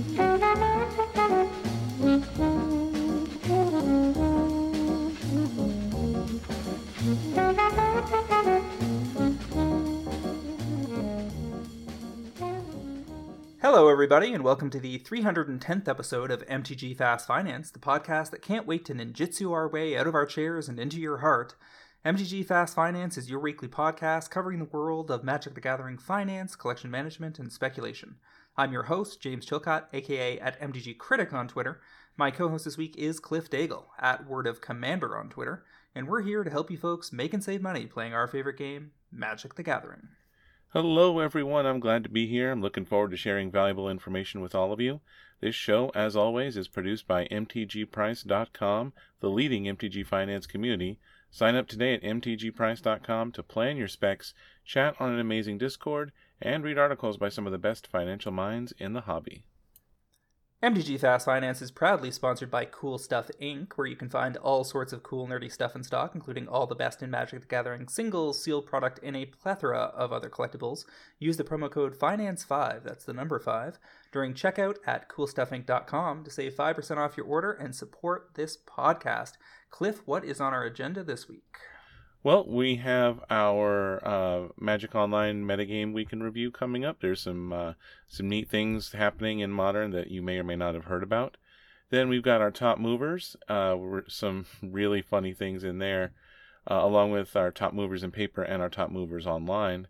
Hello, everybody, and welcome to the 310th episode of MTG Fast Finance, the podcast that can't wait to ninjutsu our way out of our chairs and into your heart. MTG Fast Finance is your weekly podcast covering the world of Magic the Gathering finance, collection management, and speculation. I'm your host, James Chilcott, aka at MTG Critic on Twitter. My co host this week is Cliff Daigle, at Word of Commander on Twitter, and we're here to help you folks make and save money playing our favorite game, Magic the Gathering. Hello, everyone. I'm glad to be here. I'm looking forward to sharing valuable information with all of you. This show, as always, is produced by MTGPrice.com, the leading MTG finance community. Sign up today at MTGPrice.com to plan your specs, chat on an amazing Discord, and read articles by some of the best financial minds in the hobby. MTG Fast Finance is proudly sponsored by Cool Stuff Inc., where you can find all sorts of cool, nerdy stuff in stock, including all the best in Magic the Gathering singles, sealed product, and a plethora of other collectibles. Use the promo code FINANCE5, that's the number 5, during checkout at coolstuffinc.com to save 5% off your order and support this podcast. Cliff, what is on our agenda this week? Well, we have our uh, Magic Online metagame week in review coming up. There's some uh, some neat things happening in Modern that you may or may not have heard about. Then we've got our top movers. Uh, some really funny things in there, uh, along with our top movers in paper and our top movers online.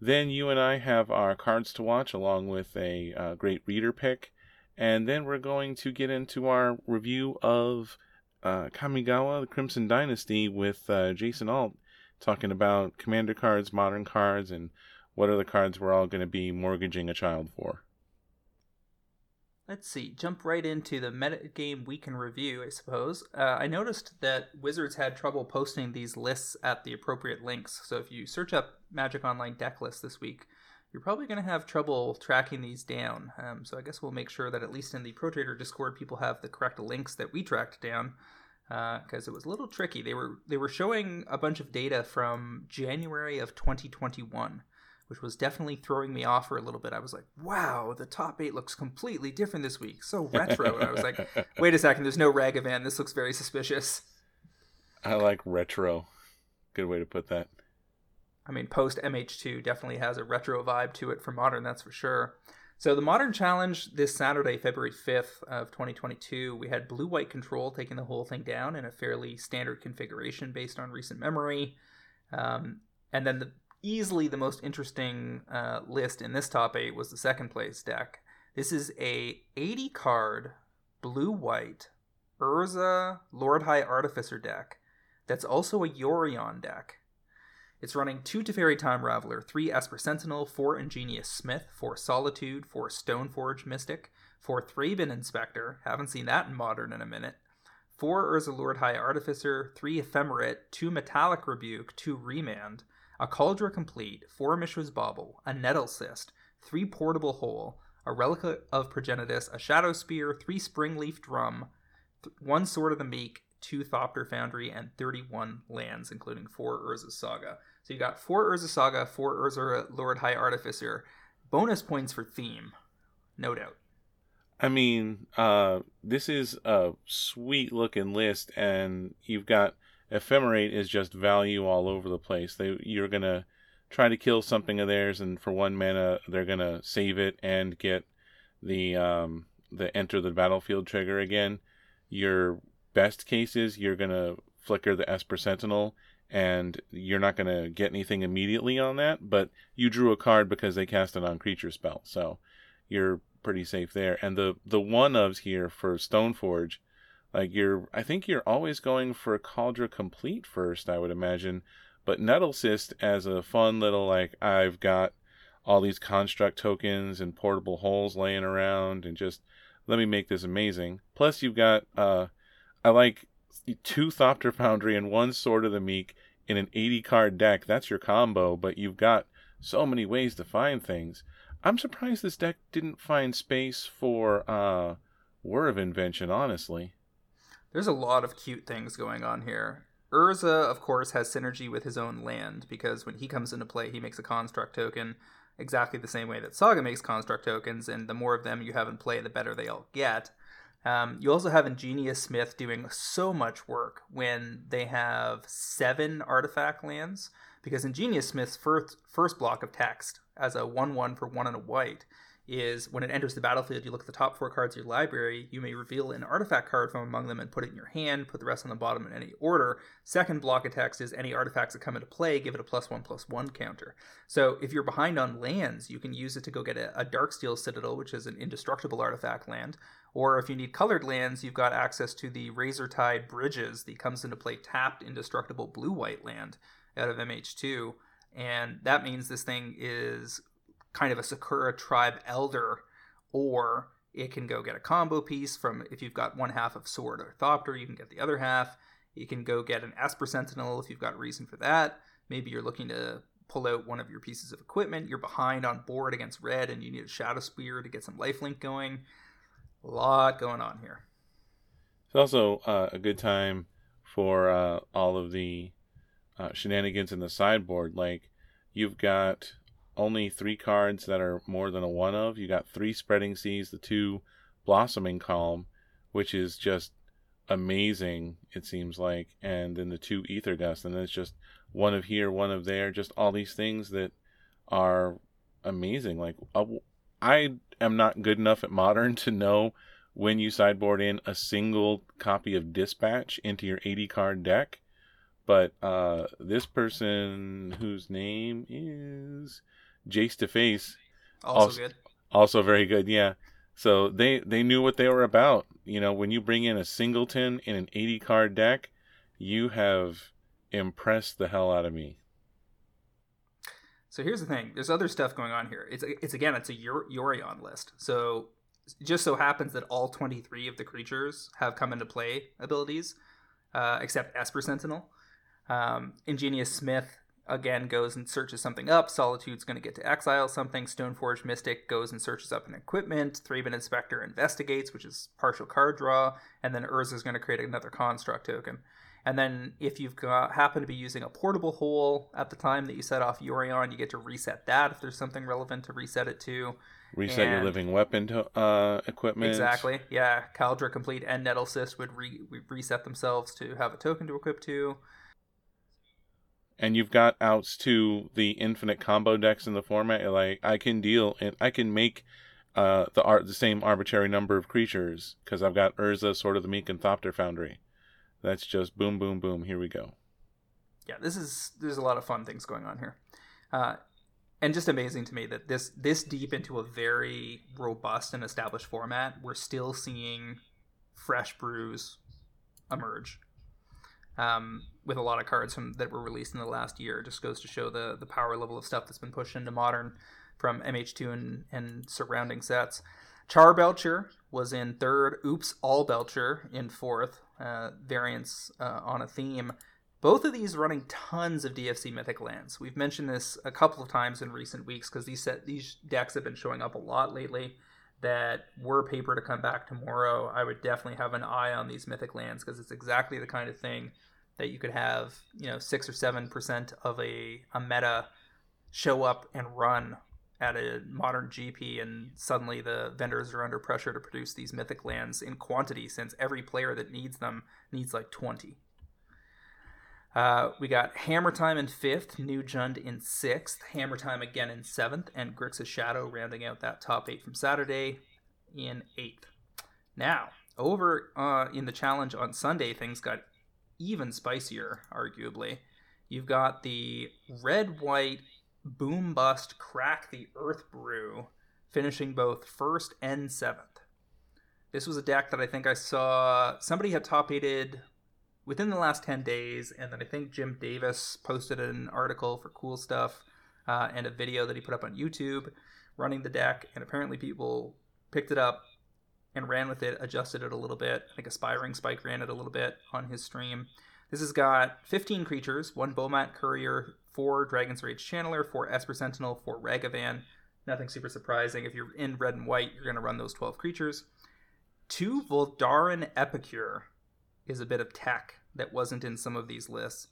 Then you and I have our cards to watch, along with a uh, great reader pick. And then we're going to get into our review of uh, Kamigawa, the Crimson Dynasty, with uh, Jason Alt, talking about commander cards, modern cards, and what are the cards we're all going to be mortgaging a child for. Let's see, jump right into the metagame week in review, I suppose. Uh, I noticed that Wizards had trouble posting these lists at the appropriate links. So if you search up Magic Online deck list this week, you're probably going to have trouble tracking these down. Um, so I guess we'll make sure that at least in the Pro Trader Discord, people have the correct links that we tracked down because uh, it was a little tricky. They were they were showing a bunch of data from January of 2021, which was definitely throwing me off for a little bit. I was like, "Wow, the top eight looks completely different this week, so retro." and I was like, "Wait a second, there's no Ragavan. This looks very suspicious." I like retro. Good way to put that. I mean, post MH2 definitely has a retro vibe to it for modern, that's for sure. So the Modern Challenge this Saturday, February 5th of 2022, we had Blue White Control taking the whole thing down in a fairly standard configuration based on recent memory. Um, and then the, easily the most interesting uh, list in this top eight was the second place deck. This is a 80 card blue white Urza Lord High Artificer deck that's also a Yorion deck. It's running two Teferi Time Raveler, three Esper Sentinel, four Ingenious Smith, four Solitude, four Stoneforge Mystic, four Thraben Inspector, haven't seen that in Modern in a minute, four Urza Lord High Artificer, three Ephemerate, two Metallic Rebuke, two Remand, a Kaldra Complete, four Mishra's Bauble, a Nettle Cyst, three Portable Hole, a Relic of Progenitus, a Shadow Spear, three Springleaf Drum, th- one Sword of the Meek, two Thopter Foundry, and 31 lands, including four Urza Saga. So you got four Urza Saga, four Urza Lord High Artificer. Bonus points for theme, no doubt. I mean, uh, this is a sweet looking list, and you've got Ephemerate is just value all over the place. They you're gonna try to kill something of theirs, and for one mana, they're gonna save it and get the um, the enter the battlefield trigger again. Your best cases, you're gonna flicker the Esper Sentinel, and you're not gonna get anything immediately on that. But you drew a card because they cast it on creature spell, so you're pretty safe there. And the the one ofs here for Stoneforge, like you're, I think you're always going for Kaldra Complete first, I would imagine. But Nettlecyst as a fun little like I've got all these construct tokens and portable holes laying around and just let me make this amazing. Plus you've got uh I like two Thopter Foundry and one Sword of the Meek in an 80 card deck. That's your combo, but you've got so many ways to find things. I'm surprised this deck didn't find space for uh Whir of Invention, honestly. There's a lot of cute things going on here. Urza, of course, has synergy with his own land because when he comes into play, he makes a construct token. exactly the same way that Saga makes construct tokens, and the more of them you have in play, the better they all get. Um, you also have Ingenious Smith doing so much work when they have seven artifact lands, because Ingenious Smith's first, first block of text as a 1 1 for 1 and a white is when it enters the battlefield, you look at the top four cards of your library, you may reveal an artifact card from among them and put it in your hand, put the rest on the bottom in any order. Second block of text is any artifacts that come into play, give it a plus one plus one counter. So if you're behind on lands, you can use it to go get a, a Darksteel Citadel, which is an indestructible artifact land. Or if you need colored lands, you've got access to the Razortide Bridges that comes into play tapped indestructible blue white land out of MH2. And that means this thing is kind of a Sakura-Tribe Elder, or it can go get a combo piece from if you've got one half of Sword or Thopter, you can get the other half. You can go get an Esper Sentinel if you've got reason for that. Maybe you're looking to pull out one of your pieces of equipment. You're behind on board against red and you need a Shadow Spear to get some lifelink going. A lot going on here. It's also uh, a good time for uh, all of the uh, shenanigans in the sideboard. Like, you've got only three cards that are more than a one of. You got three Spreading Seas, the two Blossoming Calm, which is just amazing, it seems like, and then the two Aether Gust, and then it's just one of here, one of there, just all these things that are amazing. Like, uh, I am not good enough at Modern to know when you sideboard in a single copy of Dispatch into your 80 card deck. But uh, this person, whose name is Jace to Face. Also, also good. Also very good, yeah. So they they knew what they were about. You know, when you bring in a singleton in an 80 card deck, you have impressed the hell out of me. So here's the thing: there's other stuff going on here. It's it's again, it's a Yorion list. So it just so happens that all 23 of the creatures have come into play abilities, uh, except Esper Sentinel. Um, Ingenious Smith again goes and searches something up. Solitude's going to get to exile something. Stoneforge Mystic goes and searches up an equipment. Thraben Inspector investigates, which is partial card draw, and then Urza's going to create another construct token. And then if you've got, happen to be using a portable hole at the time that you set off Yorion, you get to reset that if there's something relevant to reset it to. Reset and your living weapon to, uh, equipment. Exactly. Yeah. Kaldra Complete and Nettle Cyst would re- reset themselves to have a token to equip to and you've got outs to the infinite combo decks in the format. Like I can deal and I can make uh, the art the same arbitrary number of creatures because I've got Urza, Sword of the Meek, and Thopter Foundry. That's just boom, boom, boom. Here we go. Yeah, this is there's a lot of fun things going on here, uh, and just amazing to me that this this deep into a very robust and established format, we're still seeing fresh brews emerge um, with a lot of cards from that were released in the last year. It just goes to show the the power level of stuff that's been pushed into modern from MH2 and, and surrounding sets. Charbelcher was in third. Oops, All Belcher in fourth. Uh, variants uh, on a theme. Both of these running tons of DFC Mythic lands. We've mentioned this a couple of times in recent weeks because these set these decks have been showing up a lot lately. That were paper to come back tomorrow, I would definitely have an eye on these Mythic lands because it's exactly the kind of thing that you could have, you know, six or seven percent of a, a meta show up and run at a modern GP, and suddenly the vendors are under pressure to produce these mythic lands in quantity, since every player that needs them needs like 20. Uh, we got Hammer Time in fifth, New Jund in sixth, Hammer Time again in seventh, and Grixis Shadow rounding out that top eight from Saturday in eighth. Now, over uh, in the challenge on Sunday, things got even spicier, arguably. You've got the red white boom bust crack the earth brew, finishing both first and seventh. This was a deck that I think I saw somebody had top aided within the last 10 days, and then I think Jim Davis posted an article for cool stuff uh, and a video that he put up on YouTube running the deck, and apparently people picked it up and ran with it, adjusted it a little bit. I think Aspiring Spike ran it a little bit on his stream. This has got 15 creatures, one Bomat Courier, four Dragon's Rage Channeler, four Esper Sentinel, four Ragavan. Nothing super surprising. If you're in red and white, you're going to run those 12 creatures. Two Voldaren Epicure is a bit of tech that wasn't in some of these lists.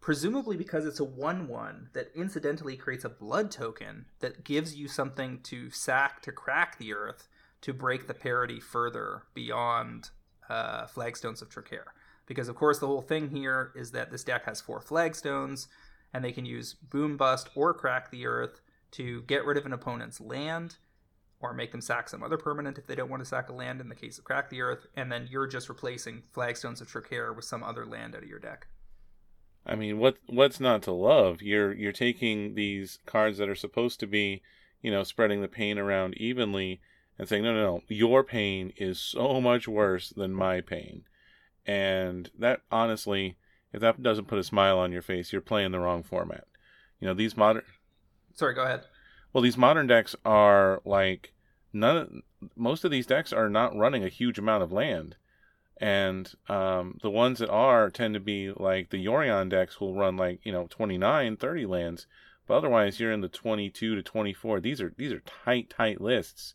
presumably because it's a 1 1 that incidentally creates a blood token that gives you something to sack to crack the earth to break the parity further beyond uh, Flagstones of Trokair. Because, of course, the whole thing here is that this deck has four Flagstones, and they can use Boom Bust or Crack the Earth to get rid of an opponent's land or make them sack some other permanent if they don't want to sack a land in the case of Crack the Earth, and then you're just replacing Flagstones of Trokair with some other land out of your deck. I mean, what what's not to love? You're you're taking these cards that are supposed to be, you know, spreading the pain around evenly and saying, no, no, no, your pain is so much worse than my pain. And that honestly, if that doesn't put a smile on your face, you're playing the wrong format. You know, these modern Sorry, go ahead. Well, these modern decks are like none. Most of these decks are not running a huge amount of land, and um, the ones that are tend to be like the Yorion decks will run like you know 29, 30 lands, but otherwise you're in the 22 to 24. These are these are tight, tight lists,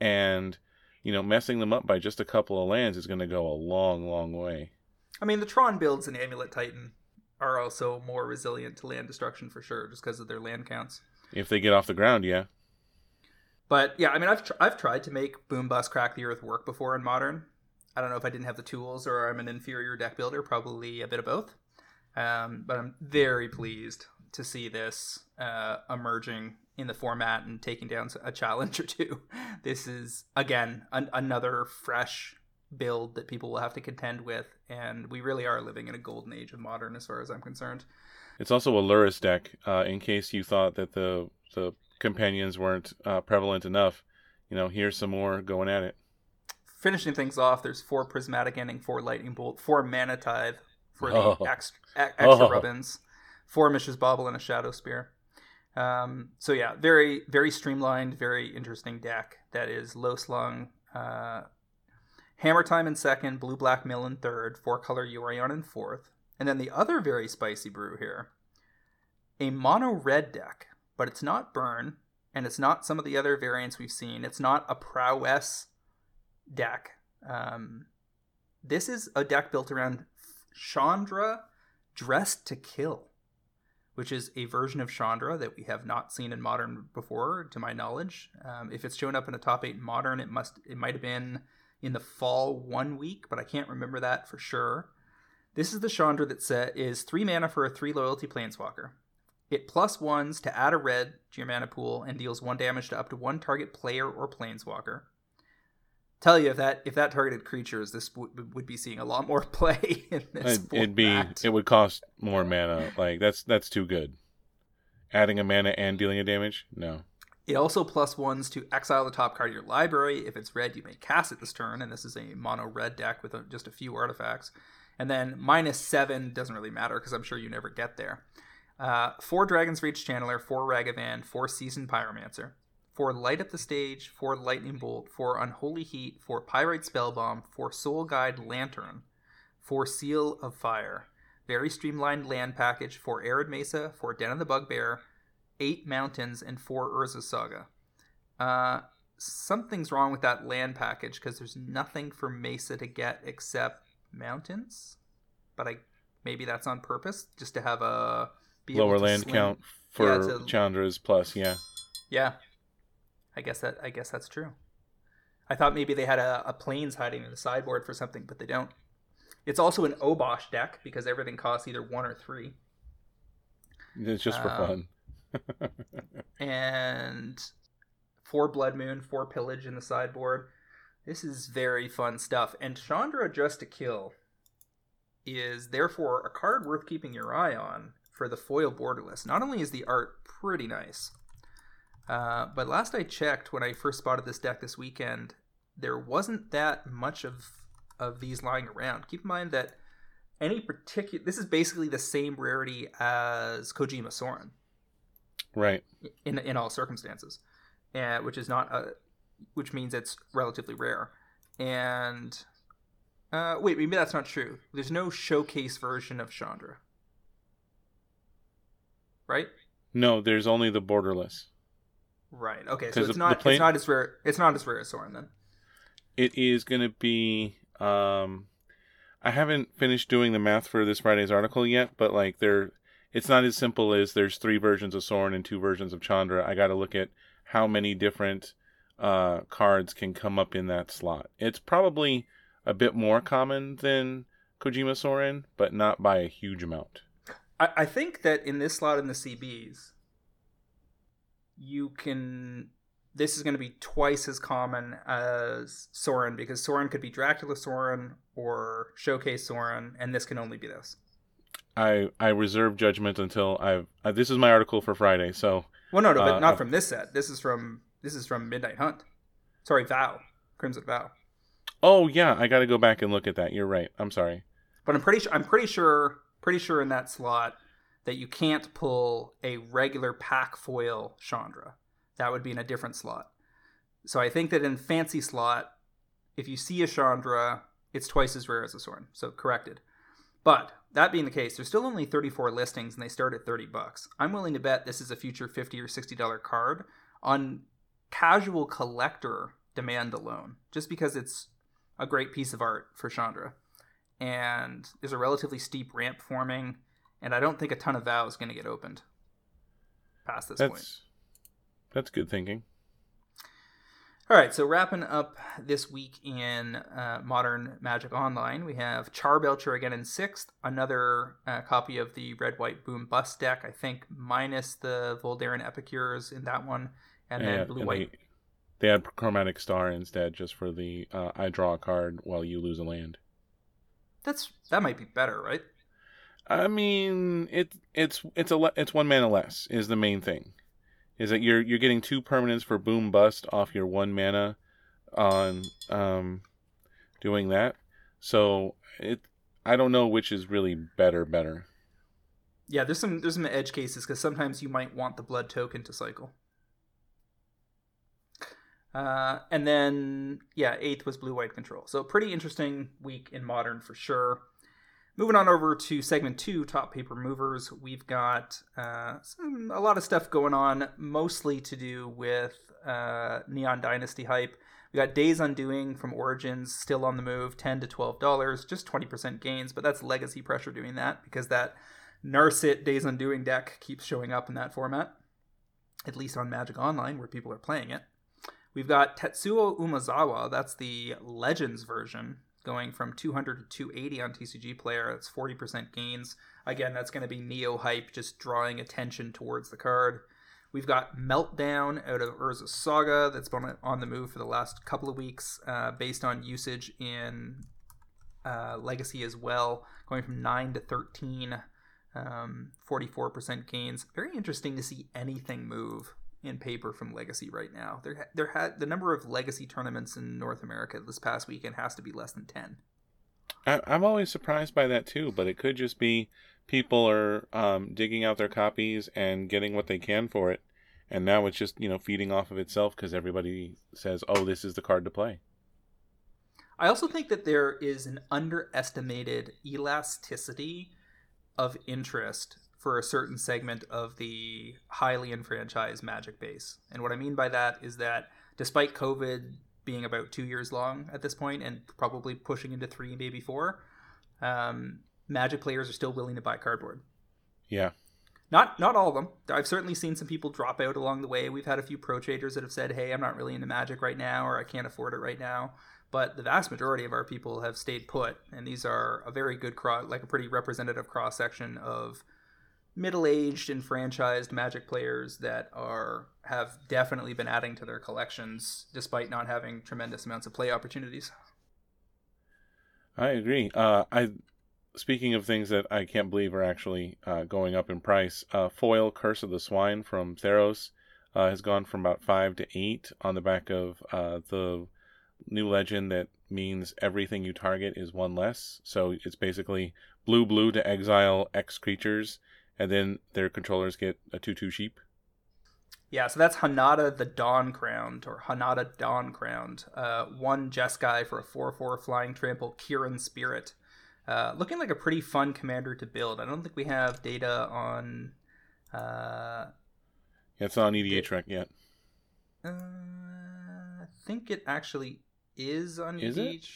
and you know messing them up by just a couple of lands is going to go a long, long way. I mean, the Tron builds and Amulet Titan are also more resilient to land destruction for sure, just because of their land counts. If they get off the ground, yeah. But yeah, I mean, I've tr- I've tried to make Boom Bust Crack the Earth work before in Modern. I don't know if I didn't have the tools or I'm an inferior deck builder, probably a bit of both. Um, but I'm very pleased to see this uh, emerging in the format and taking down a challenge or two. This is again an- another fresh build that people will have to contend with, and we really are living in a golden age of Modern, as far as I'm concerned. It's also a Lurrus deck, uh, in case you thought that the the companions weren't uh, prevalent enough. You know, here's some more going at it. Finishing things off, there's four Prismatic Ending, four Lightning Bolt, four Mana Tithe for the Oh. extra, extra Oh. rubbins, four Mishra's Bauble, and a Shadow Spear. Um, so yeah, very very streamlined, very interesting deck that is low slung. Uh, Hammer Time in second, Blue Black Mill in third, four color Yorion in fourth, and then the other very spicy brew here, a mono red deck, but it's not burn, and it's not some of the other variants we've seen. It's not a prowess deck. Um, this is a deck built around Chandra Dressed to Kill, which is a version of Chandra that we have not seen in Modern before, to my knowledge. Um, if it's shown up in a top eight Modern, it must it might have been in the fall one week, but I can't remember that for sure. This is the Chandra that set is three mana for a three loyalty planeswalker. It plus ones to add a red to your mana pool and deals one damage to up to one target player or planeswalker. Tell you if that if that targeted creatures, this w- would be seeing a lot more play in this. It'd, it'd be it would cost more mana. Like that's that's too good. Adding a mana and dealing a damage? No. It also plus ones to exile the top card of your library. If it's red, you may cast it this turn, and this is a mono red deck with a, just a few artifacts. And then minus seven doesn't really matter because I'm sure you never get there. Uh, four Dragon's Rage Channeler, four Ragavan, four Seasoned Pyromancer, four Light Up the Stage, for Lightning Bolt, for Unholy Heat, for Pyrite Spellbomb, for Soul Guide Lantern, for Seal of Fire, very streamlined land package, for Arid Mesa, for Den of the Bugbear, eight mountains and four Urza Saga. Uh, something's wrong with that land package because there's nothing for Mesa to get except mountains. But I maybe that's on purpose, just to have a be Lower land sling- count for a- Chandra's plus, yeah. Yeah, I guess that I guess that's true. I thought maybe they had a, a planes hiding in the sideboard for something, but they don't. It's also an Obosh deck because everything costs either one or three. It's just for Um, fun. and four Blood Moon, four Pillage in the sideboard. This is very fun stuff. And Chandra Dressed to Kill is therefore a card worth keeping your eye on for the foil borderless. Not only is the art pretty nice, uh, but last I checked when I first spotted this deck this weekend, there wasn't that much of of these lying around. Keep in mind that any particular this is basically the same rarity as Kojima Sorin Right. in in all circumstances, and which is not a, which means it's relatively rare. And uh, wait, maybe that's not true. There's no showcase version of Chandra, right? No, there's only the borderless. Right. Okay, So it's not plane- it's not as rare. It's not as rare as Sorin then. It is going to be. Um, I haven't finished doing the math for this Friday's article yet, but like there, it's not as simple as there's three versions of Sorin and two versions of Chandra. I got to look at how many different uh, cards can come up in that slot. It's probably a bit more common than Kojima Sorin, but not by a huge amount. I, I think that in this slot in the CBs, you can. This is going to be twice as common as Sorin because Sorin could be Dracula Sorin or Showcase Sorin, and this can only be this. I I reserve judgment until I've. Uh, this is my article for Friday, so. Well, no, no, but uh, not from this set. This is from this is from Midnight Hunt. Sorry, Vow, Crimson Vow. Oh yeah, I got to go back and look at that. You're right. I'm sorry. But I'm pretty sure I'm pretty sure pretty sure in that slot that you can't pull a regular pack foil Chandra. That would be in a different slot. So I think that in fancy slot, if you see a Chandra, it's twice as rare as a Sorin. So corrected. But that being the case, there's still only 34 listings and they start at 30 bucks. I'm willing to bet this is a future 50 or 60 dollar card on casual collector demand alone, just because it's a great piece of art for Chandra. And there's a relatively steep ramp forming, and I don't think a ton of vows going to get opened past this that's, point. That's good thinking. All right, so wrapping up this week in uh, Modern Magic Online, we have Charbelcher again in sixth, another uh, copy of the Red White Boom Bust deck, I think, minus the Voldaren Epicures in that one, and then Blue White. They, they had Chromatic Star instead, just for the uh, I draw a card while you lose a land. That's that might be better, right? I mean, it it's it's a it's one mana less is the main thing is that you're you're getting two permanents for boom bust off your one mana on um doing that. So it I don't know which is really better better. Yeah, there's some there's some edge cases because sometimes you might want the blood token to cycle. Uh, and then yeah, eighth was blue white control. So pretty interesting week in modern for sure. Moving on over to segment two, top paper movers, we've got uh, some, a lot of stuff going on, mostly to do with uh, Neon Dynasty hype. We got Days Undoing from Origins still on the move, ten to twelve dollars, just twenty percent gains, but that's legacy pressure doing that because that Narset Days Undoing deck keeps showing up in that format, at least on Magic Online where people are playing it. We've got Tetsuo Umezawa, that's the Legends version, going from 200 to 280 on TCG Player. That's 40% gains. Again, that's going to be Neo hype, just drawing attention towards the card. We've got Meltdown out of Urza Saga that's been on the move for the last couple of weeks, uh, based on usage in uh, Legacy as well, going from 9 to 13, um, 44% gains. Very interesting to see anything move in paper from Legacy right now. There, there had the number of Legacy tournaments in North America this past weekend has to be less than ten. I, I'm always surprised by that too, but it could just be people are um, digging out their copies and getting what they can for it, and now it's just you know feeding off of itself because everybody says, "Oh, this is the card to play." I also think that there is an underestimated elasticity of interest for a certain segment of the highly enfranchised Magic base. And what I mean by that is that despite COVID being about two years long at this point and probably pushing into three, maybe four, um, Magic players are still willing to buy cardboard. Yeah. Not not all of them. I've certainly seen some people drop out along the way. We've had a few pro traders that have said, "Hey, I'm not really into Magic right now, or I can't afford it right now." But the vast majority of our people have stayed put, and these are a very good cross, like a pretty representative cross section of middle-aged enfranchised magic players that are have definitely been adding to their collections despite not having tremendous amounts of play opportunities. I agree. Uh, i speaking of things that i can't believe are actually uh, going up in price uh, foil curse of the swine from theros uh, has gone from about five to eight on the back of uh, the new legend that means everything you target is one less. So it's basically blue blue to exile x creatures and then their controllers get a two-two sheep. Yeah, so that's Hinata the Dawn Crowned, or Hinata Dawn Crowned. Uh, one Jeskai for a 4 4 flying trample, Kirin Spirit. Uh, looking like a pretty fun commander to build. I don't think we have data on. Uh, yeah, it's not on EDHREC yet. Uh, I think it actually is on is EDH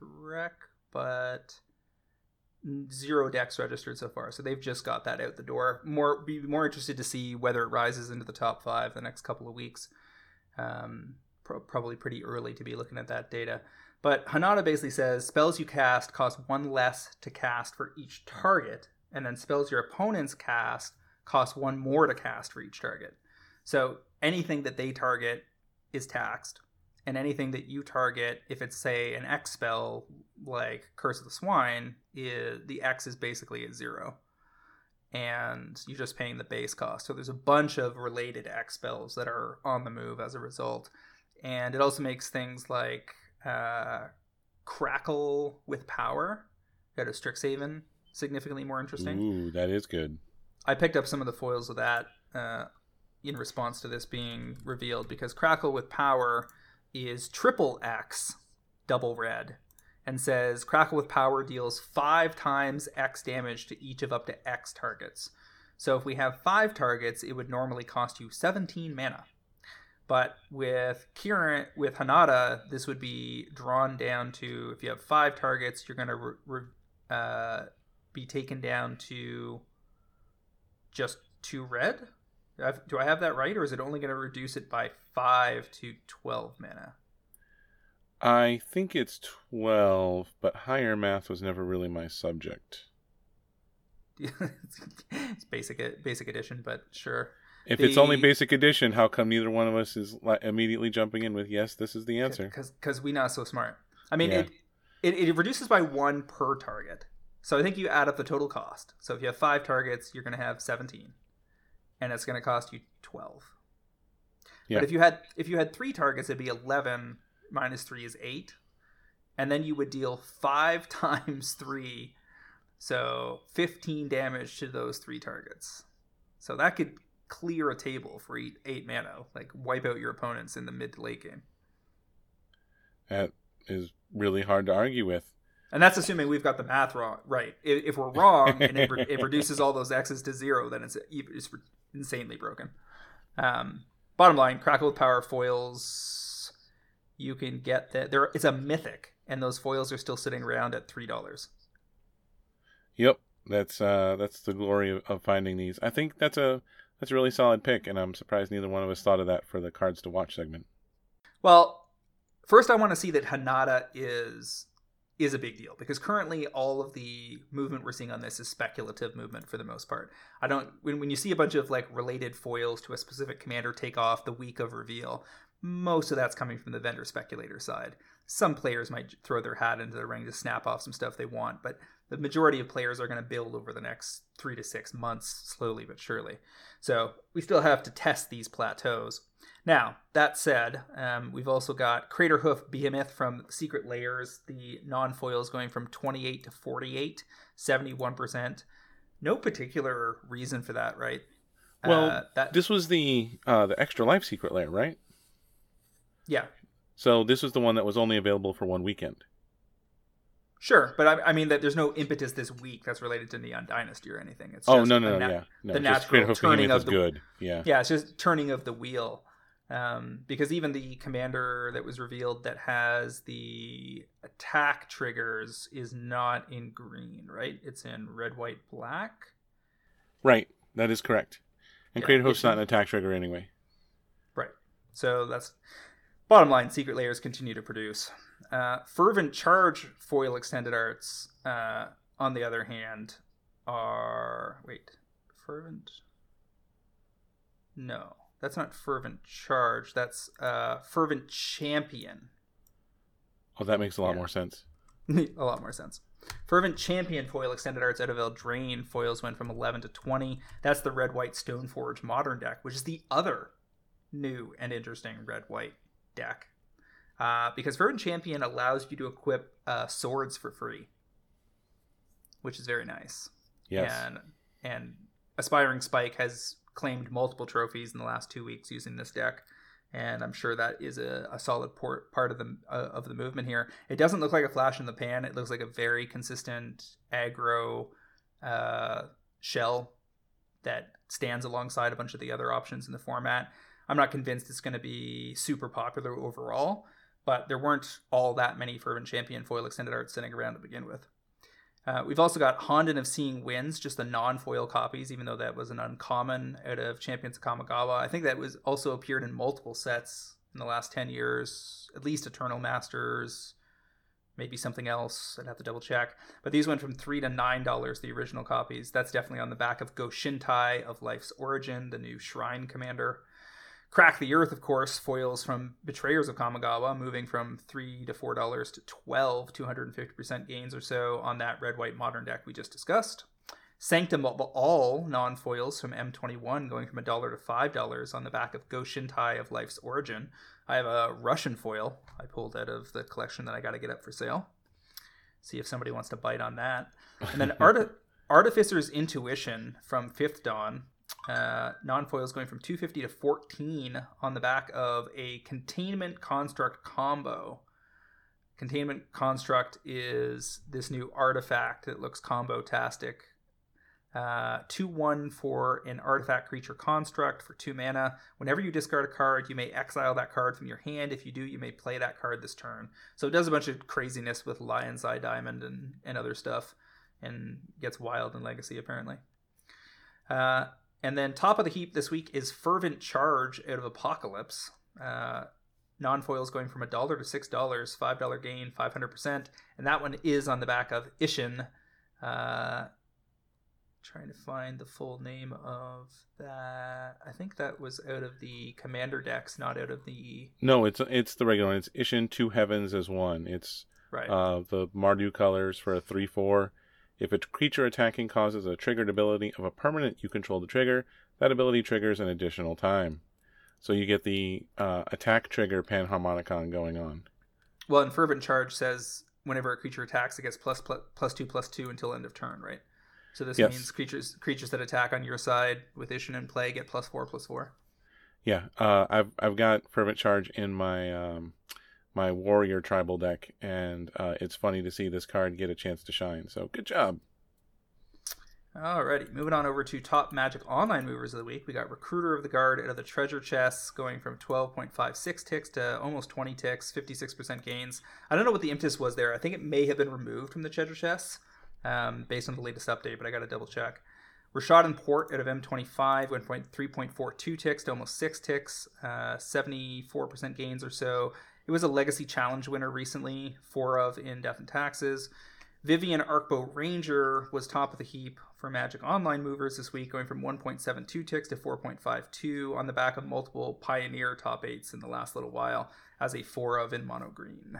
Rec, but zero decks registered so far, so they've just got that out the door. More be more interested to see whether it rises into the top five the next couple of weeks. Um, pro- probably pretty early to be looking at that data. But Hinata basically says spells you cast cost one less to cast for each target, and then spells your opponents cast cost one more to cast for each target. So anything that they target is taxed, and anything that you target, if it's say an X spell like Curse of the Swine, is the X is basically at zero, and you're just paying the base cost. So there's a bunch of related X spells that are on the move as a result, and it also makes things like uh, Crackle with Power out of Strixhaven significantly more interesting. Ooh, that is good. I picked up some of the foils of that uh, in response to this being revealed because Crackle with Power is triple X, double red, and says Crackle with Power deals five times X damage to each of up to X targets. So if we have five targets, it would normally cost you 17 mana. But with Kirin, with Hinata, this would be drawn down to if you have five targets, you're going to re- re- uh, be taken down to just two red. Do I have that right, or is it only going to reduce it by five to twelve mana? I think it's twelve, but higher math was never really my subject. it's basic basic edition, but sure. If the... it's only basic edition, how come neither one of us is immediately jumping in with yes? This is the answer. Because we not so smart. I mean, yeah. it, it it reduces by one per target. So I think you add up the total cost. So if you have five targets, you're going to have 17, and it's going to cost you 12. Yeah. But if you had if you had three targets, it'd be 11 minus three is eight, and then you would deal five times three, so 15 damage to those three targets. So that could clear a table for eight, eight mana, like wipe out your opponents in the mid to late game. That is really hard to argue with. And that's assuming we've got the math wrong, right? If, we're wrong and it, re- it, reduces all those x's to zero, then it's it's insanely broken. Um, bottom line, Crackle with Power foils, you can get that. There, it's a mythic, and those foils are still sitting around at three dollars. Yep, that's uh, that's the glory of, of finding these. I think that's a that's a really solid pick, and I'm surprised neither one of us thought of that for the cards to watch segment. Well, first I want to see that Hinata is is a big deal because currently all of the movement we're seeing on this is speculative movement for the most part. I don't when when you see a bunch of like related foils to a specific commander take off the week of reveal, most of that's coming from the vendor speculator side. Some players might throw their hat into the ring to snap off some stuff they want, but the majority of players are going to build over the next three to six months, slowly but surely. So we still have to test these plateaus. Now, that said, um, we've also got Craterhoof Behemoth from Secret Lairs, the non foils going from 28 to 48, 71%. No particular reason for that, right? Well, uh, that... this was the uh, the extra life secret lair, right? Yeah. So this was the one that was only available for one weekend. Sure, but I, I, mean that there's no impetus this week that's related to Neon Dynasty or anything. It's oh no no no yeah no, the natural turning of the good yeah yeah it's just turning of the wheel. Um, because even the commander that was revealed that has the attack triggers is not in green, right? It's in red, white, black. Right, that is correct. And yeah, Craterhoof's not an attack trigger anyway. Right. So that's bottom line. Secret Lairs continue to produce. Uh, Fervent Charge foil extended arts, uh, on the other hand, are wait, Fervent. No, that's not Fervent Charge. That's uh, Fervent Champion. Oh, that makes a lot yeah. more sense. a lot more sense. Fervent Champion foil extended arts out of Eldraine foils went from 11 to 20. That's the red white Stoneforge modern deck, which is the other new and interesting red white deck uh, because Fervent Champion allows you to equip uh, swords for free, which is very nice. Yes. And and Aspiring Spike has claimed multiple trophies in the last two weeks using this deck, and I'm sure that is a, a solid port, part of the uh, of the movement here. It doesn't look like a flash in the pan. It looks like a very consistent aggro uh, shell that stands alongside a bunch of the other options in the format. I'm not convinced it's going to be super popular overall, but there weren't all that many Fervent Champion foil extended arts sitting around to begin with. Uh, we've also got Honden of Seeing Winds, just the non-foil copies, even though that was an uncommon out of Champions of Kamigawa. I think that was also appeared in multiple sets in the last 10 years, at least Eternal Masters, maybe something else. I'd have to double check. But these went from three to nine dollars, the original copies. That's definitely on the back of Go Shintai of Life's Origin, the new Shrine Commander. Crack the Earth, of course, foils from Betrayers of Kamigawa, moving from three to four dollars to twelve, 250% gains or so on that red white modern deck we just discussed. Sanctum of all non foils from M21 going from a dollar to five dollars on the back of Go Shintai of Life's Origin. I have a Russian foil I pulled out of the collection that I got to get up for sale. See if somebody wants to bite on that. And then Arti- Artificer's Intuition from Fifth Dawn uh, non foils going from 250 to 14 on the back of a containment construct combo. Containment construct is this new artifact that looks combo tastic. Uh, 2 1 for an artifact creature construct for 2 mana. Whenever you discard a card, you may exile that card from your hand. If you do, you may play that card this turn. So it does a bunch of craziness with Lion's Eye Diamond and, and other stuff and gets wild in Legacy, apparently. Uh, and then top of the heap this week is Fervent Charge out of Apocalypse. Uh, non foils going from a dollar to six dollars, five dollar gain, five hundred percent, and that one is on the back of Isshin. Uh, trying to find the full name of that. I think that was out of the Commander decks, not out of the. No, it's it's the regular one. It's Isshin Two Heavens as one. It's right. Uh, the Mardu colors for a three four. If a creature attacking causes a triggered ability of a permanent, you control the trigger. That ability triggers an additional time. So you get the uh, attack trigger Panharmonicon going on. Well, and Fervent Charge says whenever a creature attacks, it gets plus, plus, plus two plus two until end of turn, right? So this yes. means creatures creatures that attack on your side with Isshin in play get plus four plus four. Yeah, uh, I've I've got Fervent Charge in my um, my warrior tribal deck, and uh, it's funny to see this card get a chance to shine. So good job. Alrighty, moving on over to top Magic Online movers of the week. We got Recruiter of the Guard out of the Treasure Chests, going from 12.56 ticks to almost 20 ticks, 56% gains. I don't know what the impetus was there. I think it may have been removed from the Treasure Chests um, based on the latest update, but I got to double check. Rishadan Port out of M25 went from 3.42 ticks to almost 6 ticks, uh, 74% gains or so. It was a legacy challenge winner recently, four of in Death and Taxes. Vivien Arkbow Ranger was top of the heap for Magic Online movers this week, going from 1.72 ticks to 4.52 on the back of multiple Pioneer top eights in the last little while as a four of in mono green.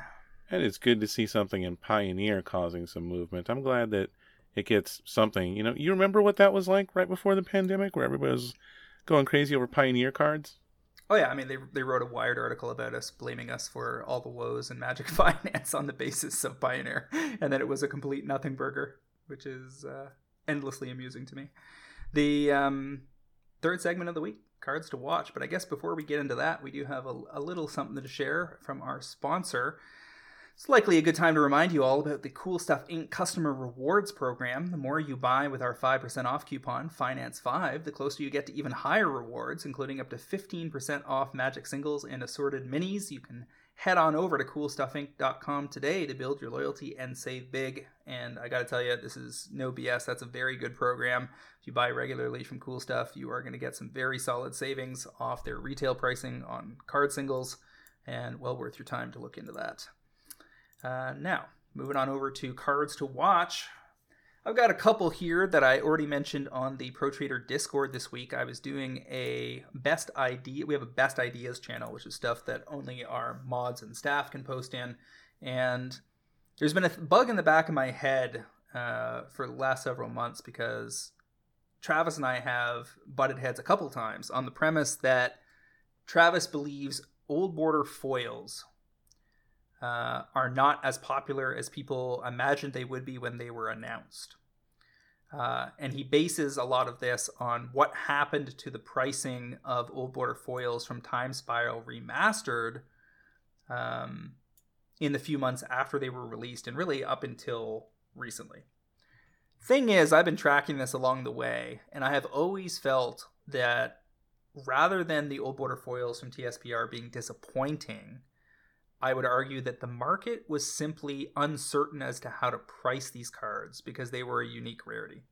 And it's good to see something in Pioneer causing some movement. I'm glad that it gets something. You know, you remember what that was like right before the pandemic, where everybody was going crazy over Pioneer cards? Oh yeah, I mean they they wrote a Wired article about us blaming us for all the woes in Magic Finance on the basis of Pioneer, and that it was a complete nothing burger, which is uh, endlessly amusing to me. The um, third segment of the week, cards to watch. But I guess before we get into that, we do have a, a little something to share from our sponsor. It's likely a good time to remind you all about the Cool Stuff Inc. customer rewards program. The more you buy with our 5% off coupon, Finance5, the closer you get to even higher rewards, including up to 15% off magic singles and assorted minis. You can head on over to coolstuffinc.com today to build your loyalty and save big. And I gotta tell you, this is no BS. That's a very good program. If you buy regularly from Cool Stuff, you are going to get some very solid savings off their retail pricing on card singles, and well worth your time to look into that. Uh, now, moving on over to cards to watch. I've got a couple here that I already mentioned on the Pro Trader Discord this week. I was doing a best idea. We have a best ideas channel, which is stuff that only our mods and staff can post in. And there's been a bug in the back of my head uh, for the last several months because Travis and I have butted heads a couple times on the premise that Travis believes old border foils uh, are not as popular as people imagined they would be when they were announced. Uh, and he bases a lot of this on what happened to the pricing of Old Border foils from Time Spiral Remastered um, in the few months after they were released, and really up until recently. Thing is, I've been tracking this along the way, and I have always felt that rather than the Old Border foils from TSPR being disappointing, I would argue that the market was simply uncertain as to how to price these cards because they were a unique rarity.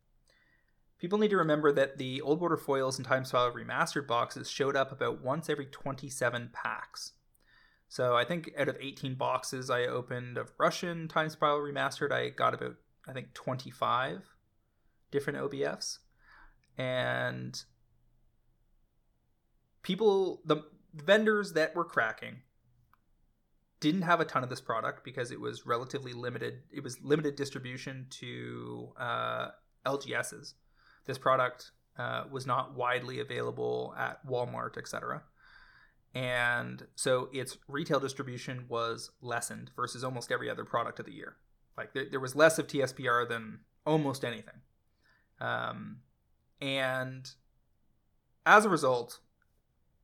People need to remember that the Old Border foils and Time Spiral Remastered boxes showed up about once every 27 packs. So I think out of 18 boxes I opened of Russian Time Spiral Remastered, I got about, I think, 25 different OBFs. And people, the vendors that were cracking didn't have a ton of this product because it was relatively limited. It was limited distribution to uh, LGSs. This product uh, was not widely available at Walmart, etc. And so its retail distribution was lessened versus almost every other product of the year. Like there, there was less of TSPR than almost anything. Um, and as a result,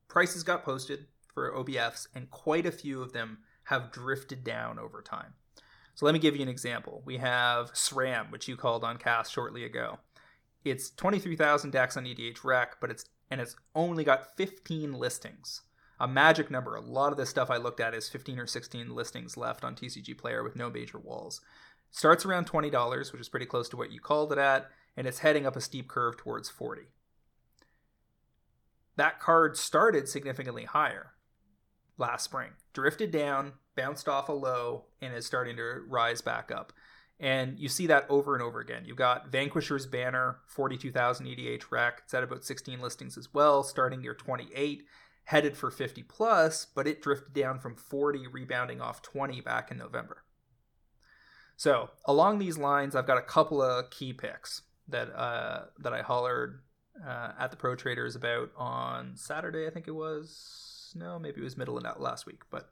prices got posted for OBFs, and quite a few of them have drifted down over time. So let me give you an example. We have SRAM, which you called on cast shortly ago. It's 23,000 decks on EDHREC, but it's and it's only got 15 listings. A magic number. A lot of the stuff I looked at is 15 or 16 listings left on TCG Player with no major walls. Starts around $20, which is pretty close to what you called it at, and it's heading up a steep curve towards 40. That card started significantly higher last spring, drifted down, bounced off a low, and is starting to rise back up. And you see that over and over again. You've got Vanquisher's Banner, 42,000 EDHREC. It's at about 16 listings as well, starting near 28, headed for 50 plus, but it drifted down from 40, rebounding off 20 back in November. So along these lines, I've got a couple of key picks that uh, that I hollered uh, at the Pro Traders about on Saturday. I think it was no, maybe it was middle of last week, but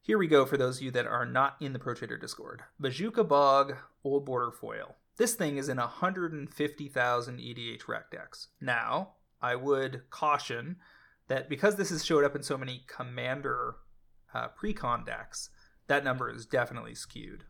here we go for those of you that are not in the Pro Trader Discord. Bojuka Bog Old Border Foil. This thing is in 150,000 EDHREC decks. Now, I would caution that because this has showed up in so many Commander uh, precon decks, that number is definitely skewed.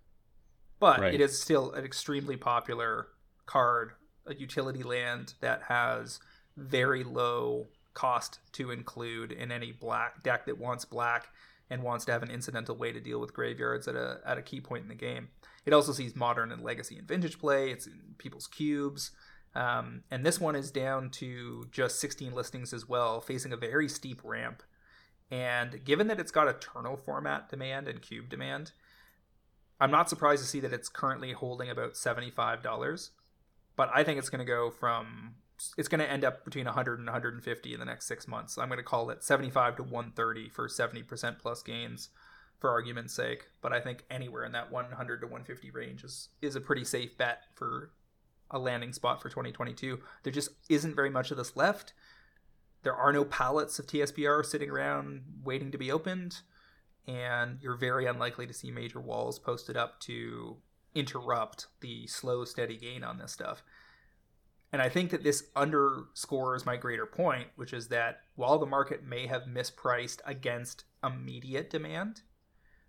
But right. it is still an extremely popular card, a utility land that has very low cost to include in any black deck that wants black and wants to have an incidental way to deal with graveyards at a at a key point in the game. It also sees modern and legacy and vintage play. It's in people's cubes. Um, and this one is down to just 16 listings as well, facing a very steep ramp. And given that it's got eternal format demand and cube demand, I'm not surprised to see that it's currently holding about $75. But I think it's going to go from it's going to end up between 100 and 150 in the next six months. I'm going to call it 75 to 130 for 70% plus gains, for argument's sake. But I think anywhere in that 100 to 150 range is is a pretty safe bet for a landing spot for 2022. There just isn't very much of this left. There are no pallets of TSPR sitting around waiting to be opened, and you're very unlikely to see major walls posted up to interrupt the slow, steady gain on this stuff. And I think that this underscores my greater point, which is that while the market may have mispriced against immediate demand,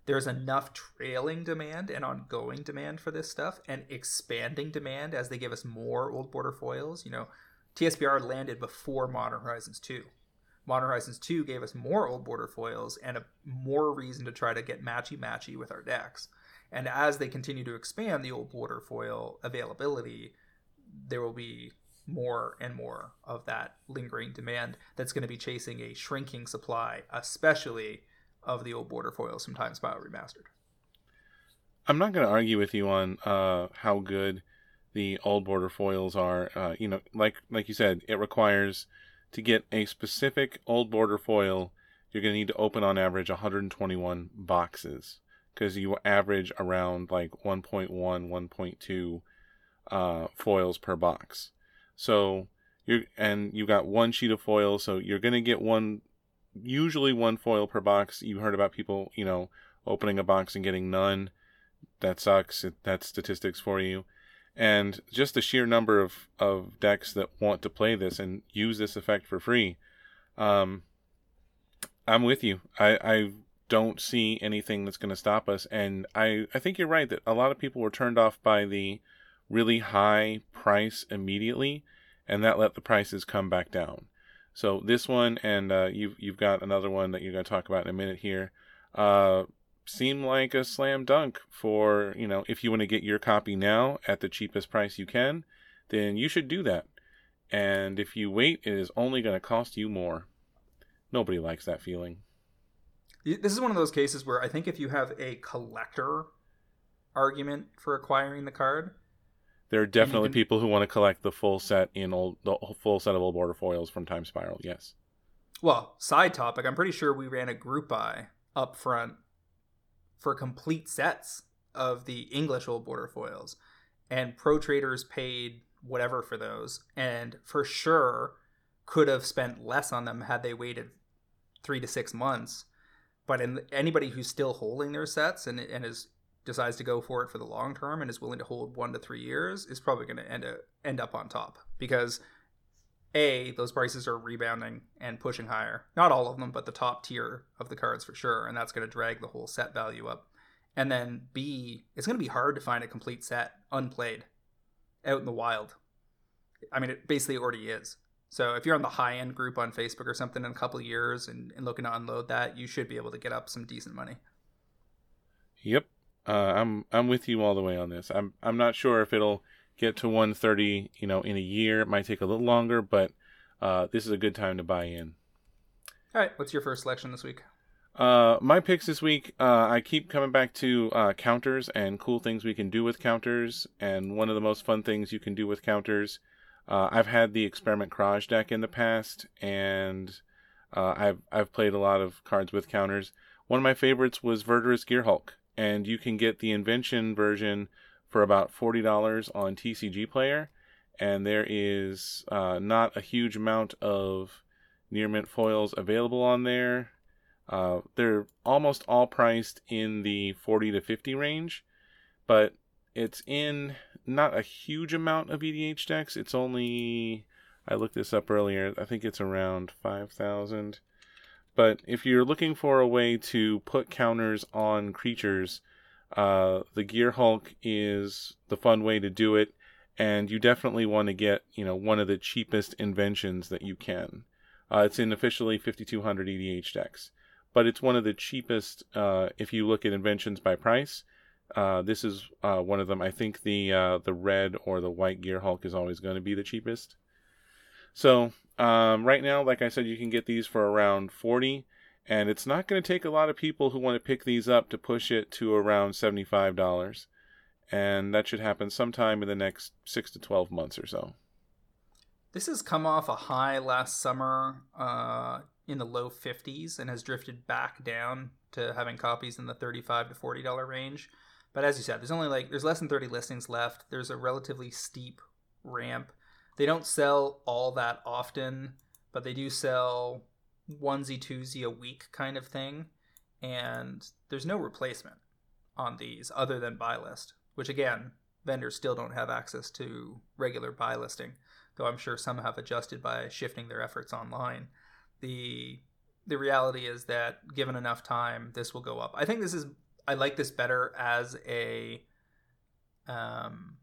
there's enough trailing demand and ongoing demand for this stuff and expanding demand as they give us more old border foils. You know, TSBR landed before Modern Horizons 2. Modern Horizons 2 gave us more old border foils and a more reason to try to get matchy matchy with our decks. And as they continue to expand the old border foil availability, there will be more and more of that lingering demand that's going to be chasing a shrinking supply, especially of the old border foils from Time Spiral Remastered. I'm not going to argue with you on uh, how good the old border foils are. Uh, you know, like like you said, it requires to get a specific old border foil. You're going to need to open on average 121 boxes because you average around like 1.1, 1.2 uh, foils per box. So you're and you've got one sheet of foil, so you're gonna get one, usually one foil per box. You heard about people, you know, opening a box and getting none. That sucks. It, that's statistics for you. And just the sheer number of, of decks that want to play this and use this effect for free. Um, I'm with you. I, I don't see anything that's going to stop us. And I, I think you're right that a lot of people were turned off by the really high price immediately, and that let the prices come back down. So this one, and uh, you've you've got another one that you're going to talk about in a minute here. Uh, seem like a slam dunk for, you know, if you want to get your copy now at the cheapest price you can, then you should do that. And if you wait, it is only going to cost you more. Nobody likes that feeling. This is one of those cases where I think if you have a collector argument for acquiring the card, there are definitely people who want to collect the full set in old the full set of old border foils from Time Spiral. Yes. Well, side topic, I'm pretty sure we ran a group buy up front for complete sets of the English old border foils, and pro traders paid whatever for those, and for sure could have spent less on them had they waited three to six months. But in anybody who's still holding their sets and and is decides to go for it for the long term and is willing to hold one to three years is probably going to end up, end up on top because a those prices are rebounding and pushing higher. Not all of them, but the top tier of the cards for sure, and that's going to drag the whole set value up. And then B, it's going to be hard to find a complete set unplayed out in the wild. I mean, it basically already is. So if you're on the high end group on Facebook or something in a couple years and, and looking to unload that, you should be able to get up some decent money. Yep, uh, I'm I'm with you all the way on this. I'm I'm not sure if it'll get to 130, you know, in a year. It might take a little longer, but uh, this is a good time to buy in. All right, what's your first selection this week? Uh, my picks this week, uh, I keep coming back to uh, counters and cool things we can do with counters. And one of the most fun things you can do with counters, uh, I've had the Experiment Kraj deck in the past, and uh, I've I've played a lot of cards with counters. One of my favorites was Verdurous Gearhulk, and you can get the Invention version for about forty dollars on TCG Player. And there is uh, not a huge amount of near mint foils available on there uh, they're almost all priced in the 40 to 50 range, but it's in not a huge amount of EDH decks. It's only, I looked this up earlier, I think it's around 5,000. But if you're looking for a way to put counters on creatures, uh, the Gearhulk is the fun way to do it, and you definitely want to get you know one of the cheapest inventions that you can. Uh, it's in officially 5200 EDH decks but it's one of the cheapest uh, if you look at inventions by price. Uh, this is uh, one of them. I think the uh, the red or the white Gearhulk is always going to be the cheapest. So um, right now, like I said, you can get these for around forty, and it's not going to take a lot of people who want to pick these up to push it to around seventy five dollars, and that should happen sometime in the next six to twelve months or so. This has come off a high last summer. Uh, in the low 50s and has drifted back down to having copies in the 35 to 40 dollar range. But as you said, there's only like there's less than 30 listings left. There's a relatively steep ramp. They don't sell all that often, but they do sell onesie twosie a week kind of thing. And there's no replacement on these other than buy list, which again, vendors still don't have access to regular buy listing, though I'm sure some have adjusted by shifting their efforts online the the reality is that given enough time, this will go up. I think this is I like this better as a um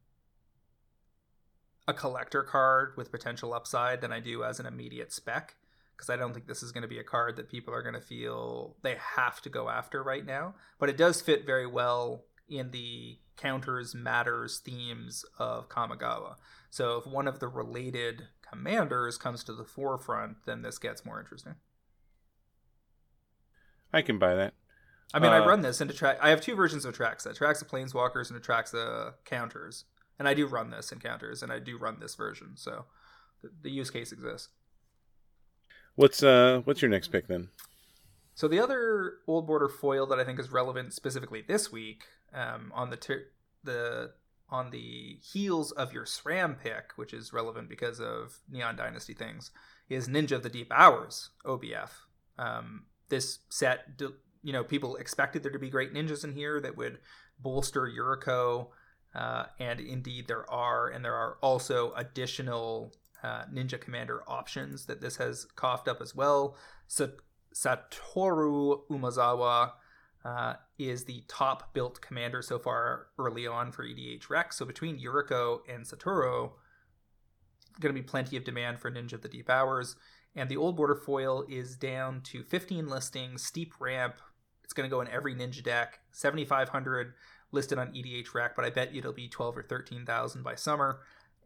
a collector card with potential upside than I do as an immediate spec because I don't think this is going to be a card that people are going to feel they have to go after right now. But it does fit very well in the counters matters themes of Kamigawa. So if one of the related commanders comes to the forefront, then this gets more interesting. I can buy that. I mean, uh, I run this in Atraxa. I have two versions of Atraxa the planeswalkers and the counters. And I do run this in counters, and I do run this version. So the, the use case exists. What's uh what's your next pick then? So the other old border foil that I think is relevant specifically this week, um, on the ter- the on the heels of your SRAM pick, which is relevant because of Neon Dynasty things, is Ninja of the Deep Hours OBF. Um, this set, you know, people expected there to be great ninjas in here that would bolster Yuriko, uh, and indeed there are, and there are also additional uh, Ninja Commander options that this has coughed up as well. Sa- Satoru Umezawa uh, is the top built commander so far early on for EDHREC. So between Yuriko and Satoru, going to be plenty of demand for Ninja of the Deep Hours. And the old border foil is down to 15 listings, steep ramp, It's going to go in every ninja deck. 7,500 listed on EDHREC, but I bet it'll be 12 or 13,000 by summer,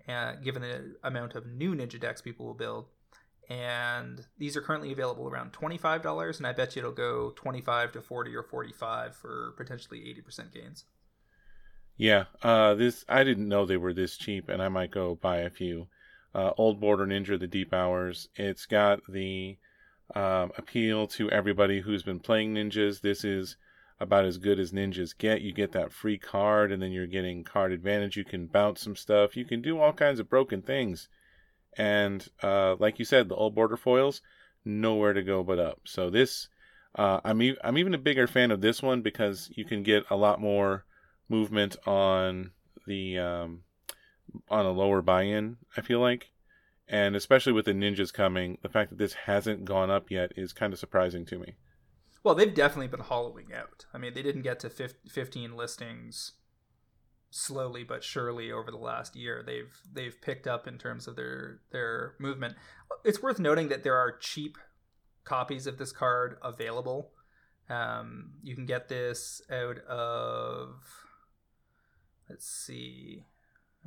uh, given the amount of new ninja decks people will build. And these are currently available around $25, and I bet you it'll go 25 to 40 or 45 for potentially 80% gains. Yeah, uh, this I didn't know they were this cheap, and I might go buy a few. Uh, Old Border Ninja, the Deep Hours. It's got the um, appeal to everybody who's been playing ninjas. This is about as good as ninjas get. You get that free card, and then you're getting card advantage. You can bounce some stuff. You can do all kinds of broken things. And uh, like you said, the old border foils, nowhere to go but up. So this, uh, I'm e- I'm even a bigger fan of this one because you can get a lot more movement on the um, on a lower buy-in. I feel like, and especially with the ninjas coming, the fact that this hasn't gone up yet is kind of surprising to me. Well, they've definitely been hollowing out. I mean, they didn't get to 15 listings slowly but surely over the last year. They've they've picked up in terms of their their movement. It's worth noting that there are cheap copies of this card available. Um, you can get this out of let's see.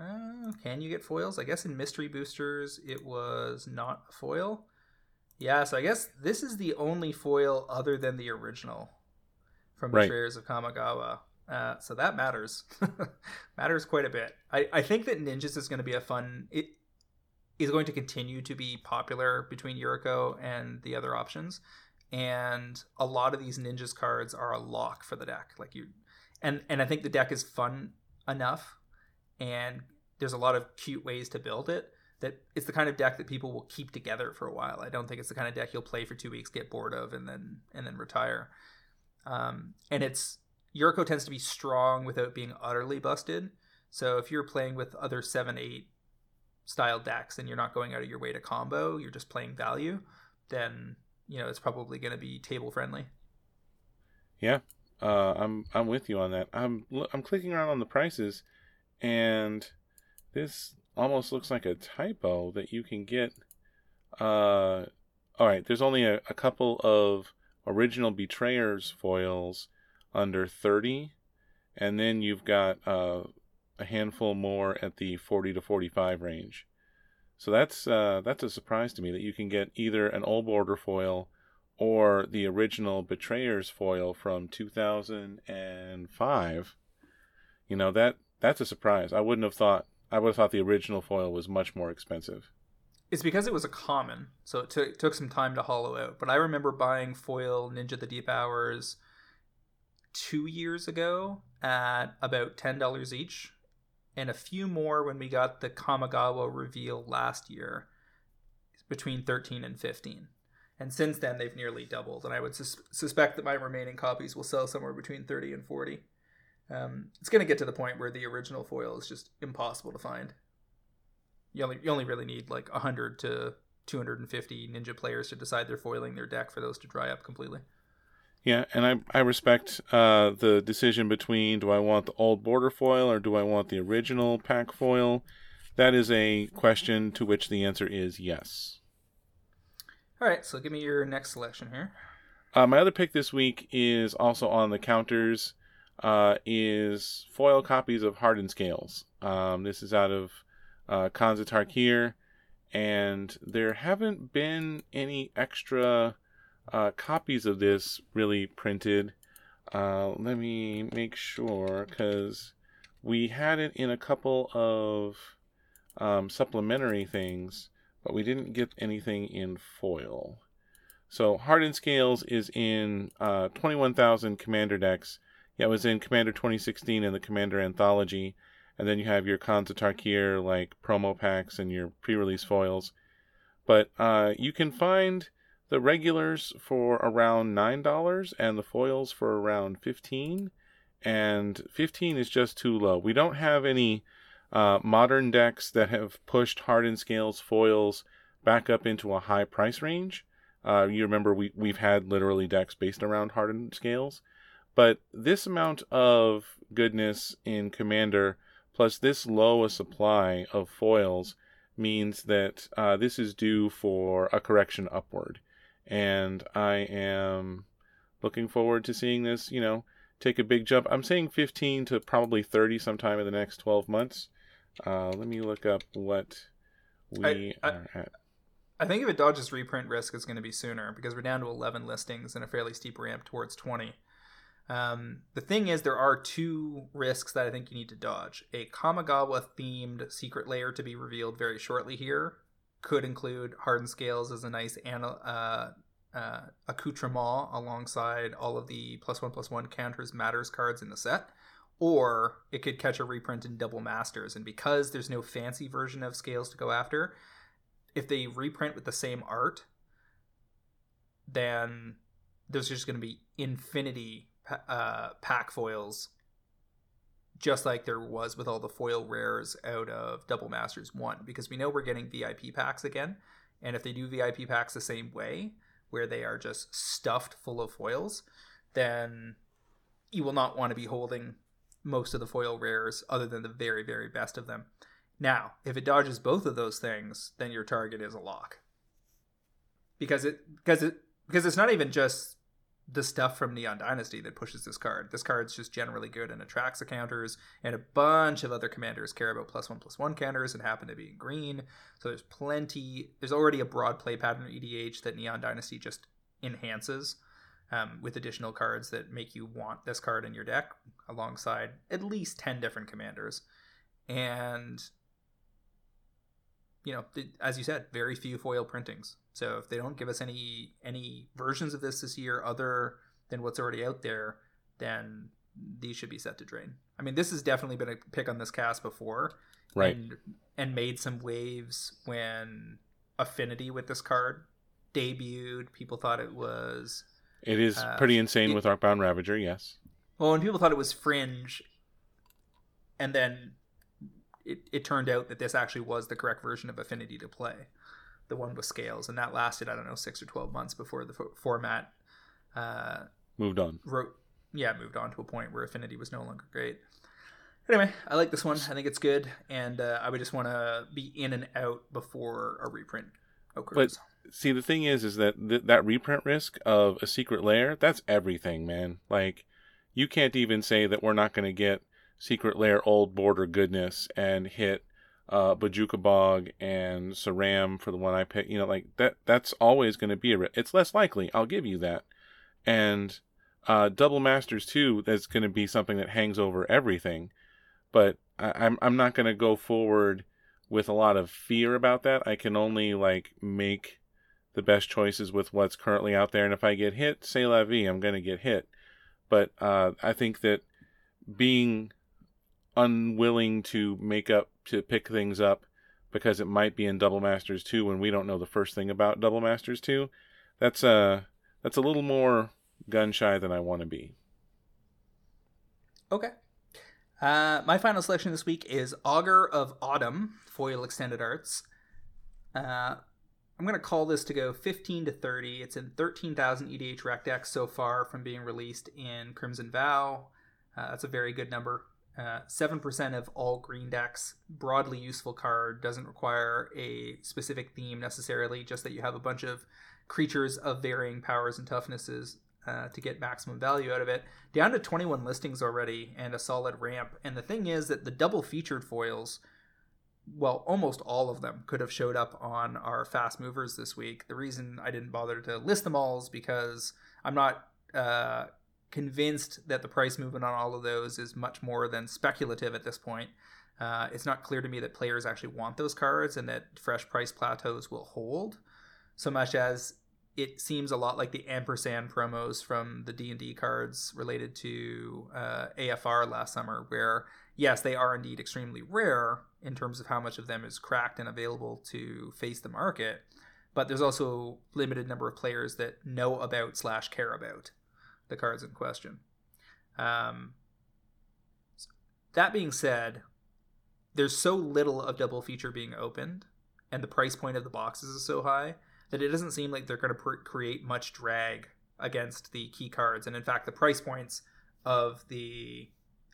Uh, can you get foils? I guess in mystery boosters it was not a foil. Yeah, so I guess this is the only foil other than the original from right. Betrayers of Kamigawa. Uh, so that matters. matters quite a bit. I, I think that Ninjas is going to be a fun. It is going to continue to be popular between Yuriko and the other options, and a lot of these Ninjas cards are a lock for the deck. Like you, and and I think the deck is fun enough, and there's a lot of cute ways to build it. That it's the kind of deck that people will keep together for a while. I don't think it's the kind of deck you'll play for two weeks, get bored of, and then and then retire. Um, and it's Yuriko tends to be strong without being utterly busted. So if you're playing with other seven eight style decks and you're not going out of your way to combo, you're just playing value, then you know it's probably going to be table friendly. Yeah, uh, I'm I'm with you on that. I'm I'm clicking around on the prices, and this almost looks like a typo that you can get. Uh, all right, there's only a, a couple of original betrayers foils under 30 and then you've got uh, a handful more at the 40 to 45 range so that's uh, that's a surprise to me that you can get either an old border foil or the original betrayers foil from 2005 you know that that's a surprise i wouldn't have thought i would have thought the original foil was much more expensive it's because it was a common so it took, took some time to hollow out but i remember buying foil ninja the deep hours two years ago at about $10 each, and a few more when we got the Kamigawa reveal last year between 13 and 15. And since then, they've nearly doubled, and I would sus- suspect that my remaining copies will sell somewhere between 30 and 40. Um, it's going to get to the point where the original foil is just impossible to find. You only, you only really need like 100 to 250 ninja players to decide they're foiling their deck for those to dry up completely. Yeah, and I I respect uh, the decision between do I want the old border foil or do I want the original pack foil. That is a question to which the answer is yes. All right, so give me your next selection here. Uh, my other pick this week is also on the counters. Uh, is foil copies of Hardened Scales. Um, this is out of uh, Tarkir, and there haven't been any extra uh, copies of this really printed. Uh, let me make sure because we had it in a couple of um, supplementary things, but we didn't get anything in foil. So Hardened Scales is in uh, 21,000 Commander decks. Yeah, it was in Commander 2016 and the Commander Anthology. And then you have your Khans Tarkir, like promo packs and your pre-release foils. But uh, you can find the regulars for around $9 and the foils for around 15 and 15 is just too low. We don't have any uh, modern decks that have pushed hardened scales foils back up into a high price range. Uh, you remember we, we've had literally decks based around hardened scales. But this amount of goodness in Commander, plus this low a supply of foils, means that uh, this is due for a correction upward and I am looking forward to seeing this, you know, take a big jump. I'm saying 15 to probably 30 sometime in the next 12 months. Uh, let me look up what we I, I, are at. I think if it dodges reprint risk, it's going to be sooner because we're down to 11 listings and a fairly steep ramp towards 20. Um, the thing is, there are two risks that I think you need to dodge. A Kamigawa themed secret lair to be revealed very shortly here could include hardened scales as a nice uh, uh, accoutrement alongside all of the plus one plus one counters matters cards in the set. Or it could catch a reprint in double masters. And because there's no fancy version of scales to go after, if they reprint with the same art, then there's just going to be infinity uh, pack foils, just like there was with all the foil rares out of Double Masters 1, because we know we're getting VIP packs again. And if they do VIP packs the same way, where they are just stuffed full of foils, then you will not want to be holding most of the foil rares other than the very, very best of them. Now, if it dodges both of those things, then your target is a lock. Because it because it because it's not even just the stuff from Neon Dynasty that pushes this card. This card's just generally good and attracts the counters, and a bunch of other commanders care about plus one plus one counters and happen to be in green. So there's plenty. There's already a broad play pattern EDH that Neon Dynasty just enhances um, with additional cards that make you want this card in your deck alongside at least ten different commanders, and you know, as you said, very few foil printings. So if they don't give us any any versions of this this year other than what's already out there, then these should be set to drain. I mean, this has definitely been a pick on this cast before, right? And, and made some waves when affinity with this card debuted. People thought it was. It is uh, pretty insane it, with Arcbound Ravager, yes. Well, and people thought it was fringe, and then it, it turned out that this actually was the correct version of Affinity to play, the one with scales, and that lasted I don't know six or twelve months before the format uh, moved on. Wrote, yeah, moved on to a point where Affinity was no longer great. Anyway, I like this one. I think it's good, and uh, I would just want to be in and out before a reprint occurs. But see, the thing is, is that th- that reprint risk of a secret lair, that's everything, man. Like, you can't even say that we're not going to get Secret Lair Old Border Goodness and hit uh, Bojuka Bog and Saram for the one I picked. You know, like that. That's always going to be a. It's less likely. I'll give you that. And uh, Double Masters too. That's going to be something that hangs over everything. But I, I'm I'm not going to go forward with a lot of fear about that. I can only like make the best choices with what's currently out there. And if I get hit, say la vie, I'm going to get hit. But uh, I think that being unwilling to make up to pick things up because it might be in Double Masters 2 when we don't know the first thing about Double Masters 2. That's a uh, that's a little more gun shy than I want to be. Okay. Uh, my final selection this week is Augur of Autumn foil extended arts. Uh, I'm going to call this to go 15 to 30. It's in 13,000 EDH rec decks so far from being released in Crimson Vow. Uh, that's a very good number. Uh, seven percent of all green decks. Broadly useful card. Doesn't require a specific theme necessarily. Just that you have a bunch of creatures of varying powers and toughnesses uh, to get maximum value out of it. Down to 21 listings already and a solid ramp. And the thing is that the double featured foils, well, almost all of them could have showed up on our fast movers this week. The reason I didn't bother to list them all is because I'm not uh, convinced that the price movement on all of those is much more than speculative at this point. Uh, it's not clear to me that players actually want those cards and that fresh price plateaus will hold, so much as it seems a lot like the ampersand promos from the D&D cards related to uh, AFR last summer, where yes, they are indeed extremely rare in terms of how much of them is cracked and available to face the market, but there's also limited number of players that know about slash care about the cards in question. Um, that being said, there's so little of double feature being opened, and the price point of the boxes is so high that it doesn't seem like they're going to pr- create much drag against the key cards. And in fact, the price points of the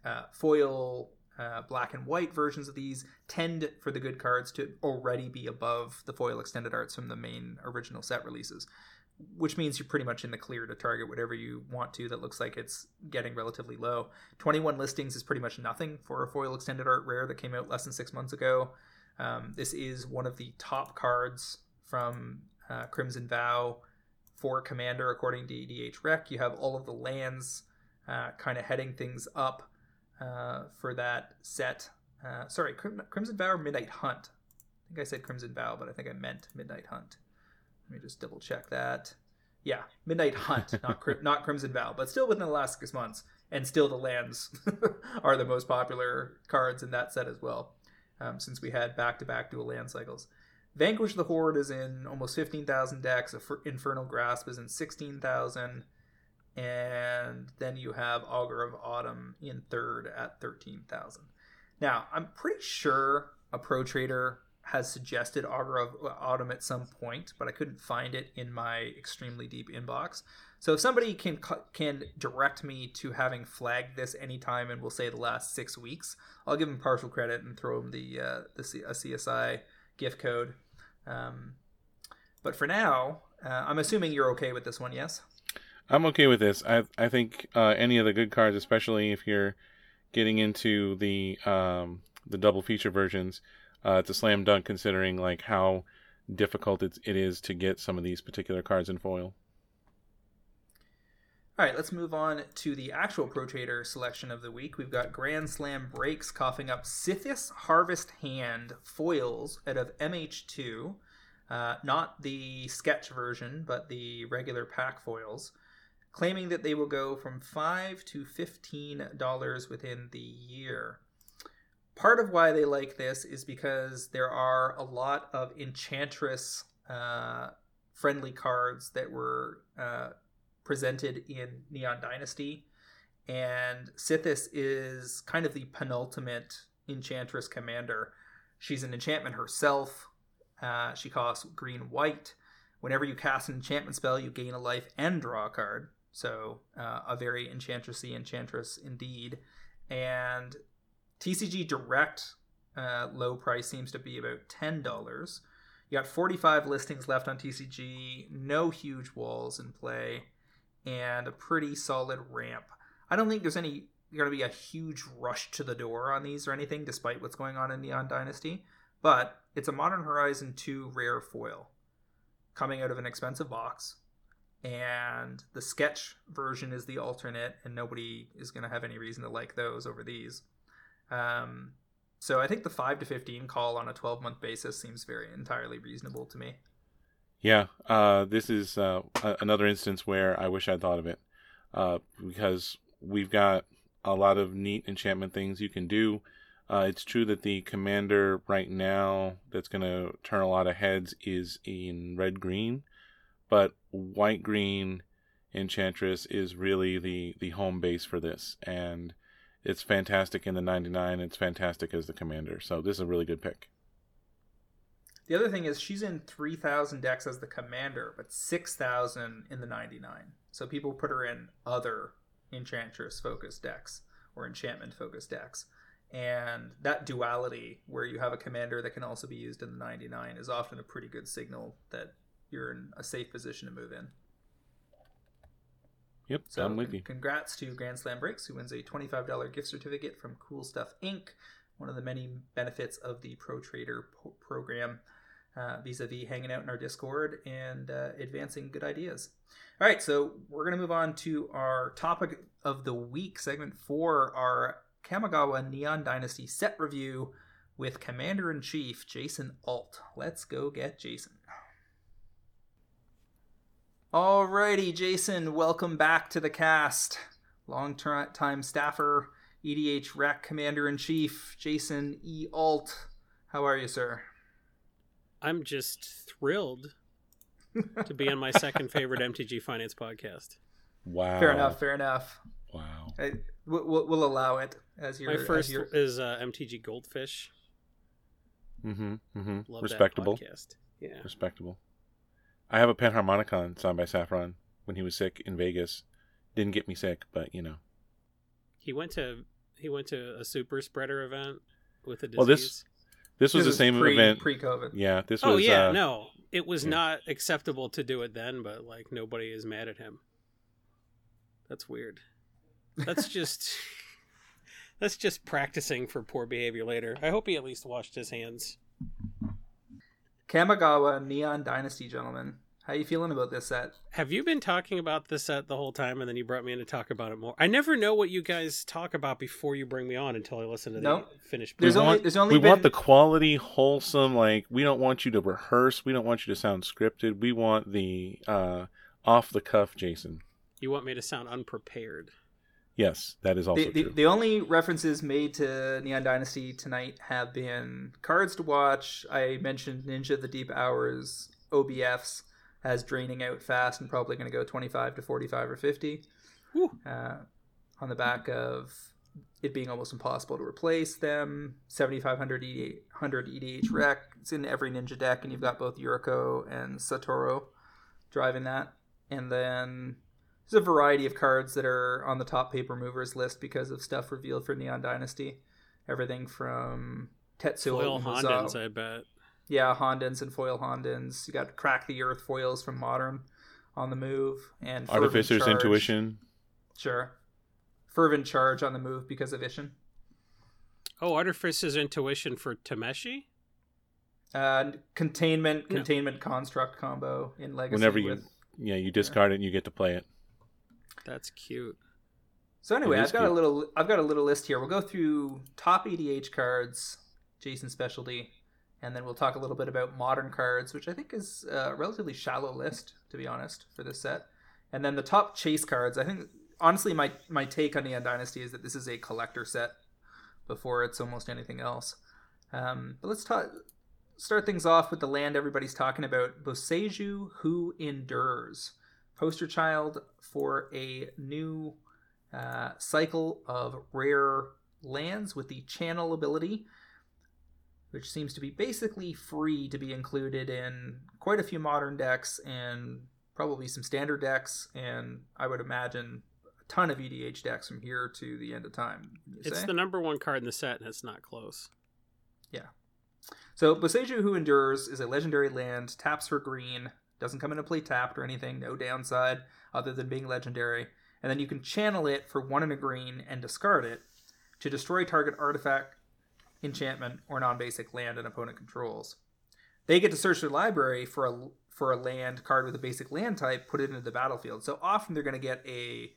uh, foil uh, black and white versions of these tend for the good cards to already be above the foil extended arts from the main original set releases which means you're pretty much in the clear to target whatever you want to that looks like it's getting relatively low. 21 listings is pretty much nothing for a foil extended art rare that came out less than six months ago. Um, this is one of the top cards from uh, Crimson Vow for Commander, according to EDH Rec. You have all of the lands uh, kind of heading things up uh, for that set. Uh, sorry, Crim- Crimson Vow or Midnight Hunt? I think I said Crimson Vow, but I think I meant Midnight Hunt. Let me just double check that. Yeah, Midnight Hunt, not not Crimson Vow, but still within the last six months, and still the lands are the most popular cards in that set as well, um, since we had back-to-back dual land cycles. Vanquish the Horde is in almost fifteen thousand decks. Infernal Grasp is in sixteen thousand, and then you have Augur of Autumn in third at thirteen thousand. Now, I'm pretty sure a pro trader has suggested Augur of Autumn at some point, but I couldn't find it in my extremely deep inbox. So if somebody can can direct me to having flagged this anytime, and we'll say the last six weeks, I'll give them partial credit and throw them the uh, the C- a CSI gift code. Um, but for now, uh, I'm assuming you're okay with this one, yes? I'm okay with this. I I think uh, any of the good cards, especially if you're getting into the um, the double feature versions, uh, it's a slam dunk considering like how difficult it, it is to get some of these particular cards in foil. All right, let's move on to the actual Pro Trader selection of the week. We've got Grand Slam Breaks coughing up Sythis Harvest Hand foils out of MH2. Uh, not the sketch version, but the regular pack foils, claiming that they will go from five to fifteen dollars within the year part of why they like this is because there are a lot of enchantress uh, friendly cards that were uh, presented in neon dynasty. And Sythis is kind of the penultimate enchantress commander. She's an enchantment herself. Uh, she costs green white. Whenever you cast an enchantment spell you gain a life and draw a card. So uh, a very enchantressy enchantress indeed. And TCG Direct uh, low price seems to be about ten dollars. You got 45 listings left on TCG, no huge walls in play, and a pretty solid ramp. I don't think there's any going to be a huge rush to the door on these or anything, despite what's going on in Neon Dynasty. But it's a Modern Horizon 2 rare foil coming out of an expensive box. And the sketch version is the alternate, and nobody is going to have any reason to like those over these. Um, so I think the five to fifteen call on a twelve month basis seems very entirely reasonable to me. Yeah, uh, this is uh, another instance where I wish I'd thought of it, uh, because we've got a lot of neat enchantment things you can do. Uh, it's true that the commander right now that's going to turn a lot of heads is in red green, but white green enchantress is really the the home base for this, and it's fantastic in the 99. It's fantastic as the commander. So this is a really good pick. The other thing is she's in 3,000 decks as the commander, but 6,000 in the 99. So people put her in other enchantress focused decks or enchantment focused decks. And that duality, where you have a commander that can also be used in the 99, is often a pretty good signal that you're in a safe position to move in. Yep, so I'm with you. Congrats to Grand Slam Breaks, who wins a $25 gift certificate from Cool Stuff Inc., one of the many benefits of the Pro Trader po- program, vis a vis hanging out in our Discord and uh, advancing good ideas. All right, so we're going to move on to our topic of the week, segment four, our Kamigawa Neon Dynasty set review with Commander in Chief Jason Alt. Let's go get Jason. Alrighty, Jason, welcome back to the cast. Long time staffer, EDH Rec Commander in Chief, Jason E. Alt. How are you, sir? I'm just thrilled to be on my second favorite MTG Finance podcast. Wow. Fair enough, fair enough. Wow. I, we'll, we'll allow it as your My first your... is uh, MTG Goldfish. Mm-hmm. mm-hmm. Love Respectable. Yeah. Respectable. I have a Panharmonicon signed by Saffron when he was sick in Vegas. Didn't get me sick, but you know. He went to he went to a super spreader event with a disease. Well, this this was This the same pre, event pre-COVID. Yeah, this was. oh yeah, uh, no, it was Yeah. not acceptable to do it then, but like nobody is mad at him. That's weird. That's just that's just practicing for poor behavior later. I hope he at least washed his hands. Kamigawa Neon Dynasty, gentlemen. How you feeling about this set? Have you been talking about this set the whole time and then you brought me in to talk about it more? I never know what you guys talk about before you bring me on until I listen to Nope. the finished There's we only- want, there's only we want the quality, wholesome. Like we don't want you to rehearse. We don't want you to sound scripted. We want the uh, off the cuff, Jason. You want me to sound unprepared. Yes, that is also The, the, true. the only references made to Neon Dynasty tonight have been cards to watch. I mentioned Ninja the Deep Hours OBFs as draining out fast and probably going to go 25 to 45 or 50 uh, on the back of it being almost impossible to replace them. 7500 EDH, 100 EDH rec. It's in every Ninja deck, and you've got both Yuriko and Satoru driving that. And then there's a variety of cards that are on the top paper movers list because of stuff revealed for Neon Dynasty. Everything from Tetsuo Foil Umezawa- Hondens, I bet. yeah, Hondens and foil Hondens. You got Crack the Earth foils from Modern on the move, and Artificer's Charge. intuition. Sure, Fervent Charge on the move because of Isshin. Oh, Artificer's intuition for Tameshi? Uh, containment, No. containment construct combo in Legacy. Whenever you with... yeah you discard it, and you get to play it. That's cute. So anyway, I've is got a little, I've got a little list here. We'll go through top EDH cards, Jason specialty, and then we'll talk a little bit about modern cards, which I think is a relatively shallow list, to be honest, for this set. And then the top chase cards. I think honestly, my my take on Neon Dynasty is that this is a collector set before it's almost anything else. Um, but let's talk. Start things off with the land everybody's talking about. Boseiju Who Endures. Poster child for a new uh, cycle of rare lands with the channel ability, which seems to be basically free to be included in quite a few modern decks and probably some standard decks, and I would imagine a ton of EDH decks from here to the end of time. It's say? the number one card in the set, and it's not close. Yeah. So Boseiju Who Endures is a legendary land, taps for green, doesn't come into play tapped or anything, no downside other than being legendary. And then you can channel it for one in a green and discard it to destroy target artifact, enchantment, or non-basic land an opponent controls. They get to search their library for a for a land card with a basic land type, put it into the battlefield. So often they're going to get a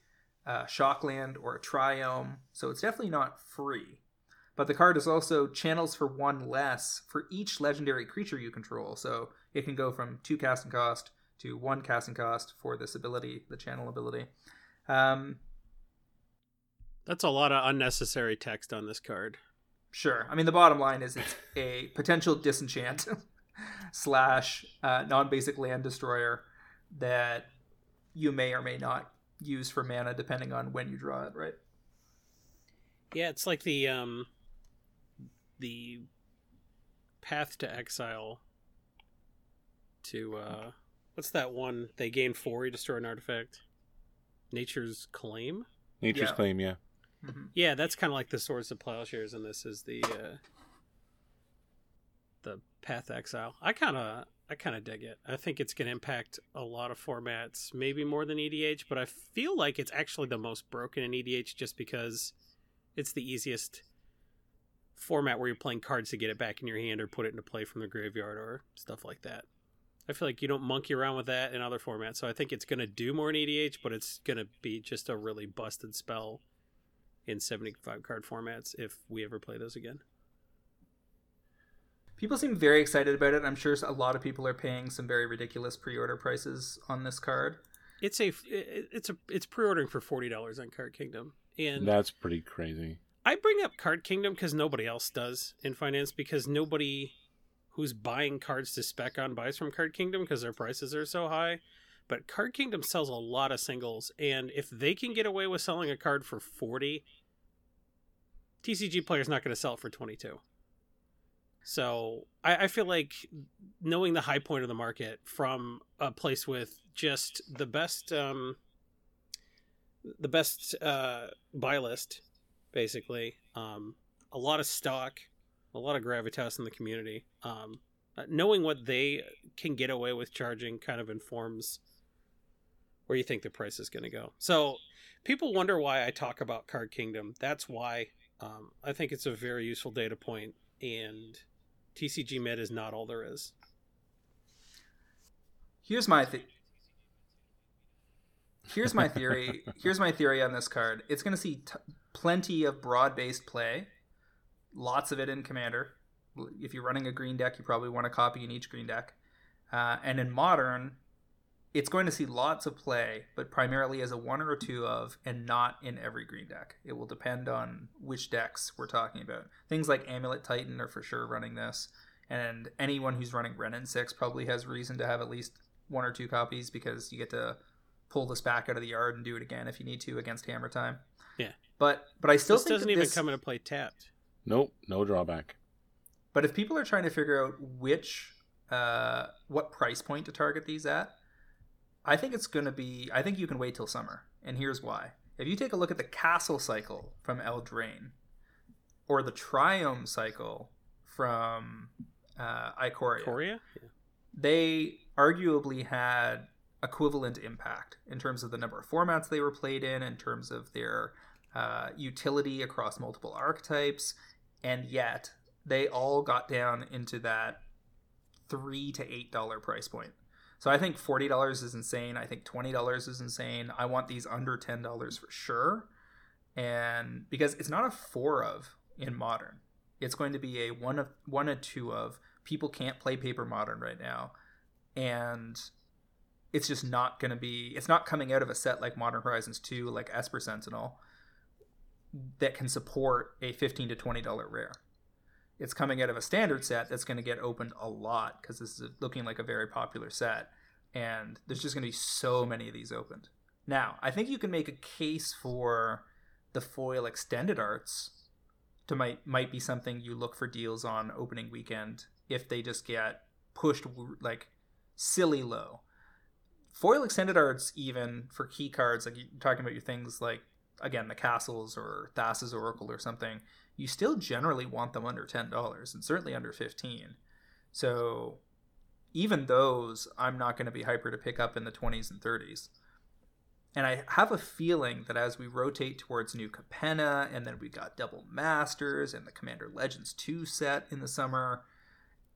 uh, shock land or a triome. So it's definitely not free. But the card is also channels for one less for each legendary creature you control. So it can go from two casting cost to one casting cost for this ability, the channel ability. Um, That's a lot of unnecessary text on this card. sure. I mean, the bottom line is it's a potential disenchant slash uh, non basic land destroyer that you may or may not use for mana depending on when you draw it, right? Yeah, it's like the um the path to exile to uh what's that one? They gain four you destroy an artifact. Nature's claim? Nature's Yeah. claim, yeah. hmm yeah that's kind of like the swords of plowshares and this is the uh the path to exile. I kind of i kind of dig it. I think it's going to impact a lot of formats maybe more than edh but i feel like it's actually the most broken in edh just because it's the easiest format where you're playing cards to get it back in your hand or put it into play from the graveyard or stuff like that. I feel like you don't monkey around with that in other formats, so I think it's going to do more in EDH, but it's going to be just a really busted spell in 75 card formats if we ever play those again. People seem very excited about it. I'm sure a lot of people are paying some very ridiculous pre-order prices on this card. It's a it's a it's pre-ordering for $40 on Card Kingdom. And That's pretty crazy. I bring up Card Kingdom because nobody else does in finance because nobody who's buying cards to spec on buys from Card Kingdom because their prices are so high. But Card Kingdom sells a lot of singles, and if they can get away with selling a card for 40, TCG player's not going to sell it for 22. So I, I feel like knowing the high point of the market from a place with just the best um, the best uh, buy list basically. Um, a lot of stock, a lot of gravitas in the community. Um, Uh, knowing what they can get away with charging kind of informs where you think the price is going to go. So people wonder why I talk about Card Kingdom. That's why um, I think it's a very useful data point, and TCG Mid is not all there is. Here's my th- here's my theory. here's my theory on this card. It's going to see t- plenty of broad-based play, lots of it in Commander. If you're running a green deck, you probably want a copy in each green deck. Uh, and in Modern, it's going to see lots of play, but primarily as a one or two of, and not in every green deck. It will depend on which decks we're talking about. Things like Amulet Titan are for sure running this, and anyone who's running and Six probably has reason to have at least one or two copies because you get to pull this back out of the yard and do it again if you need to against Hammer Time. Yeah, but but I still this think doesn't even this, come into play tapped. Nope, no drawback. But if people are trying to figure out which uh, what price point to target these at, I think it's going to be. I think you can wait till summer, and here's why. If you take a look at the Castle cycle from Eldraine, or the Triome cycle from uh, Ikoria, Korea? they arguably had equivalent impact in terms of the number of formats they were played in, in terms of their uh, utility across multiple archetypes, and yet they all got down into that three to eight dollar price point. So I think forty dollars is insane. I think twenty dollars is insane. I want these under ten dollars for sure, and because it's not a four of in modern, it's going to be a one of one and two of. People can't play paper modern right now, and it's just not going to be. It's not coming out of a set like Modern Horizons two, like Esper Sentinel, that can support a fifteen to twenty dollar rare it's coming out of a standard set that's going to get opened a lot because this is looking like a very popular set and there's just going to be so many of these opened now i think you can make a case for the foil extended arts to might might be something you look for deals on opening weekend if they just get pushed like silly low foil extended arts even for key cards like you're talking about your things like again the castles or thassa's oracle or something you still generally want them under $10 and certainly under 15 so even those i'm not going to be hyper to pick up in the 20s and 30s and i have a feeling that as we rotate towards new capenna and then we got double masters and the commander legends 2 set in the summer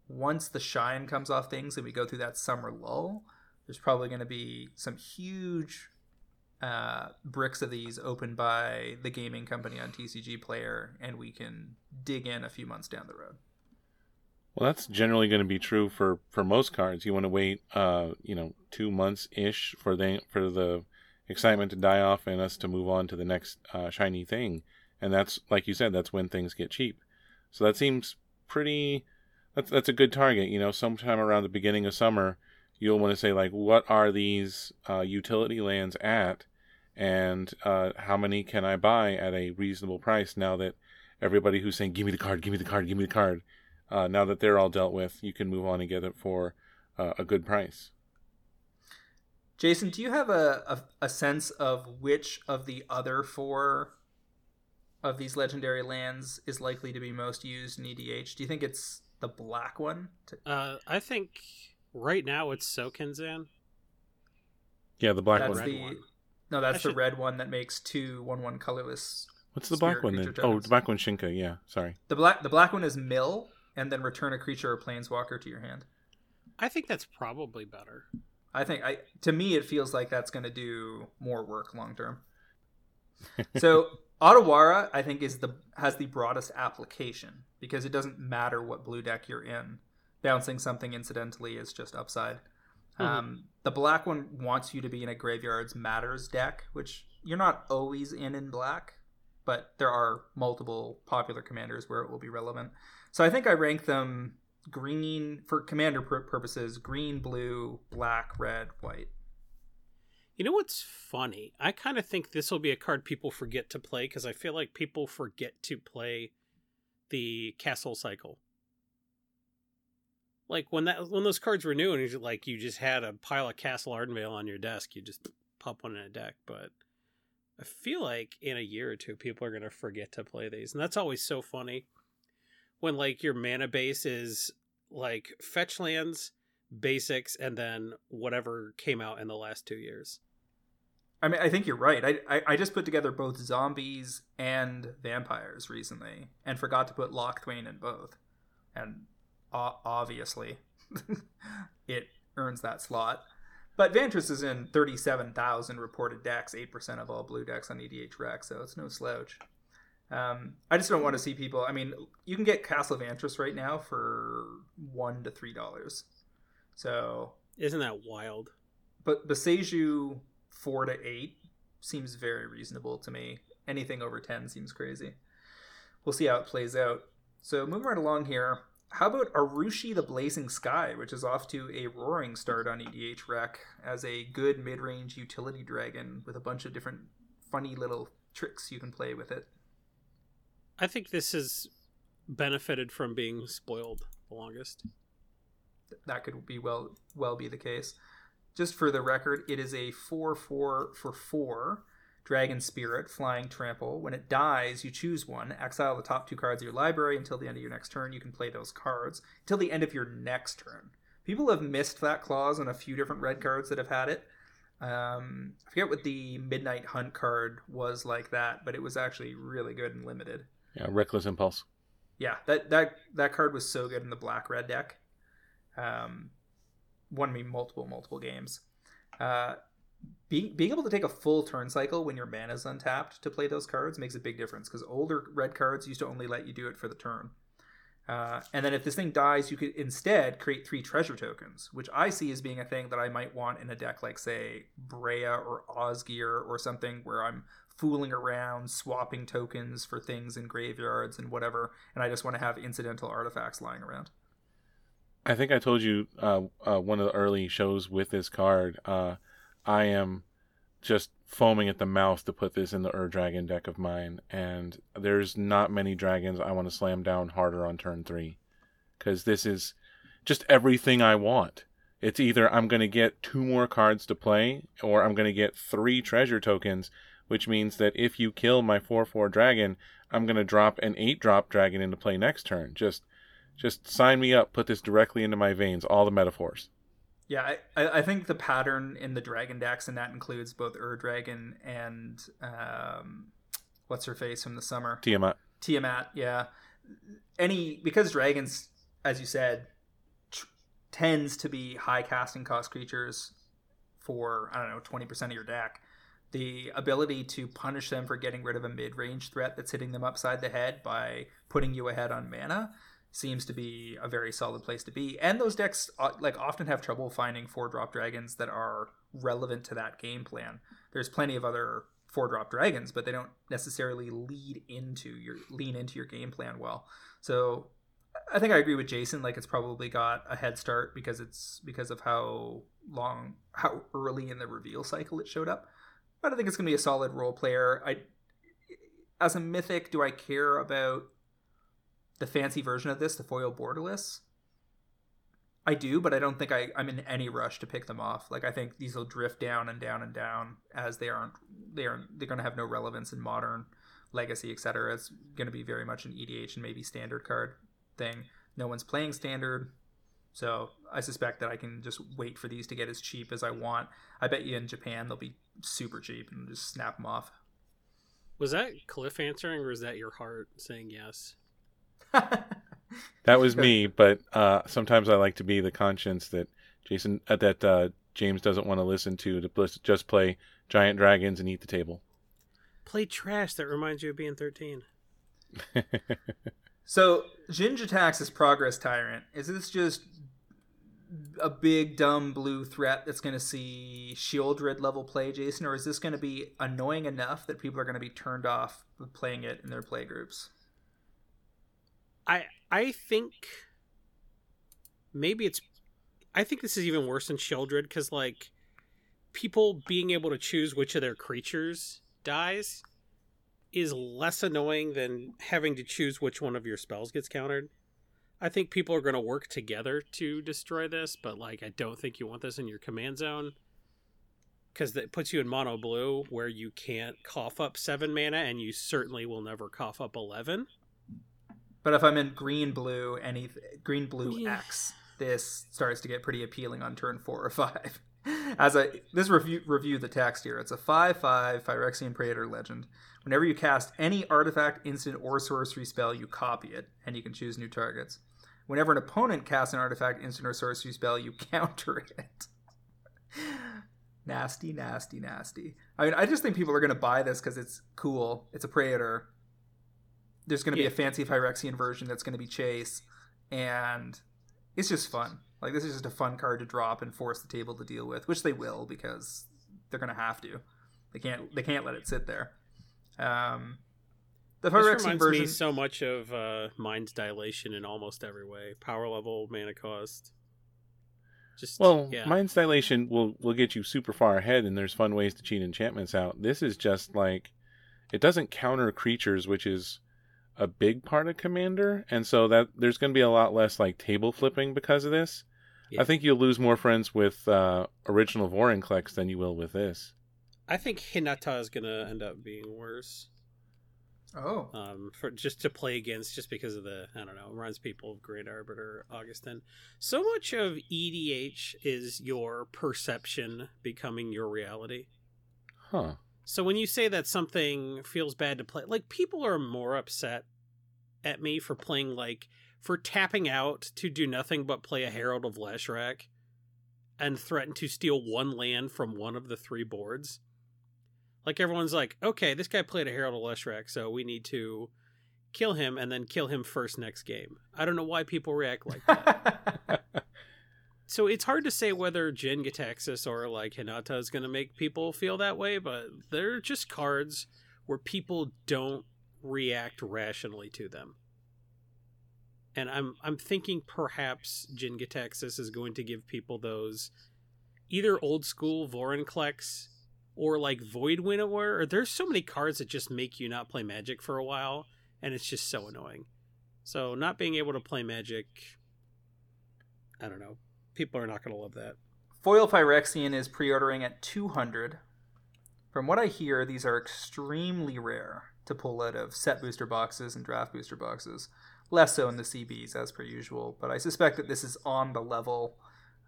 once the shine comes off things and we go through that summer lull there's probably going to be some huge uh, bricks of these opened by the gaming company on TCG Player, and we can dig in a few months down the road. Well, that's generally going to be true for, for most cards. You want to wait, uh, you know, two months ish for the for the excitement to die off and us to move on to the next uh, shiny thing, and that's like you said, that's when things get cheap. So that seems pretty. That's that's a good target. You know, sometime around the beginning of summer, you'll want to say like what are these uh, utility lands at? And uh, how many can i buy at a reasonable price now that everybody who's saying give me the card give me the card give me the card uh, now that they're all dealt with you can move on and get it for uh, a good price. Jason do you have a, a, a sense of which of the other four of these legendary lands is likely to be most used in edh do you think it's the black one to... Uh, i think Right now, it's Sokenzan. Yeah, the black that's one. The, no, that's the red one that makes two one one colorless. What's the black one then? Oh, the black one Shinka. Yeah, sorry. The black the black one is mill, and then return a creature or planeswalker to your hand. I think that's probably better. I think I to me it feels like that's going to do more work long term. so Otawara, I think, is the has the broadest application because it doesn't matter what blue deck you're in bouncing something incidentally is just upside. Mm-hmm. Um, the black one wants you to be in a graveyards matters deck, which you're not always in in black, but there are multiple popular commanders where it will be relevant. So I think I rank them green for commander purposes: green, blue, black, red, white. You know what's funny? I kind of think this will be a card people forget to play because I feel like people forget to play the castle cycle like when that when those cards were new and you like you just had a pile of Castle Ardenvale on your desk, you just pop one in a deck. But I feel like in a year or two, people are gonna forget to play these, and that's always so funny when like your mana base is like fetch lands, basics, and then whatever came out in the last two years. I mean, I think you're right. I, I, I just put together both zombies and vampires recently, and forgot to put Locthwain in both, and obviously, it earns that slot. But Vantress is in 37,000 reported decks, 8% of all blue decks on EDHREC, so it's no slouch. Um, I just don't want to see people. I mean, you can get Castle Vantress right now for one to three dollars. So isn't that wild? But Boseiju four to eight seems very reasonable to me. Anything over ten seems crazy. We'll see how it plays out. So moving right along here, how about Atsushi the Blazing Sky, which is off to a roaring start on EDHREC as a good mid range utility dragon with a bunch of different funny little tricks you can play with it. I think this has benefited from being spoiled the longest. That could be well well be the case. Just for the record, it is a 4 4 for 4 Dragon Spirit, Flying Trample. When it dies, you choose one, exile the top two cards of your library until the end of your next turn. You can play those cards until the end of your next turn. People have missed that clause on a few different red cards that have had it. Um, I forget what the Midnight Hunt card was like that, but it was actually really good and limited. Yeah, Reckless Impulse. Yeah, that that that card was so good in the black red deck. Um, won me multiple multiple games. Uh, being being able to take a full turn cycle when your mana is untapped to play those cards makes a big difference because older red cards used to only let you do it for the turn. Uh, and then if this thing dies, you could instead create three treasure tokens, which I see as being a thing that I might want in a deck like, say, Breya or Osgir or something where I'm fooling around, swapping tokens for things in graveyards and whatever, and I just want to have incidental artifacts lying around. I think I told you uh, uh, one of the early shows with this card. Uh, I am just foaming at the mouth to put this in the Ur Dragon deck of mine, and there's not many dragons I want to slam down harder on turn three, because this is just everything I want. It's either I'm going to get two more cards to play, or I'm going to get three treasure tokens, which means that if you kill my 4 4 dragon, I'm going to drop an 8 drop dragon into play next turn. Just just sign me up, put this directly into my veins, all the metaphors. Yeah, I, I think the pattern in the dragon decks, and that includes both Ur Dragon and um, what's her face from the summer Tiamat. Tiamat, yeah. Any because dragons, as you said, tr- tends to be high casting cost creatures for I don't know twenty percent of your deck. The ability to punish them for getting rid of a mid range threat that's hitting them upside the head by putting you ahead on mana seems to be a very solid place to be. And those decks uh, like often have trouble finding four drop dragons that are relevant to that game plan. There's plenty of other four drop dragons, but they don't necessarily lead into your lean into your game plan well. So I think I agree with Jason. Like it's probably got a head start because it's because of how long, how early in the reveal cycle it showed up. But I think it's going to be a solid role player. I, as a mythic, do I care about the fancy version of this, the foil borderless. I do, but I don't think I, I'm in any rush to pick them off. Like I think these will drift down and down and down as they aren't they aren't they're to have no relevance in modern legacy, etc. It's to be very much an EDH and maybe standard card thing. No one's playing standard, so I suspect that I can just wait for these to get as cheap as I want. I bet you in Japan they'll be super cheap and just snap them off. Was that Cliff answering, or is that your heart saying yes? that was me, but uh, sometimes I like to be the conscience that Jason uh, that uh, James doesn't want to listen to to just play giant dragons and eat the table. Play trash that reminds you of being thirteen. so Jin-Gitaxias Progress Tyrant is this just a big dumb blue threat that's going to see Sheoldred level play, Jason, or is this going to be annoying enough that people are going to be turned off playing it in their play groups? I I think maybe it's I think this is even worse than Sheoldred because like people being able to choose which of their creatures dies is less annoying than having to choose which one of your spells gets countered. I think people are going to work together to destroy this, but like I don't think you want this in your command zone because that puts you in mono blue where you can't cough up seven mana and you certainly will never cough up 11 But if I'm in green blue, any green blue Yeah. X, this starts to get pretty appealing on turn four or five. As a this review review the text here, it's a five five Phyrexian Praetor legend. Whenever you cast any artifact, instant, or sorcery spell, you copy it, and you can choose new targets. Whenever an opponent casts an artifact, instant, or sorcery spell, you counter it. nasty, nasty, nasty. I mean, I just think people are going to buy this because it's cool. It's a Praetor. There's going to be a fancy Phyrexian version that's going to be Chase, and it's just fun. Like this is just a fun card to drop and force the table to deal with, which they will because they're going to have to. They can't. They can't let it sit there. Um, the This Phyrexian reminds version. me so much of uh, Mind's Dilation in almost every way. Power level, mana cost. Just Well, yeah. Mind's Dilation will will get you super far ahead, and there's fun ways to cheat enchantments out. This is just like it doesn't counter creatures, which is a big part of Commander, and so that there's going to be a lot less like table flipping because of this. Yeah. I think you'll lose more friends with uh, original Vorinclex than you will with this. I think Hinata is gonna end up being worse. oh, Um, for just to play against, just because of the I don't know, reminds people of Great Arbiter Augustin. So much of EDH is your perception becoming your reality. Huh. So when you say that something feels bad to play, like people are more upset at me for playing like for tapping out to do nothing but play a Herald of Leshrac and threaten to steal one land from one of the three boards. Like everyone's like, okay, this guy played a Herald of Leshrac, so we need to kill him and then kill him first next game. I don't know why people react like that. so it's hard to say whether Jin-Gitaxias or like Hinata is going to make people feel that way, but they're just cards where people don't react rationally to them. And I'm I'm thinking perhaps Jin-Gitaxias is going to give people those either old school Vorinclex or like Void Winnower. Or there's so many cards that just make you not play Magic for a while, and it's just so annoying. So not being able to play Magic, I don't know. People are not going to love that. Foil Phyrexian is pre-ordering at 200. From what I hear, these are extremely rare to pull out of set booster boxes and draft booster boxes. Less so in the CBs as per usual, but I suspect that this is on the level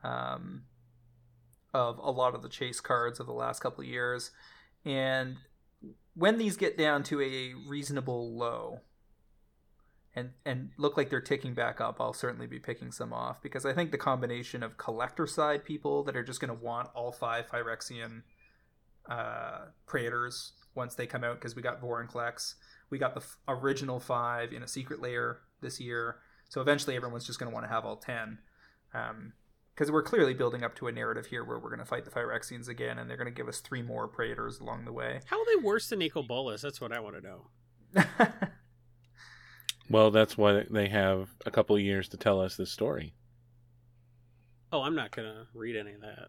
um, of a lot of the chase cards of the last couple of years. And when these get down to a reasonable low, and and look like they're ticking back up, I'll certainly be picking some off because I think the combination of collector side people that are just going to want all five Phyrexian uh, Praetors once they come out because we got Vorinclex, we got the f- original five in a secret lair this year, so eventually everyone's just going to want to have all ten. Um, because we're clearly building up to a narrative here where we're going to fight the Phyrexians again, and they're going to give us three more Praetors along the way. How are they worse than Eco Bolas? That's what I want to know. Well, that's why they have a couple of years to tell us this story. Oh, I'm not going to read any of that.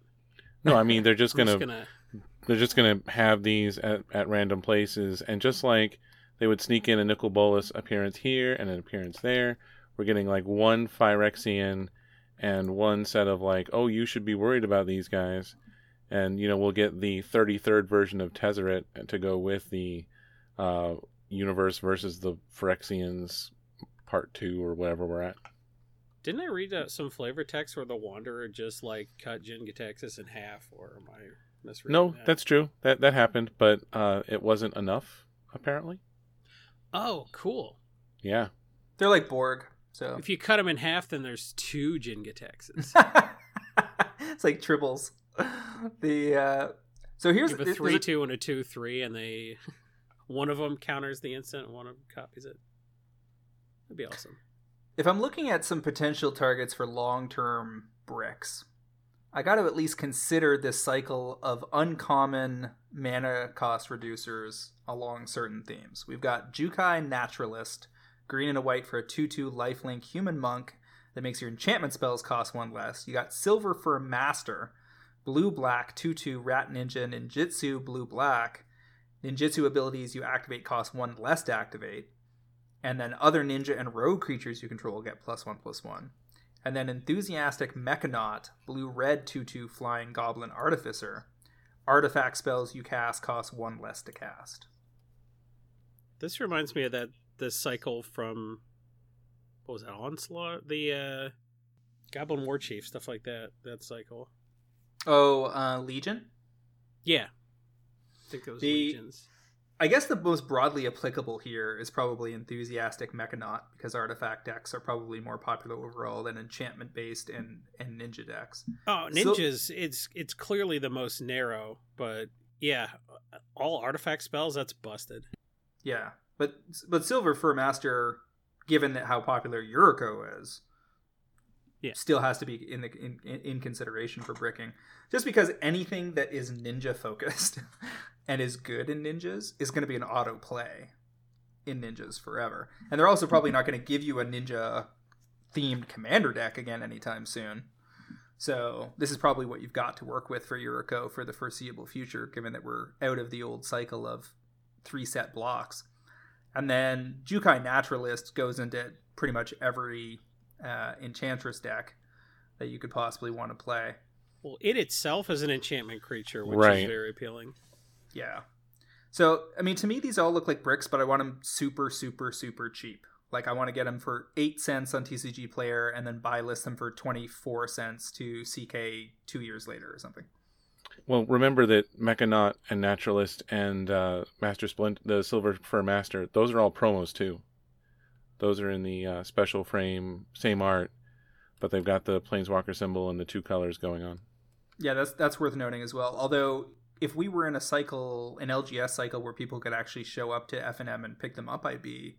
No, I mean they're just gonna just gonna they're just gonna have these at, at random places, and just like they would sneak in a Nicol Bolas appearance here and an appearance there, we're getting like one Phyrexian and one set of like, oh, you should be worried about these guys, and you know we'll get the 33rd version of Tezzeret to go with the uh, universe versus the Phyrexians part two or whatever we're at. Didn't I read uh, some flavor text where the Wanderer just like cut Jin-Gitaxias in half, or am I misreading No, that? that's true. That that happened, but uh, it wasn't enough apparently. oh cool. Yeah. they're like Borg, so If you cut them in half, then there's two Jin-Gitaxias. it's like tribbles. The uh, so here's Give a there's three two and a two three, and they one of them counters the instant, and one of them copies it. That'd be awesome. if I'm looking at some potential targets for long-term bricks, I got to at least consider this cycle of uncommon mana cost reducers along certain themes. We've got Jukai Naturalist, green and a white for a 2-2 lifelink human monk that makes your enchantment spells cost one less. You got Silver for a Master, blue black 2-2 Rat Ninja Ninjutsu blue black. Ninjutsu abilities you activate cost one less to activate and then other ninja and rogue creatures you control get plus one plus one. And then enthusiastic mechanaut, blue red 2 2 flying goblin artificer. Artifact spells you cast cost one less to cast. This reminds me of that the cycle from what was that onslaught? The uh, Goblin War Chief stuff like that. That cycle. Oh, uh, Legion. Yeah, I think those The- legions. I guess the most broadly applicable here is probably enthusiastic Mechanaut because artifact decks are probably more popular overall than enchantment based and and ninja decks. Oh, So- ninjas! it's it's clearly the most narrow, but yeah, all artifact spells that's busted. Yeah, but but Silver Fur Master, given that how popular Yuriko is, Yeah. still has to be in the in, in consideration for bricking. Just because anything that is ninja focused and is good in ninjas is going to be an auto play in ninjas forever, and they're also probably not going to give you a ninja themed commander deck again anytime soon. So this is probably what you've got to work with for Yuriko for the foreseeable future, given that we're out of the old cycle of three set blocks. And then Jukai Naturalist goes into pretty much every uh, Enchantress deck that you could possibly want to play. Well, it itself is an enchantment creature, which Right. is very appealing. Yeah. So, I mean, to me, these all look like bricks, but I want them super, super, super cheap. Like, I want to get them for 8 cents on TCG Player and then buy list them for 24 cents to CK two years later or something. Well, remember that Mechanaut and Naturalist and uh, Master Splint, the Silver Fur Master, those are all promos too. Those are in the uh, special frame, same art, but they've got the Planeswalker symbol and the two colors going on. Yeah, that's that's worth noting as well. Although if we were in a cycle, an LGS cycle where people could actually show up to FNM and pick them up, I'd be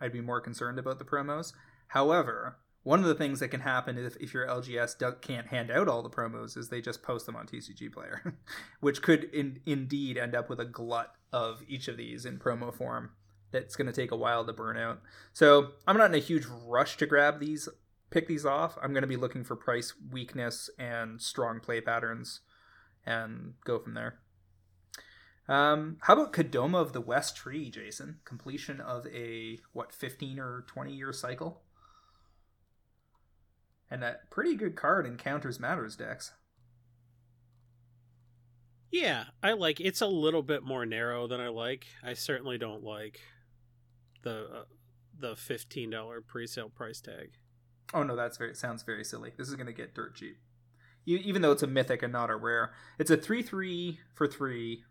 I'd be more concerned about the promos. However, one of the things that can happen if, if your LGS do, can't hand out all the promos is they just post them on TCG Player, which could in, indeed end up with a glut of each of these in promo form. That's going to take a while to burn out. So I'm not in a huge rush to grab these pick these off. I'm going to be looking for price weakness and strong play patterns and go from there. Um, how about Kodama of the West Tree, Jason? Completion of a, what, 15 or 20 year cycle? And a pretty good card in Counters Matters decks. Yeah, I like. It's a little bit more narrow than I like. I certainly don't like the uh, the fifteen dollar pre-sale price tag. Oh no, that's very sounds very silly. This is going to get dirt cheap. Even though it's a mythic and not a rare, it's a three-three for three.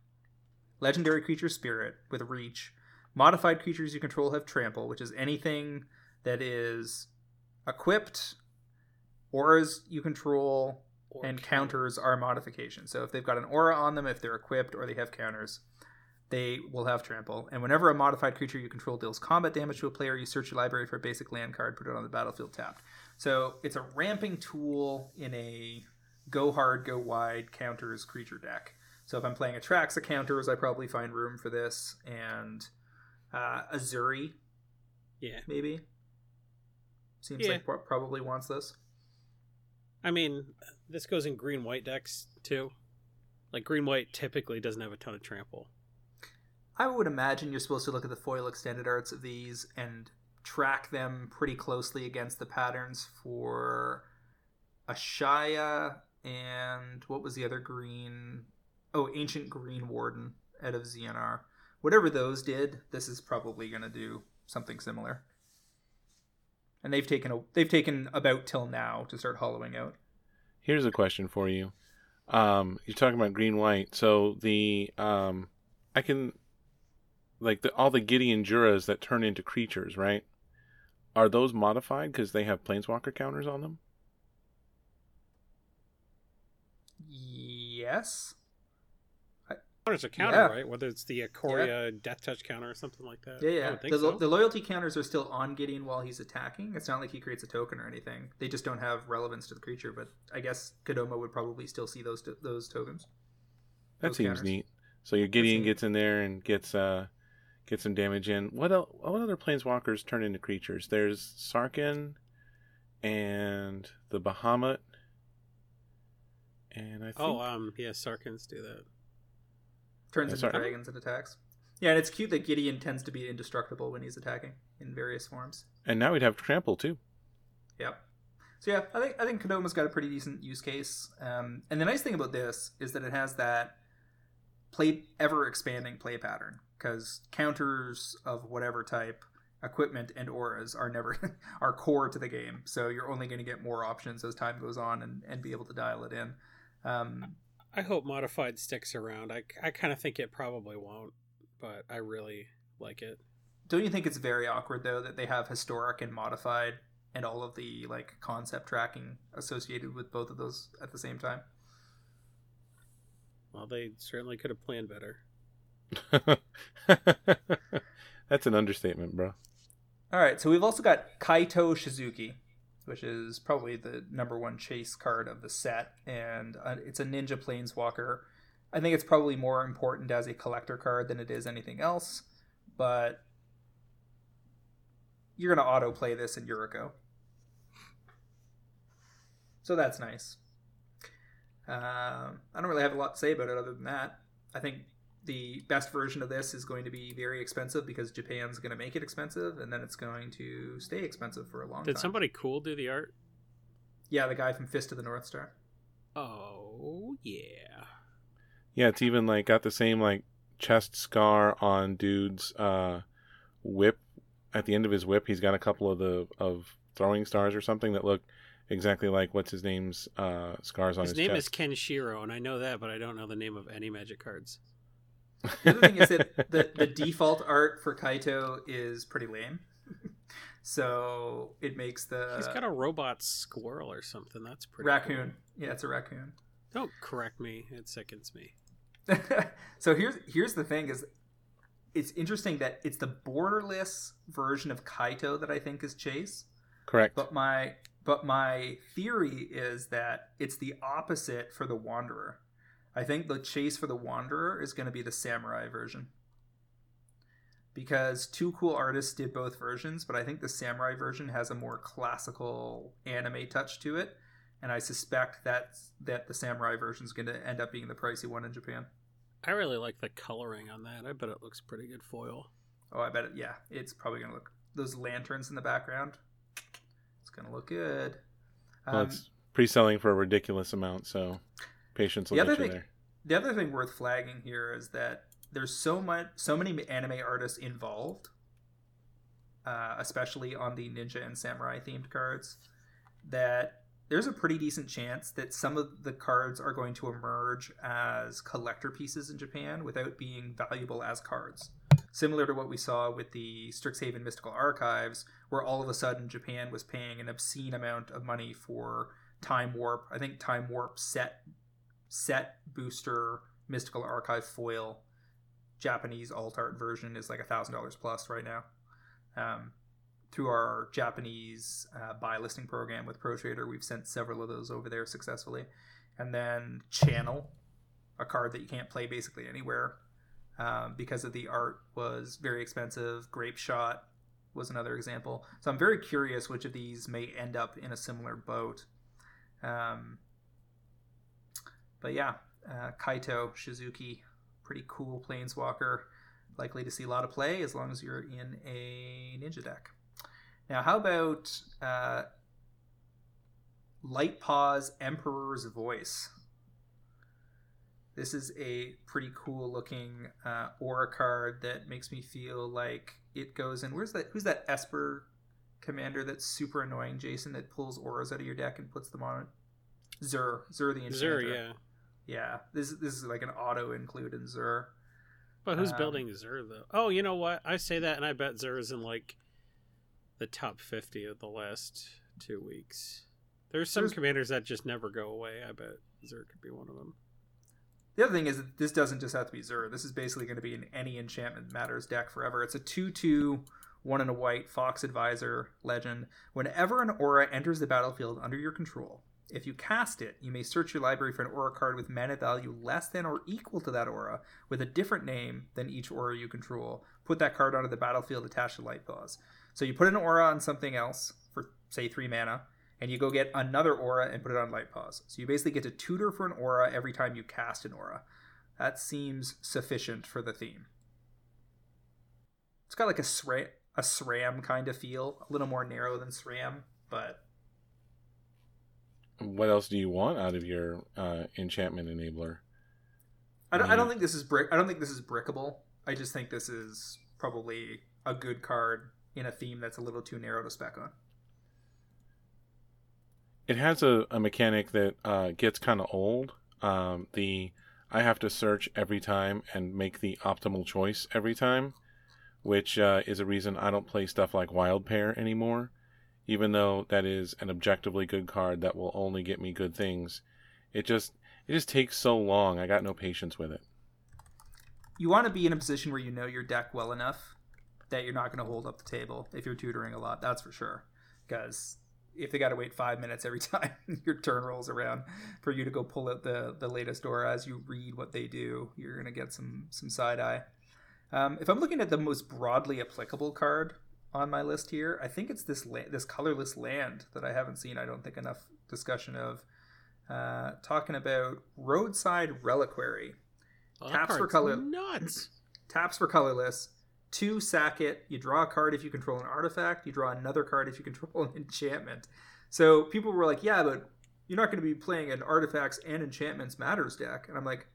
Legendary creature spirit with reach. Modified creatures you control have trample, which is anything that is equipped, auras you control, Or and counter. counters are modifications. So if they've got an aura on them, if they're equipped, or they have counters, they will have trample. And whenever a modified creature you control deals combat damage to a player, you search your library for a basic land card, put it on the battlefield tapped. So it's a ramping tool in a go hard, go wide counters creature deck. So if I'm playing Atraxa counters, I probably find room for this. And uh, Ezuri, Yeah, maybe. Seems Yeah. like probably wants this. I mean, this goes in green white decks too. Like green white typically doesn't have a ton of trample. I would imagine you're supposed to look at the foil extended arts of these and track them pretty closely against the patterns for Ashaya and what was the other green? Oh, Ancient Green Warden out of ZNR. Whatever those did, this is probably going to do something similar. And they've taken a they've taken about till now to start hollowing out. Here's a question for you. Um, you're talking about green white, so the um, I can like the all the Gideon Juras that turn into creatures, right? Are those modified because they have planeswalker counters on them? Yes. Counters a counter, Yeah. right? Whether it's the Ikoria Death Touch counter or something like that. Yeah, yeah. would think The, so. the loyalty counters are still on Gideon while he's attacking. It's not like he creates a token or anything. They just don't have relevance to the creature. But I guess Kodama would probably still see those those tokens. That Those seems counters. neat. So your Gideon gets in there and gets uh gets some damage in. What el- what other planeswalkers turn into creatures? There's Sarkhan and the Bahamut. And I think oh, um, yeah, Sarkhans do that. Turns Yeah, into sorry. dragons and attacks. Yeah, and it's cute that Gideon tends to be indestructible when he's attacking in various forms. and now we'd have trample too. Yep. So yeah, I think I think Kodama's got a pretty decent use case. Um, and the nice thing about this is that it has that play ever expanding play pattern because counters of whatever type equipment and auras are never are core to the game. So you're only going to get more options as time goes on and, and be able to dial it in. Um, I hope modified sticks around. I, I kind of think it probably won't, but I really like it. Don't you think it's very awkward though that they have historic and modified and all of the like concept tracking associated with both of those at the same time? Well, they certainly could have planned better. That's an understatement, bro. All right, so we've also got Kaito Shizuki, which is probably the number one chase card of the set, and uh, it's a ninja planeswalker. I think it's probably more important as a collector card than it is anything else, but you're going to auto play this in Yuriko. So that's nice. Um, I don't really have a lot to say about it other than that. I think the best version of this is going to be very expensive because Japan's going to make it expensive, and then it's going to stay expensive for a long Did time. somebody cool do the art? Yeah, the guy from Fist of the North Star. Oh yeah. Yeah, it's even like got the same like chest scar on dude's uh whip. At the end of his whip, he's got a couple of the of throwing stars or something that look exactly like what's his name's uh scars on His his, name chest. is Kenshiro, and I know that, but I don't know the name of any magic cards. The other thing is that the, the default art for Kaito is pretty lame. so it makes the He's got a robot squirrel or something. That's pretty raccoon. Yeah, it's a raccoon. Don't correct me. It sickens me. so here's here's the thing is it's interesting that it's the borderless version of Kaito that I think is Chase. Correct. But my but my theory is that it's the opposite for the Wanderer. I think the chase for the Wanderer is going to be the samurai version. Because two cool artists did both versions, but I think the samurai version has a more classical anime touch to it, and I suspect that that the samurai version is going to end up being the pricey one in Japan. I really like the coloring on that. I bet it looks pretty good foil. Oh, I bet it. Yeah, it's probably going to look those lanterns in the background. It's going to look good. well, Um, it's pre-selling for a ridiculous amount, so patience will The get other you thing- there. the other thing worth flagging here is that there's so much so many anime artists involved uh, especially on the ninja and samurai themed cards that there's a pretty decent chance that some of the cards are going to emerge as collector pieces in Japan without being valuable as cards. Similar to what we saw with the Strixhaven Mystical Archives, where all of a sudden Japan was paying an obscene amount of money for Time Warp. I think Time Warp set set booster mystical archive foil. Japanese alt art version is like a thousand dollars plus right now. Um, through our japanese uh, buy listing program with pro trader we've sent several of those over there successfully. And then channel a card that you can't play basically anywhere um, because of the art was very expensive. Grape shot was another example. So i'm very curious which of these may end up in a similar boat. Um, but yeah, uh, Kaito Shizuki, pretty cool planeswalker. Likely to see a lot of play as long as you're in a ninja deck. Now, how about uh, Light Paws Emperor's Voice? This is a pretty cool looking uh, aura card that makes me feel like it goes in. Where's that? Who's that Esper commander that's super annoying, Jason, that pulls auras out of your deck and puts them on it? Zur. Zur the Enchanter. yeah. Yeah, this this is like an auto include in Zur. But who's Um, building Zur though? Oh, you know what? I say that, and I bet Zur is in like the top fifty of the last two weeks. There's some There's- commanders that just never go away. I bet Zur could be one of them. The other thing is that this doesn't just have to be Zur. This is basically going to be in any Enchantment Matters deck forever. It's a 2 2, 1 and a white Fox Advisor legend. Whenever an aura enters the battlefield under your control, if you cast it, you may search your library for an aura card with mana value less than or equal to that aura with a different name than each aura you control. Put that card onto the battlefield attached to Light Paws. So you put an aura on something else for, say, 3 mana, and you go get another aura and put it on Light Paws. So you basically get to tutor for an aura every time you cast an aura. That seems sufficient for the theme. It's got like a SRAM, a SRAM kind of feel, a little more narrow than SRAM, but What else do you want out of your uh, enchantment enabler? I don't, I don't think this is brick. I don't think this is brickable. I just think this is probably a good card in a theme that's a little too narrow to spec on. It has a, a mechanic that uh, gets kind of old. Um, the I have to search every time and make the optimal choice every time, which uh, is a reason I don't play stuff like Wild Pair anymore. Even though that is an objectively good card that will only get me good things, it just it just takes so long. I got no patience with it. You want to be in a position where you know your deck well enough that you're not going to hold up the table if you're tutoring a lot. That's for sure. Because if they got to wait five minutes every time your turn rolls around for you to go pull out the the latest aura as you read what they do, you're gonna get some some side eye. Um, if I'm looking at the most broadly applicable card on my list here, I think it's this la- this colorless land that I haven't seen. I don't think enough discussion of. Uh, talking about roadside reliquary. Oh, Taps for color- Nuts. Taps for colorless. Two sack it. You draw a card if you control an artifact. You draw another card if you control an enchantment. So people were like, "Yeah, but you're not going to be playing an artifacts and enchantments matters deck." And I'm like,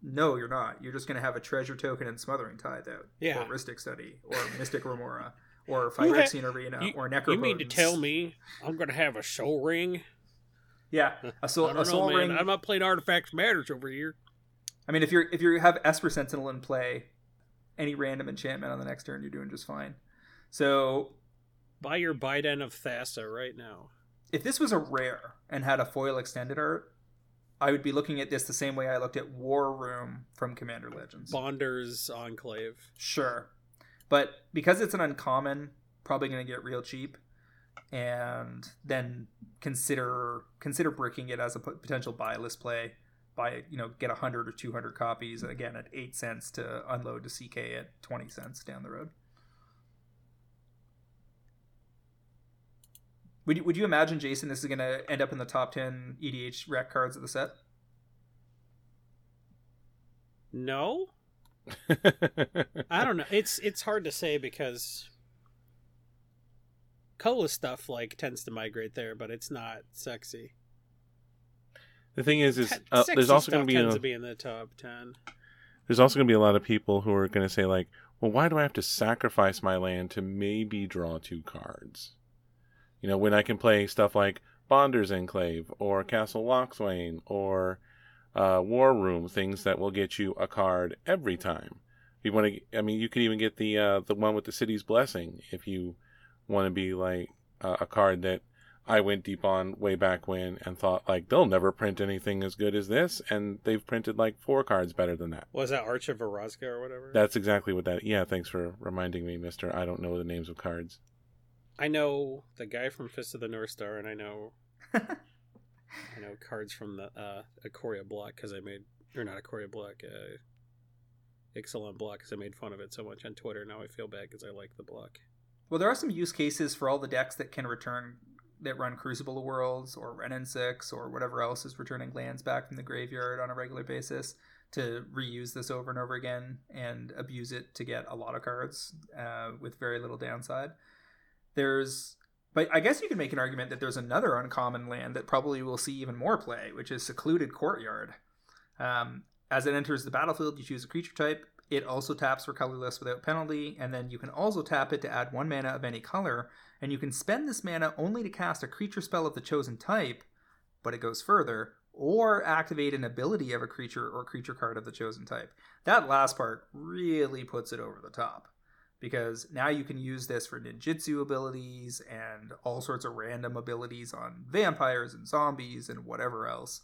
"No, you're not. You're just going to have a treasure token and smothering tithe out, Yeah. or Rhystic Study, or Mystic Remora, or Who ha- Phyrexian Arena, You, or you mean to tell me I'm going to have a sol ring? Yeah, a soul, I a soul know, man. ring. I'm not playing Artifacts Matters over here. I mean, if you're if you have Esper Sentinel in play, any random enchantment on the next turn, you're doing just fine. So Buy your Bident of Thassa right now. if this was a rare and had a foil extended art, I would be looking at this the same way I looked at War Room from Commander Legends. Bonders Enclave. Sure. But because it's an uncommon, probably going to get real cheap and then consider consider bricking it as a potential buy list play buy you know get 100 or 200 copies again at 8 cents to unload to CK at 20 cents down the road. Would you, would you imagine Jason this is going to end up in the top 10 EDHREC cards of the set? No, I don't know. It's it's hard to say because colorless stuff like tends to migrate there, but it's not sexy. the thing is, is uh, there's also going to be tends a, to be in the top ten. there's also going to be a lot of people who are going to say like, well, why do I have to sacrifice my land to maybe draw two cards? You know, when I can play stuff like Bonder's Enclave or Castle Locthwain or uh, War Room, things that will get you a card every time. You want to, I mean, you could even get the uh, the one with the City's Blessing if you want to be like uh, a card that I went deep on way back when and thought like they'll never print anything as good as this, and they've printed like four cards better than that. Was that Arch of Orazca or whatever? That's exactly what that. Yeah, thanks for reminding me, Mister. I don't know the names of cards. I know the guy from Fist of the North Star, and I know I know cards from the uh, Ikoria block because I made or not Ikoria block, uh, Ixalan block because I made fun of it so much on Twitter. Now I feel bad because I like the block. Well, there are some use cases for all the decks that can return that run Crucible of Worlds or Wrenn and Six or whatever else is returning lands back from the graveyard on a regular basis to reuse this over and over again and abuse it to get a lot of cards uh, with very little downside. There's, but I guess you can make an argument that there's another uncommon land that probably will see even more play, which is Secluded Courtyard. Um, as it enters the battlefield, you choose a creature type. It also taps for colorless without penalty, and then you can also tap it to add one mana of any color, and you can spend this mana only to cast a creature spell of the chosen type, but it goes further, or activate an ability of a creature or creature card of the chosen type. That last part really puts it over the top. Because now you can use this for ninjutsu abilities and all sorts of random abilities on vampires and zombies and whatever else.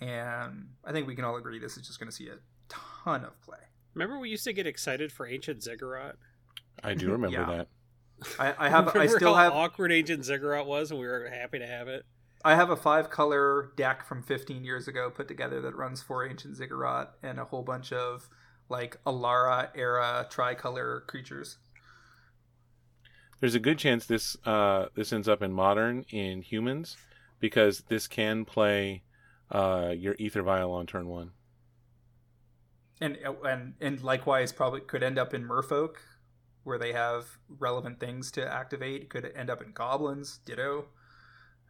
And I think we can all agree this is just going to see a ton of play. Remember we used to get excited for Ancient Ziggurat? I do remember Yeah. that. I, I have I still how have awkward Ancient Ziggurat was, and we were happy to have it. I have a five color deck from 15 years ago put together that runs four ancient ziggurat and a whole bunch of like Alara era tricolor creatures. There's a good chance this uh, this ends up in modern in humans because this can play uh, your Aether Vial on turn one. And and and likewise probably could end up in Merfolk where they have relevant things to activate. Could end up in goblins, ditto.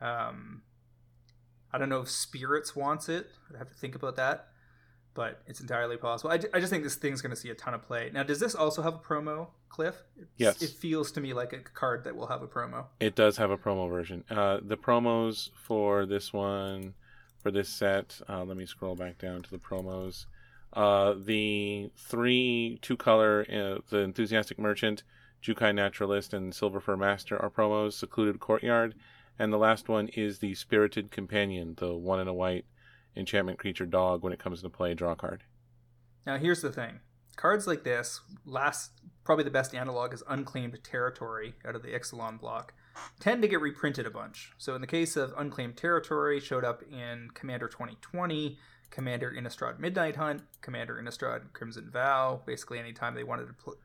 Um I don't know if spirits wants it. I'd have to think about that. But it's entirely possible. I, I just think this thing's going to see a ton of play. Now, does this also have a promo, Cliff? It's, Yes. It feels to me like a card that will have a promo. It does have a promo version. Uh, the promos for this one, for this set, uh, let me scroll back down to the promos. Uh, the three two color, uh, the Enthusiastic Merchant, Jukai Naturalist, and Silver Fur Master are promos. Secluded Courtyard, and the last one is the Spirited Companion, the one in a white enchantment creature dog. When it comes into play, draw a card. Now, here's the thing cards like this, last probably the best analog is Unclaimed Territory out of the Ixalan block, tend to get reprinted a bunch. So, in the case of Unclaimed Territory, showed up in Commander 2020, Commander Innistrad Midnight Hunt, Commander Innistrad Crimson Vow, basically anytime they wanted to pl-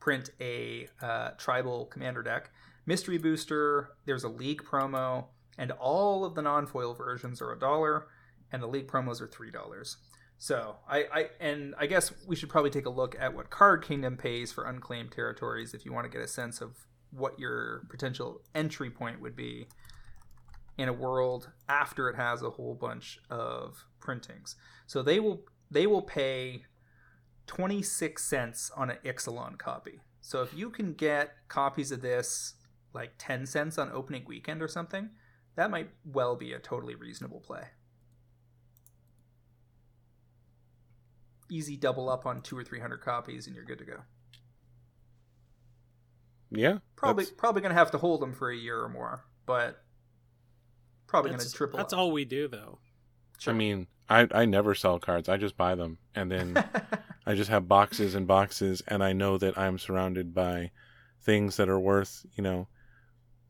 print a uh, tribal commander deck. Mystery Booster, there's a League promo, and all of the non foil versions are a dollar, and the League promos are three dollars. So I, I and I guess we should probably take a look at what Card Kingdom pays for unclaimed territories if you want to get a sense of what your potential entry point would be in a world after it has a whole bunch of printings. So they will they will pay 26 cents on an Ixalan copy. So if you can get copies of this like 10 cents on opening weekend or something, that might well be a totally reasonable play. Easy double up on two or three hundred copies, and you're good to go. Yeah, Probably that's- probably gonna have to hold them for a year or more, but probably That's, gonna triple. that's up. all we do, though. Sure. I mean, I I never sell cards. I just buy them, and then I just have boxes and boxes, and I know that I'm surrounded by things that are worth, you know,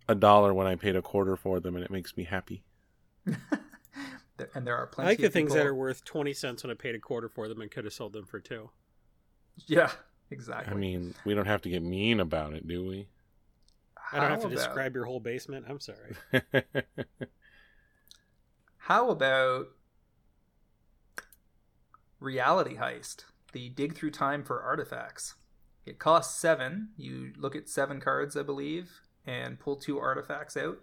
a dollar when I paid a quarter for them, and it makes me happy. There- and there are I plenty. like the of things that are worth 20 cents when I paid a quarter for them and could have sold them for two. Yeah, exactly. I mean, we don't have to get mean about it, do we? I don't have to about- describe your whole basement. I'm sorry. How about Reality Heist? The dig through time for artifacts. It costs seven. You look at seven cards, I believe, and pull two artifacts out.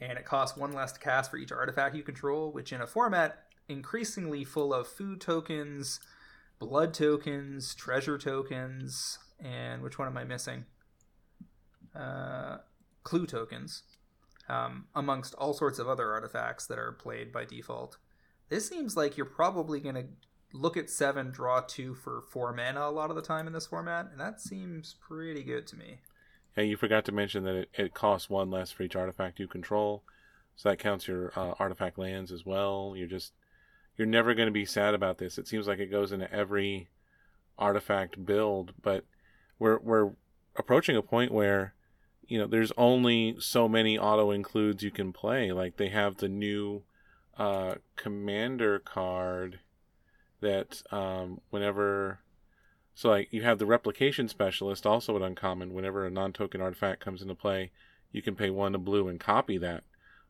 And it costs one less to cast for each artifact you control, which in a format increasingly full of food tokens, blood tokens, treasure tokens, and which one am I missing? Uh, clue tokens um, amongst all sorts of other artifacts that are played by default. This seems like you're probably going to look at seven, draw two for four mana a lot of the time in this format, and that seems pretty good to me. Yeah, you forgot to mention that it, it costs one less for each artifact you control, so that counts your uh, artifact lands as well. You're just you're never going to be sad about this. It seems like it goes into every artifact build, but we're we're approaching a point where you know there's only so many auto includes you can play. Like they have the new uh, commander card that um, whenever so like you have the replication specialist also at uncommon. Whenever a non-token artifact comes into play, you can pay one to blue and copy that.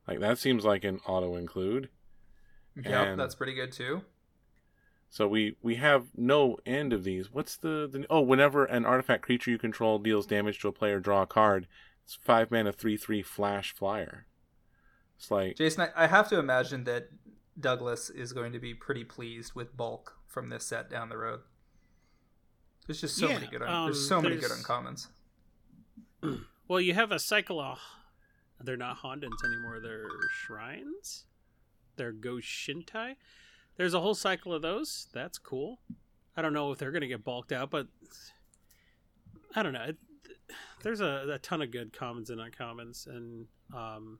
Like that seems like an auto include. Yeah, that's pretty good too. So we we have no end of these. What's the, the oh? Whenever an artifact creature you control deals damage to a player, draw a card. It's five mana, three three flash flyer. It's like Jason, I, I have to imagine that Douglas is going to be pretty pleased with bulk from this set down the road. There's just so Yeah, many good. Un- um, there's so many good uncommons. Well, you have a cycle of. They're not Hondens anymore. They're shrines. They're Goshintai. There's a whole cycle of those. That's cool. I don't know if they're going to get bulked out, but I don't know. It, there's a, a ton of good commons and uncommons and um,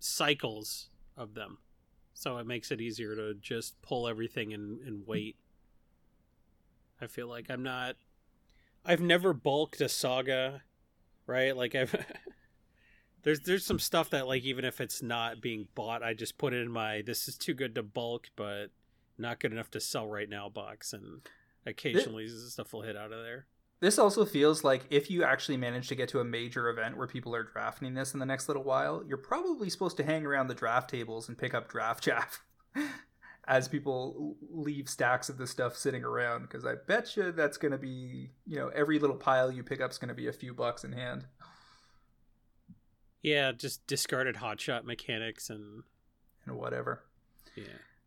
cycles of them. So it makes it easier to just pull everything and, and wait. I feel like I'm not. I've never bulked a saga right? Like I've there's there's some stuff that like even if it's not being bought, I just put it in my this is too good to bulk, but not good enough to sell right now box, and occasionally this, stuff will hit out of there. This also feels like if you actually manage to get to a major event where people are drafting this in the next little while, you're probably supposed to hang around the draft tables and pick up draft chaff as people leave stacks of the stuff sitting around. Because I bet you that's going to be, you know, every little pile you pick up is going to be a few bucks in hand. Yeah, just discarded hotshot mechanics and And whatever. yeah.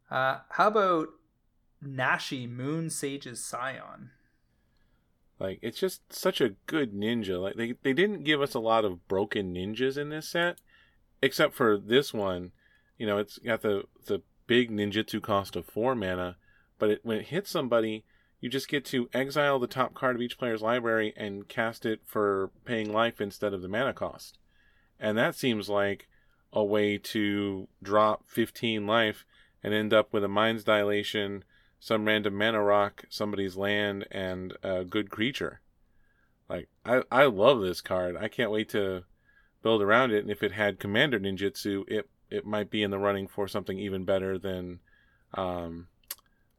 Uh, how about Nashi Moon Sage's Scion. Like it's just such a good ninja. Like they they didn't give us a lot of broken ninjas in this set, except for this one. You know, it's got the the big ninjutsu cost of four mana, but it, when it hits somebody, you just get to exile the top card of each player's library and cast it for paying life instead of the mana cost. And that seems like a way to drop 15 life and end up with a mind's dilation some random mana rock, somebody's land, and a good creature. Like I, I love this card. I can't wait to build around it. And if it had Commander Ninjutsu, it it might be in the running for something even better than, um,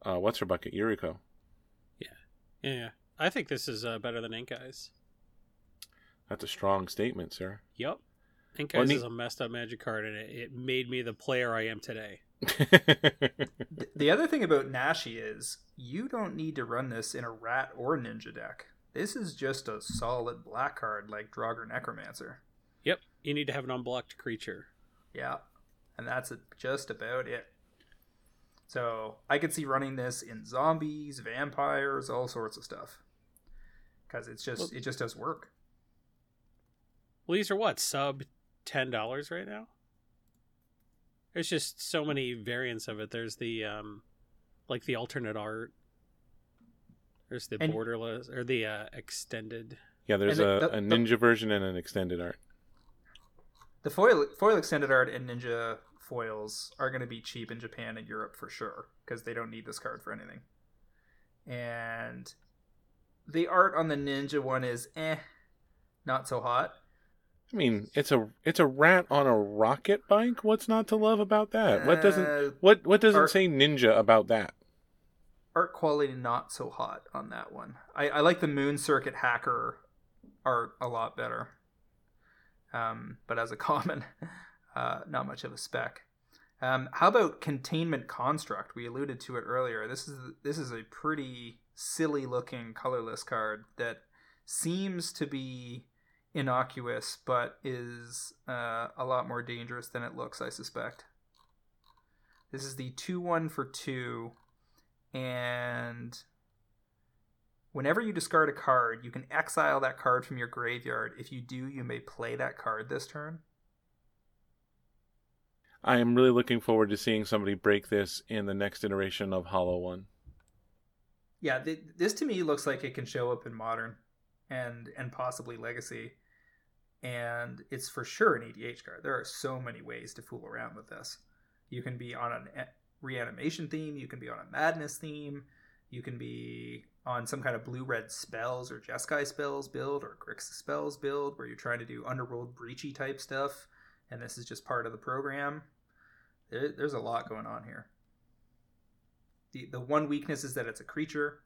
uh, what's her bucket, Yuriko. Yeah, yeah. I think this is uh, better than Ink Eyes. That's a strong statement, sir. Yep. Ink Eyes is a messed up magic card, and it, it made me the player I am today. the other thing about Nashi is you don't need to run this in a rat or ninja deck. This is just a solid black card like Draugr Necromancer. Yep, you need to have an unblocked creature. Yeah, and that's just about it. So I could see running this in zombies, vampires, all sorts of stuff, because it's just well, it just does work. Well, these are what sub ten dollars right now. There's just so many variants of it. There's the um, like the alternate art. There's the and, borderless or the uh, extended. Yeah, there's a, the, a ninja the, version and an extended art. The foil foil extended art and ninja foils are going to be cheap in Japan and Europe for sure because they don't need this card for anything. And the art on the ninja one is eh, not so hot. I mean, it's a it's a rat on a rocket bike. What's not to love about that? What doesn't uh, what what doesn't art, say ninja about that? Art quality not so hot on that one. I, I like the Moon Circuit Hacker art a lot better. Um, but as a common, uh, not much of a spec. Um, how about containment construct? We alluded to it earlier. This is this is a pretty silly looking colorless card that seems to be innocuous, but is uh, a lot more dangerous than it looks, I suspect. This is the 2 1 for 2, and whenever you discard a card, you can exile that card from your graveyard. If you do, you may play that card this turn. I am really looking forward to seeing somebody break this in the next iteration of Hollow One. Yeah, th- this to me looks like it can show up in Modern and and possibly Legacy and it's for sure an EDH card. There are so many ways to fool around with this. You can be on a reanimation theme, you can be on a madness theme, you can be on some kind of blue red spells or Jeskai spells build or Grixis spells build where you're trying to do underworld breachy type stuff, and this is just part of the program. There, there's a lot going on here. The, the one weakness is that it's a creature,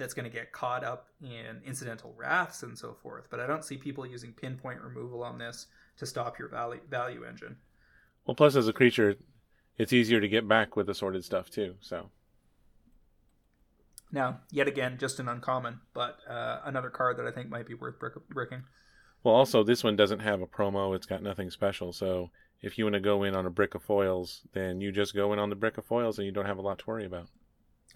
that's going to get caught up in incidental wraths and so forth. But I don't see people using pinpoint removal on this to stop your value value engine. Well, plus as a creature, it's easier to get back with assorted stuff too. So. Now, yet again, just an uncommon, but uh, another card that I think might be worth brick- bricking. Well, also this one doesn't have a promo; it's got nothing special. So if you want to go in on a brick of foils, then you just go in on the brick of foils, and you don't have a lot to worry about.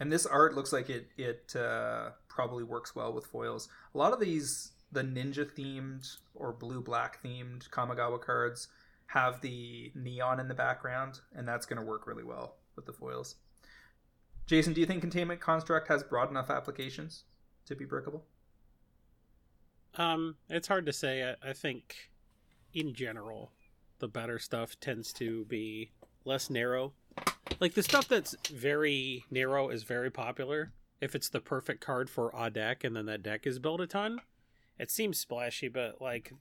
And this art looks like it it uh, probably works well with foils. A lot of these the ninja themed or blue black themed Kamigawa cards have the neon in the background, and that's going to work really well with the foils. Jason, do you think Containment Construct has broad enough applications to be brickable? Um, it's hard to say. I, I think, in general, the better stuff tends to be less narrow like the stuff that's very narrow is very popular. If it's the perfect card for a deck and then that deck is built a ton, it seems splashy, but like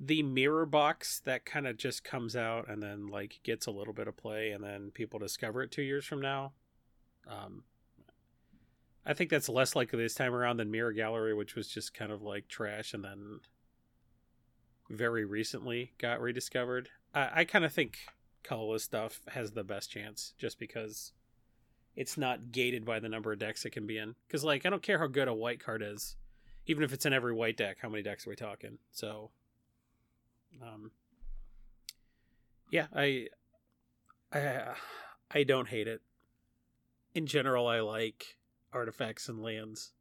the mirror box that kind of just comes out and then like gets a little bit of play and then people discover it two years from now. Um, I think that's less likely this time around than Mirror Gallery, which was just kind of like trash and then very recently got rediscovered. I, I kind of think colorless stuff has the best chance just because it's not gated by the number of decks it can be in. Because, like, I don't care how good a white card is, even if it's in every white deck, how many decks are we talking? So, um, yeah, I, I, I don't hate it. in general, I like artifacts and lands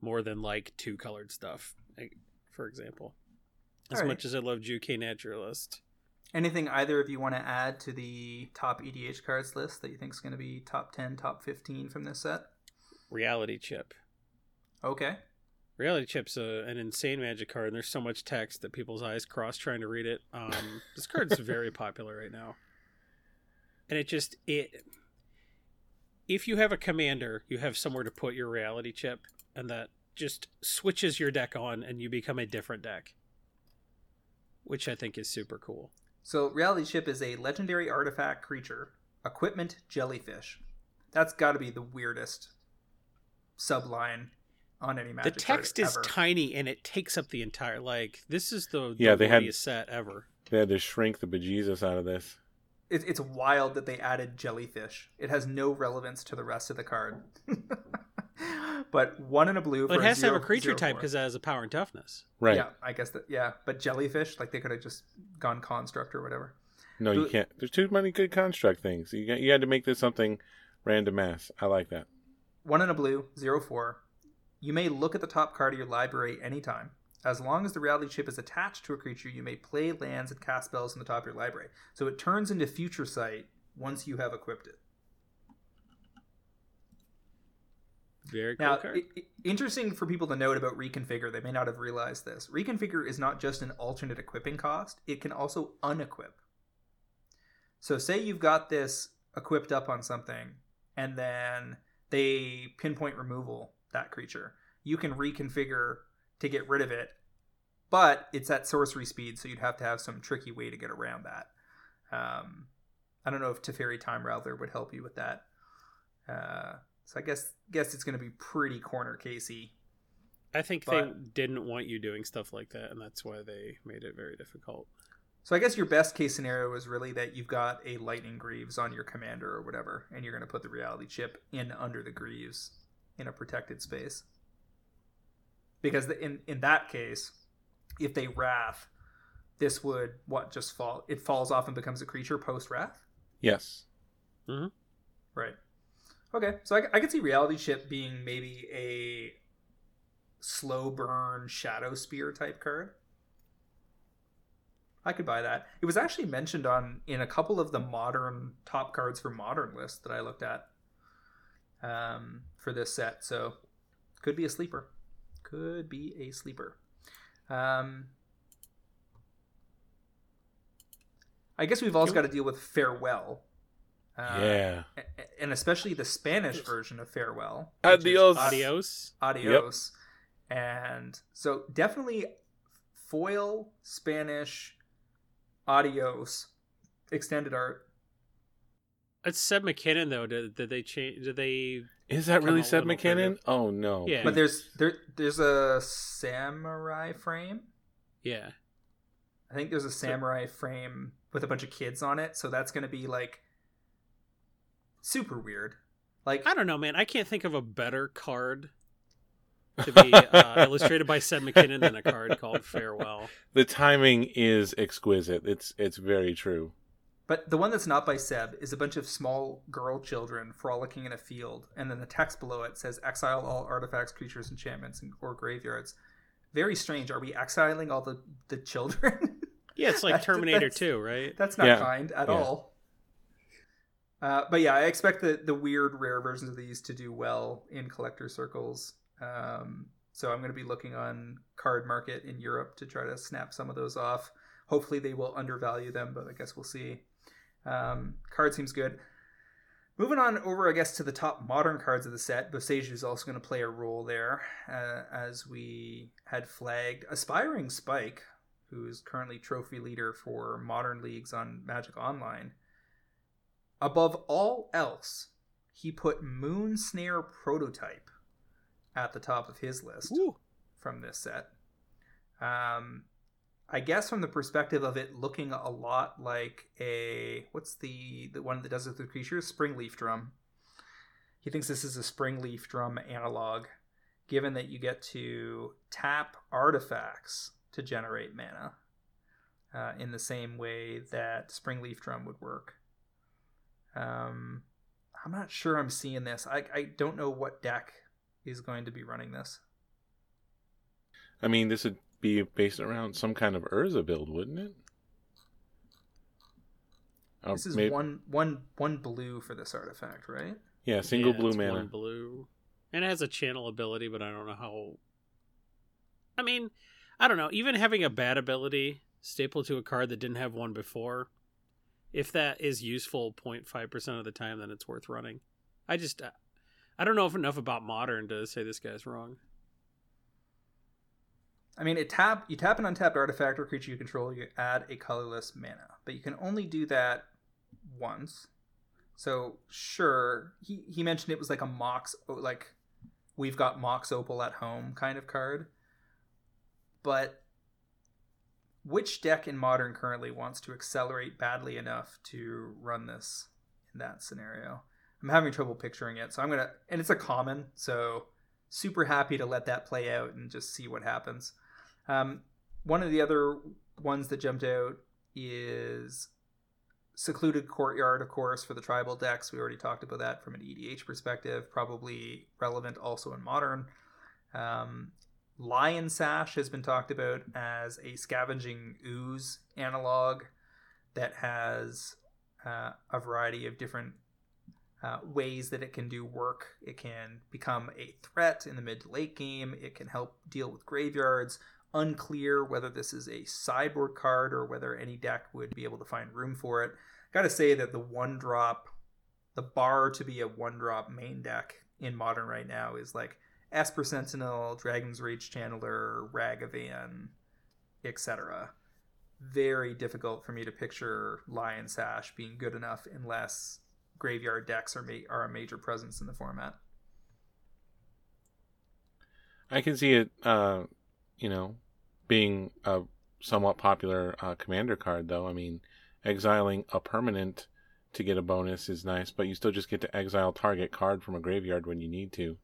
more than like two colored stuff. like, For example, as Alright. much as I love Jukai Naturalist, Anything either of you want to add to the top EDH cards list that you think is going to be top 10, top 15 from this set? Reality Chip. Okay. Reality Chip's a, an insane magic card, and there's so much text that people's eyes cross trying to read it. Um, this card's very popular right now, and it just it. If you have a commander, you have somewhere to put your Reality Chip, and that just switches your deck on, and you become a different deck, which I think is super cool. So, Reality Chip is a legendary artifact creature, equipment jellyfish. That's got to be the weirdest subline on any magic the text is ever. tiny, and it takes up the entire like. This is the, the Yeah, they had- wordiest set ever. They had to shrink the bejesus out of this. It, it's wild that they added jellyfish. It has no relevance to the rest of the card. but one in a blue. Well, for it has to have a creature type because it has a power and toughness. Right. Yeah, I guess that. Yeah, but jellyfish, like they could have just gone construct or whatever. No, you can't. There's too many good construct things. You got, you had to make this something random mass. I like that. One in a blue, zero four. You may look at the top card of your library anytime. As long as the reality chip is attached to a creature, you may play lands and cast spells in the top of your library. So it turns into future sight once you have equipped it. Very cool Now, card. i- i- interesting for people to note about Reconfigure, they may not have realized this. Reconfigure is not just an alternate equipping cost, it can also unequip. So, say you've got this equipped up on something, and then they pinpoint removal that creature. You can reconfigure to get rid of it, but it's at sorcery speed, so you'd have to have some tricky way to get around that. Um, I don't know if Teferi Time Raveler would help you with that. Uh, so I guess guess it's going to be pretty corner casey. I think but- they didn't want you doing stuff like that, and that's why they made it very difficult. So I guess your best case scenario is really that you've got a lightning greaves on your commander or whatever, and you're going to put the reality chip in under the greaves in a protected space. Because in in that case, if they wrath, this would what just fall? It falls off and becomes a creature post wrath. Yes. Right. Okay, so I, I could see reality chip being maybe a slow burn shadow spear type card. I could buy that. It was actually mentioned on in a couple of the modern top cards for modern lists that I looked at um, for this set. So could be a sleeper. Could be a sleeper. Um, I guess we've also got to deal with farewell. Uh, yeah. and especially the Spanish version of farewell. which is Adios. Adios. Adios. And so definitely foil Spanish adios extended art. It's Seb McKinnon though. Did, did they change? Did they? Is that really a Seth little McKinnon? further. Oh no. Yeah. But there's there there's a samurai frame. Yeah. I think there's a samurai frame with a bunch of kids on it, so that's going to be like super weird. Like I don't know, man. I can't think of a better card to be uh, illustrated by Seb McKinnon than a card called Farewell. The timing is exquisite. It's it's very true. But the one that's not by Seb is a bunch of small girl children frolicking in a field, and then the text below it says "Exile all artifacts, creatures, enchantments, and, or graveyards." Very strange. Are we exiling all the the children? Yeah, it's like Terminator that's- 2, right? That's not Yeah. kind at Yeah. all. Uh, but yeah, I expect the the weird rare versions of these to do well in collector circles. Um, so I'm going to be looking on Card Market in Europe to try to snap some of those off. Hopefully they will undervalue them, but I guess we'll see. Um, card seems good. Moving on over, I guess, to the top modern cards of the set. Boseiju is also going to play a role there, uh, as we had flagged Aspiring Spike, who is currently trophy leader for modern leagues on Magic Online. Above all else, he put Moon Snare Prototype at the top of his list Woo. from this set. Um, I guess from the perspective of it looking a lot like a what's the the one that does it with creatures? spring leaf drum. He thinks this is a spring leaf drum analog, given that you get to tap artifacts to generate mana uh, in the same way that spring leaf drum would work. Um, I'm not sure I'm seeing this. I I don't know what deck is going to be running this. I mean, this would be based around some kind of Urza build, wouldn't it? Oh, this is maybe... one one one blue for this artifact, right? Yeah, single yeah, blue mana. One blue, and it has a channel ability, but I don't know how. I mean, I don't know. Even having a bad ability stapled to a card that didn't have one before, if that is useful 0.5 percent of the time, then it's worth running. I just, I don't know enough about modern to say this guy's wrong. I mean, it tap you tap an untapped artifact or creature you control, you add a colorless mana, but you can only do that once. So sure, he he mentioned it was like a Mox, oh, like we've got Mox Opal at home kind of card, but which deck in modern currently wants to accelerate badly enough to run this in that scenario? I'm having trouble picturing it, so I'm gonna, and it's a common, so super happy to let that play out and just see what happens. Um, one of the other ones that jumped out is secluded courtyard, of course, for the tribal decks. We already talked about that from an EDH perspective, probably relevant also in modern. Um, Lion Sash has been talked about as a scavenging ooze analog that has uh, a variety of different uh, ways that it can do work. It can become a threat in the mid to late game. It can help deal with graveyards, unclear whether this is a sideboard card or whether any deck would be able to find room for it. Gotta say that the one drop, the bar to be a one drop main deck in modern right now is like Esper Sentinel, Dragon's Rage Channeler, Ragavan, etc. Very difficult for me to picture Lion Sash being good enough unless graveyard decks are ma- are a major presence in the format. I can see it, uh, you know, being a somewhat popular uh, commander card, though. I mean, exiling a permanent to get a bonus is nice, but you still just get to exile target card from a graveyard when you need to.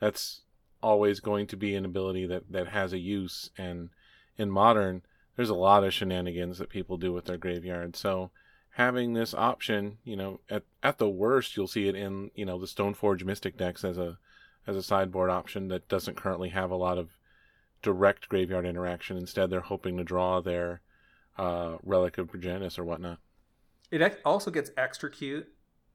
That's always going to be an ability that, that has a use. And in modern, there's a lot of shenanigans that people do with their graveyard. So having this option, you know, at, at the worst, you'll see it in, you know, the Stoneforge Mystic decks as a as a sideboard option that doesn't currently have a lot of direct graveyard interaction. Instead, they're hoping to draw their uh, Relic of Progenitus or whatnot. It also gets extra cute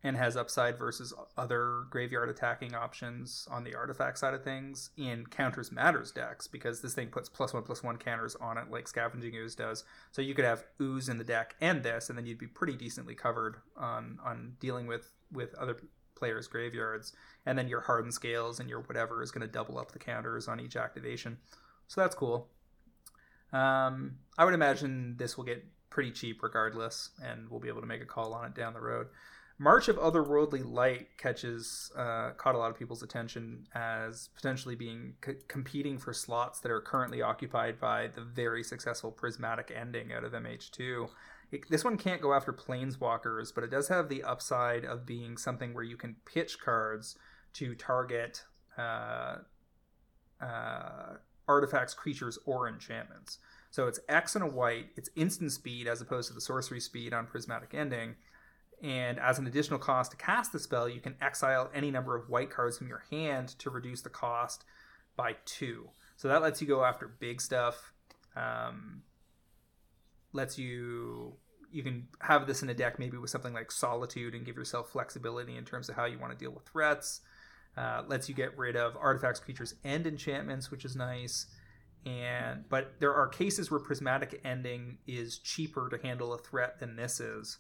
and has upside versus other graveyard attacking options on the artifact side of things in counters matters decks because this thing puts plus one plus one counters on it like scavenging ooze does so you could have ooze in the deck and this and then you'd be pretty decently covered on on dealing with with other players graveyards and then your hardened scales and your whatever is going to double up the counters on each activation so that's cool. Um, I would imagine this will get pretty cheap regardless, and we'll be able to make a call on it down the road. March of Otherworldly Light catches uh, caught a lot of people's attention as potentially being c- competing for slots that are currently occupied by the very successful Prismatic Ending out of MH2. It, this one can't go after Planeswalkers, but it does have the upside of being something where you can pitch cards to target uh, uh, artifacts, creatures, or enchantments. So it's X and a white. It's instant speed as opposed to the sorcery speed on Prismatic Ending. And as an additional cost to cast the spell, you can exile any number of white cards from your hand to reduce the cost by two. So that lets you go after big stuff. Um, lets you you can have this in a deck maybe with something like Solitude and give yourself flexibility in terms of how you want to deal with threats. Uh, lets you get rid of artifacts, creatures, and enchantments, which is nice. And but there are cases where prismatic ending is cheaper to handle a threat than this is.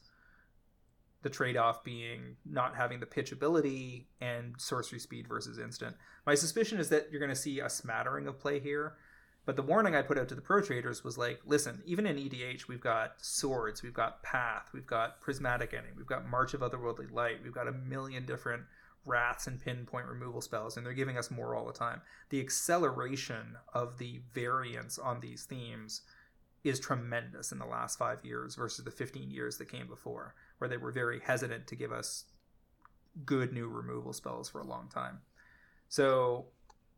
The trade-off being not having the pitch ability and sorcery speed versus instant. My suspicion is that you're going to see a smattering of play here. But the warning I put out to the pro traders was like, listen, even in EDH, we've got swords, we've got path, we've got prismatic ending, we've got March of Otherworldly Light, we've got a million different wraths and pinpoint removal spells, and they're giving us more all the time. The acceleration of the variance on these themes is tremendous in the last five years versus the 15 years that came before, where they were very hesitant to give us good new removal spells for a long time. So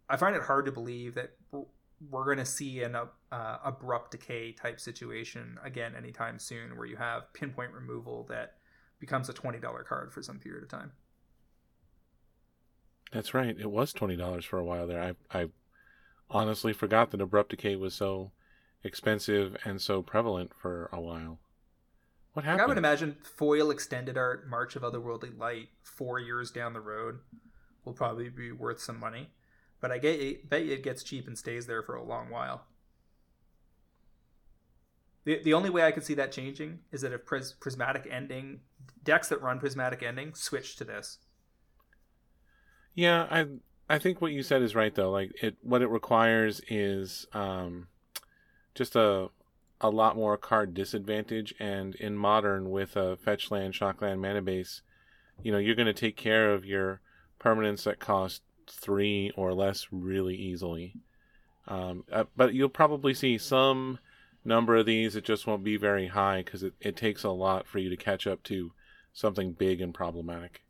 I find it hard to believe that we're going to see an uh, abrupt decay type situation again anytime soon, where you have pinpoint removal that becomes a $20 card for some period of time. That's right. It was twenty dollars for a while there. I I honestly forgot that abrupt decay was so expensive and so prevalent for a while. What happened? I would imagine foil extended art March of Otherworldly Light four years down the road will probably be worth some money, but I get bet it gets cheap and stays there for a long while. The, the only way I could see that changing is that if pris- prismatic ending decks that run prismatic ending switch to this. Yeah, I I think what you said is right though. Like it, what it requires is um, just a a lot more card disadvantage. And in modern, with a fetch land, shock land, mana base, you know you're going to take care of your permanents that cost three or less really easily. Um, uh, but you'll probably see some number of these. It just won't be very high because it, it takes a lot for you to catch up to something big and problematic.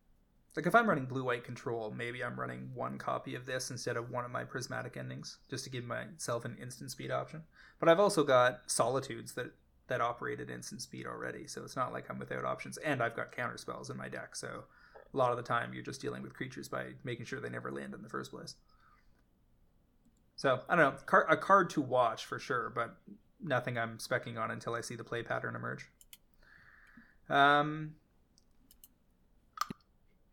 Like if I'm running blue white control, maybe I'm running one copy of this instead of one of my prismatic endings, just to give myself an instant speed option. But I've also got solitudes that that operate at instant speed already, so it's not like I'm without options. And I've got counter spells in my deck, so a lot of the time you're just dealing with creatures by making sure they never land in the first place. So I don't know, a card to watch for sure, but nothing I'm specking on until I see the play pattern emerge. Um,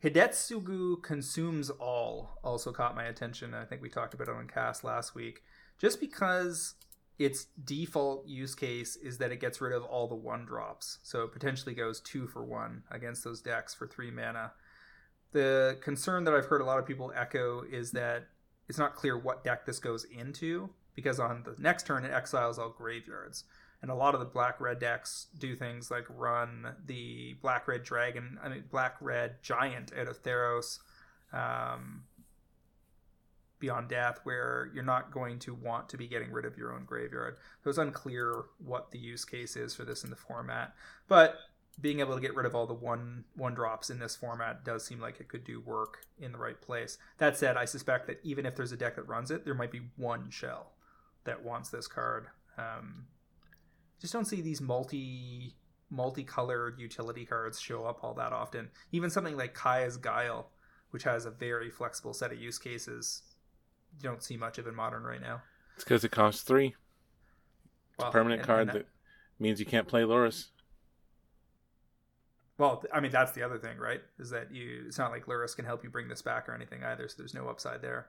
Hidetsugu Consumes All also caught my attention. I think we talked about it on cast last week. Just because its default use case is that it gets rid of all the one drops. So it potentially goes two for one against those decks for three mana. The concern that I've heard a lot of people echo is that it's not clear what deck this goes into because on the next turn it exiles all graveyards and a lot of the black red decks do things like run the black red dragon i mean black red giant out of theros um, beyond death where you're not going to want to be getting rid of your own graveyard. So it's unclear what the use case is for this in the format. But being able to get rid of all the one one drops in this format does seem like it could do work in the right place. That said i suspect that even if there's a deck that runs it there might be one shell that wants this card. Um, just don't see these multi multicolored utility cards show up all that often. Even something like Kaya's Guile, which has a very flexible set of use cases, you don't see much of in modern right now. It's because it costs three. It's Well, a permanent and- card and that means you can't play Lurrus. Well, I mean that's the other thing, right? Is that you? It's not like Lurrus can help you bring this back or anything either, so there's no upside there.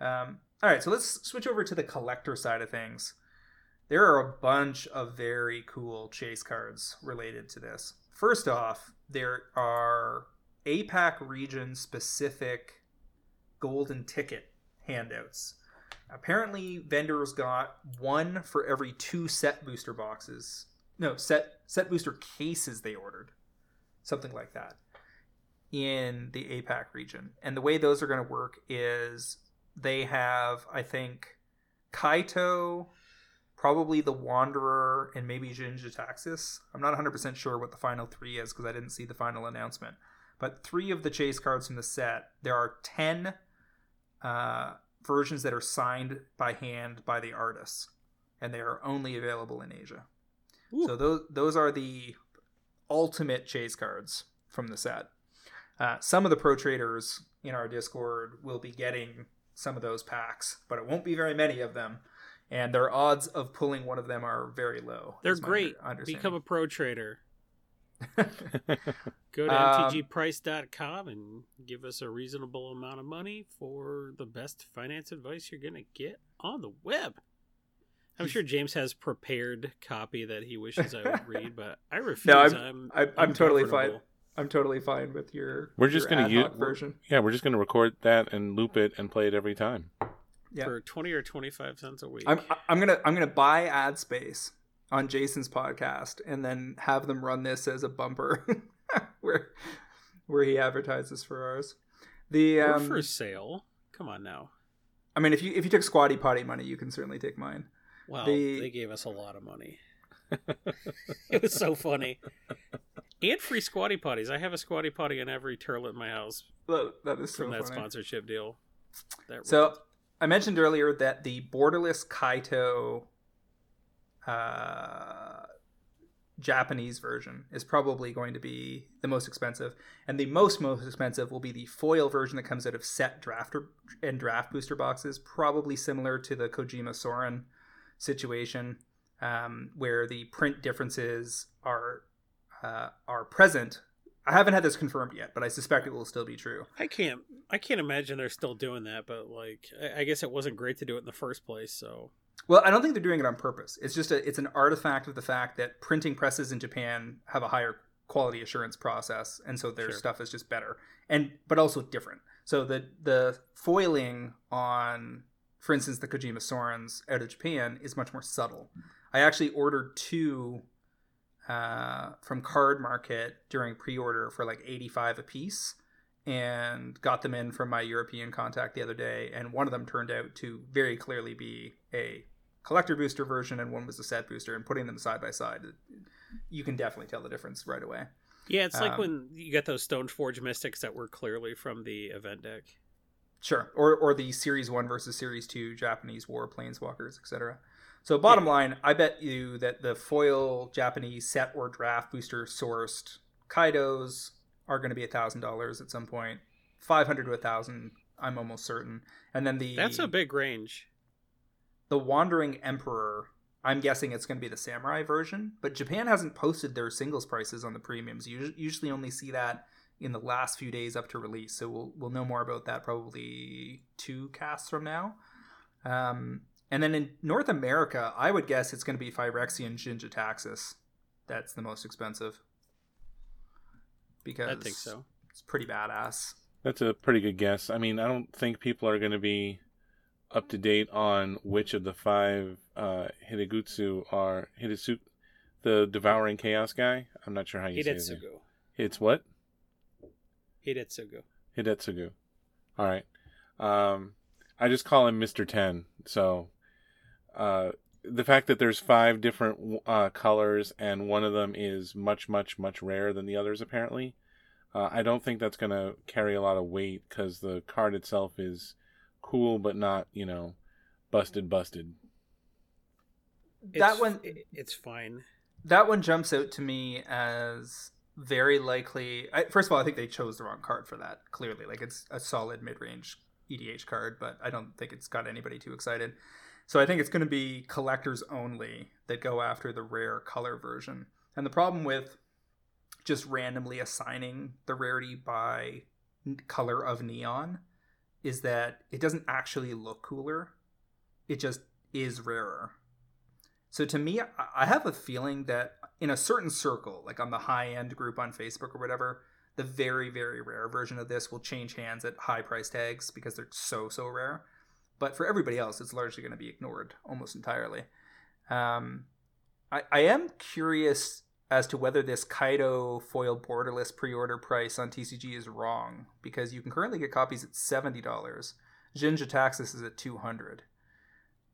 Um, all right, so let's switch over to the collector side of things. There are a bunch of very cool chase cards related to this. First off, there are APAC region specific golden ticket handouts. Apparently, vendors got one for every two set booster boxes. No, set set booster cases they ordered something like that in the APAC region. And the way those are going to work is they have, I think, Kaito, probably the Wanderer, and maybe Jinja Jin-Gitaxias. I'm not 100% sure what the final three is because I didn't see the final announcement. But three of the chase cards from the set, there are 10 uh, versions that are signed by hand by the artists, and they are only available in Asia. Ooh. So those those are the ultimate chase cards from the set. Uh, some of the pro traders in our Discord will be getting some of those packs, but it won't be very many of them, and their odds of pulling one of them are very low. They're great. under- understanding. Become a pro trader. Go to Um, mtgprice.com and give us a reasonable amount of money for the best finance advice you're going to get on the web. I'm sure James has prepared copy that he wishes I would read, but I refuse. No, I'm- I'm, I- I'm totally fine. I'm totally fine with your. We're just gonna use version. Yeah, we're just gonna record that and loop it and play it every time. Yeah. for 20 or 25 cents a week. I'm I'm gonna I'm gonna buy ad space on Jason's podcast and then have them run this as a bumper where where he advertises for ours. The We're um, for sale. Come on now. I mean, if you if you took Squatty Potty money, you can certainly take mine. Well, The- they gave us a lot of money. it was so funny. And free squatty potties. I have a squatty potty in every turlet in my house That that is so from that funny. sponsorship deal. That So. I mentioned earlier that the borderless Kaito uh, Japanese version is probably going to be the most expensive, and the most most expensive will be the foil version that comes out of set draft and draft booster boxes, probably similar to the Kojima Sorin situation, um, where the print differences are uh, are present. I haven't had this confirmed yet, but I suspect it will still be true. I can't. I can't imagine they're still doing that, but like, I, I guess it wasn't great to do it in the first place. So well, I don't think they're doing it on purpose. It's just a, it's an artifact of the fact that printing presses in Japan have a higher quality assurance process, and so their sure. stuff is just better and but also different. So the the foiling on, for instance, the Kojima Sorins out of Japan is much more subtle. I actually ordered two uh, from Card Market during pre-order for like 85 a piece and got them in from my European contact the other day and one of them turned out to very clearly be a collector booster version and one was a set booster and putting them side by side you can definitely tell the difference right away. Yeah, it's like um, when you get those Stoneforge Mystics that were clearly from the event deck. Sure, or or the Series One versus Series Two Japanese War Planeswalkers, etc. So bottom yeah. line, I bet you that the foil Japanese set or draft booster sourced Kaitos are going to be a thousand dollars at some point, five hundred to a thousand. I'm almost certain. And then the that's a big range. The Wandering Emperor. I'm guessing it's going to be the Samurai version, but Japan hasn't posted their singles prices on the premiums. You usually only see that in the last few days up to release, so we'll we'll know more about that probably two casts from now. Um, and then in North America, I would guess it's going to be Phyrexian Jin-Gitaxias. That's the most expensive. Because I think so. It's pretty badass. That's a pretty good guess. I mean, I don't think people are going to be up to date on which of the five uh, Hidegutsu are Hidetsu, the devouring chaos guy. I'm not sure how you Hidetsugu. say it. It's what? Hidetsugu. Hidetsugu. All right. Um, I just call him Mister Ten. So uh, the fact that there's five different uh, colors and one of them is much, much, much rarer than the others, apparently. Uh, I don't think that's going to carry a lot of weight because the card itself is cool, but not, you know, busted, busted. It's, that one, it's fine. That one jumps out to me as very likely. I, first of all, I think they chose the wrong card for that. Clearly, like it's a solid mid-range EDH card, but I don't think it's got anybody too excited. So I think it's going to be collectors only that go after the rare color version. And the problem with just randomly assigning the rarity by color of neon is that it doesn't actually look cooler. It just is rarer. So to me, I have a feeling that in a certain circle, like on the high end group on Facebook or whatever, the very, very rare version of this will change hands at high price tags because they're so, so rare. But for everybody else, it's largely going to be ignored almost entirely. Um, I, I am curious as to whether this Kaito foil borderless pre-order price on TCG is wrong because you can currently get copies at seventy dollars. Jin-Gitaxias is at two hundred.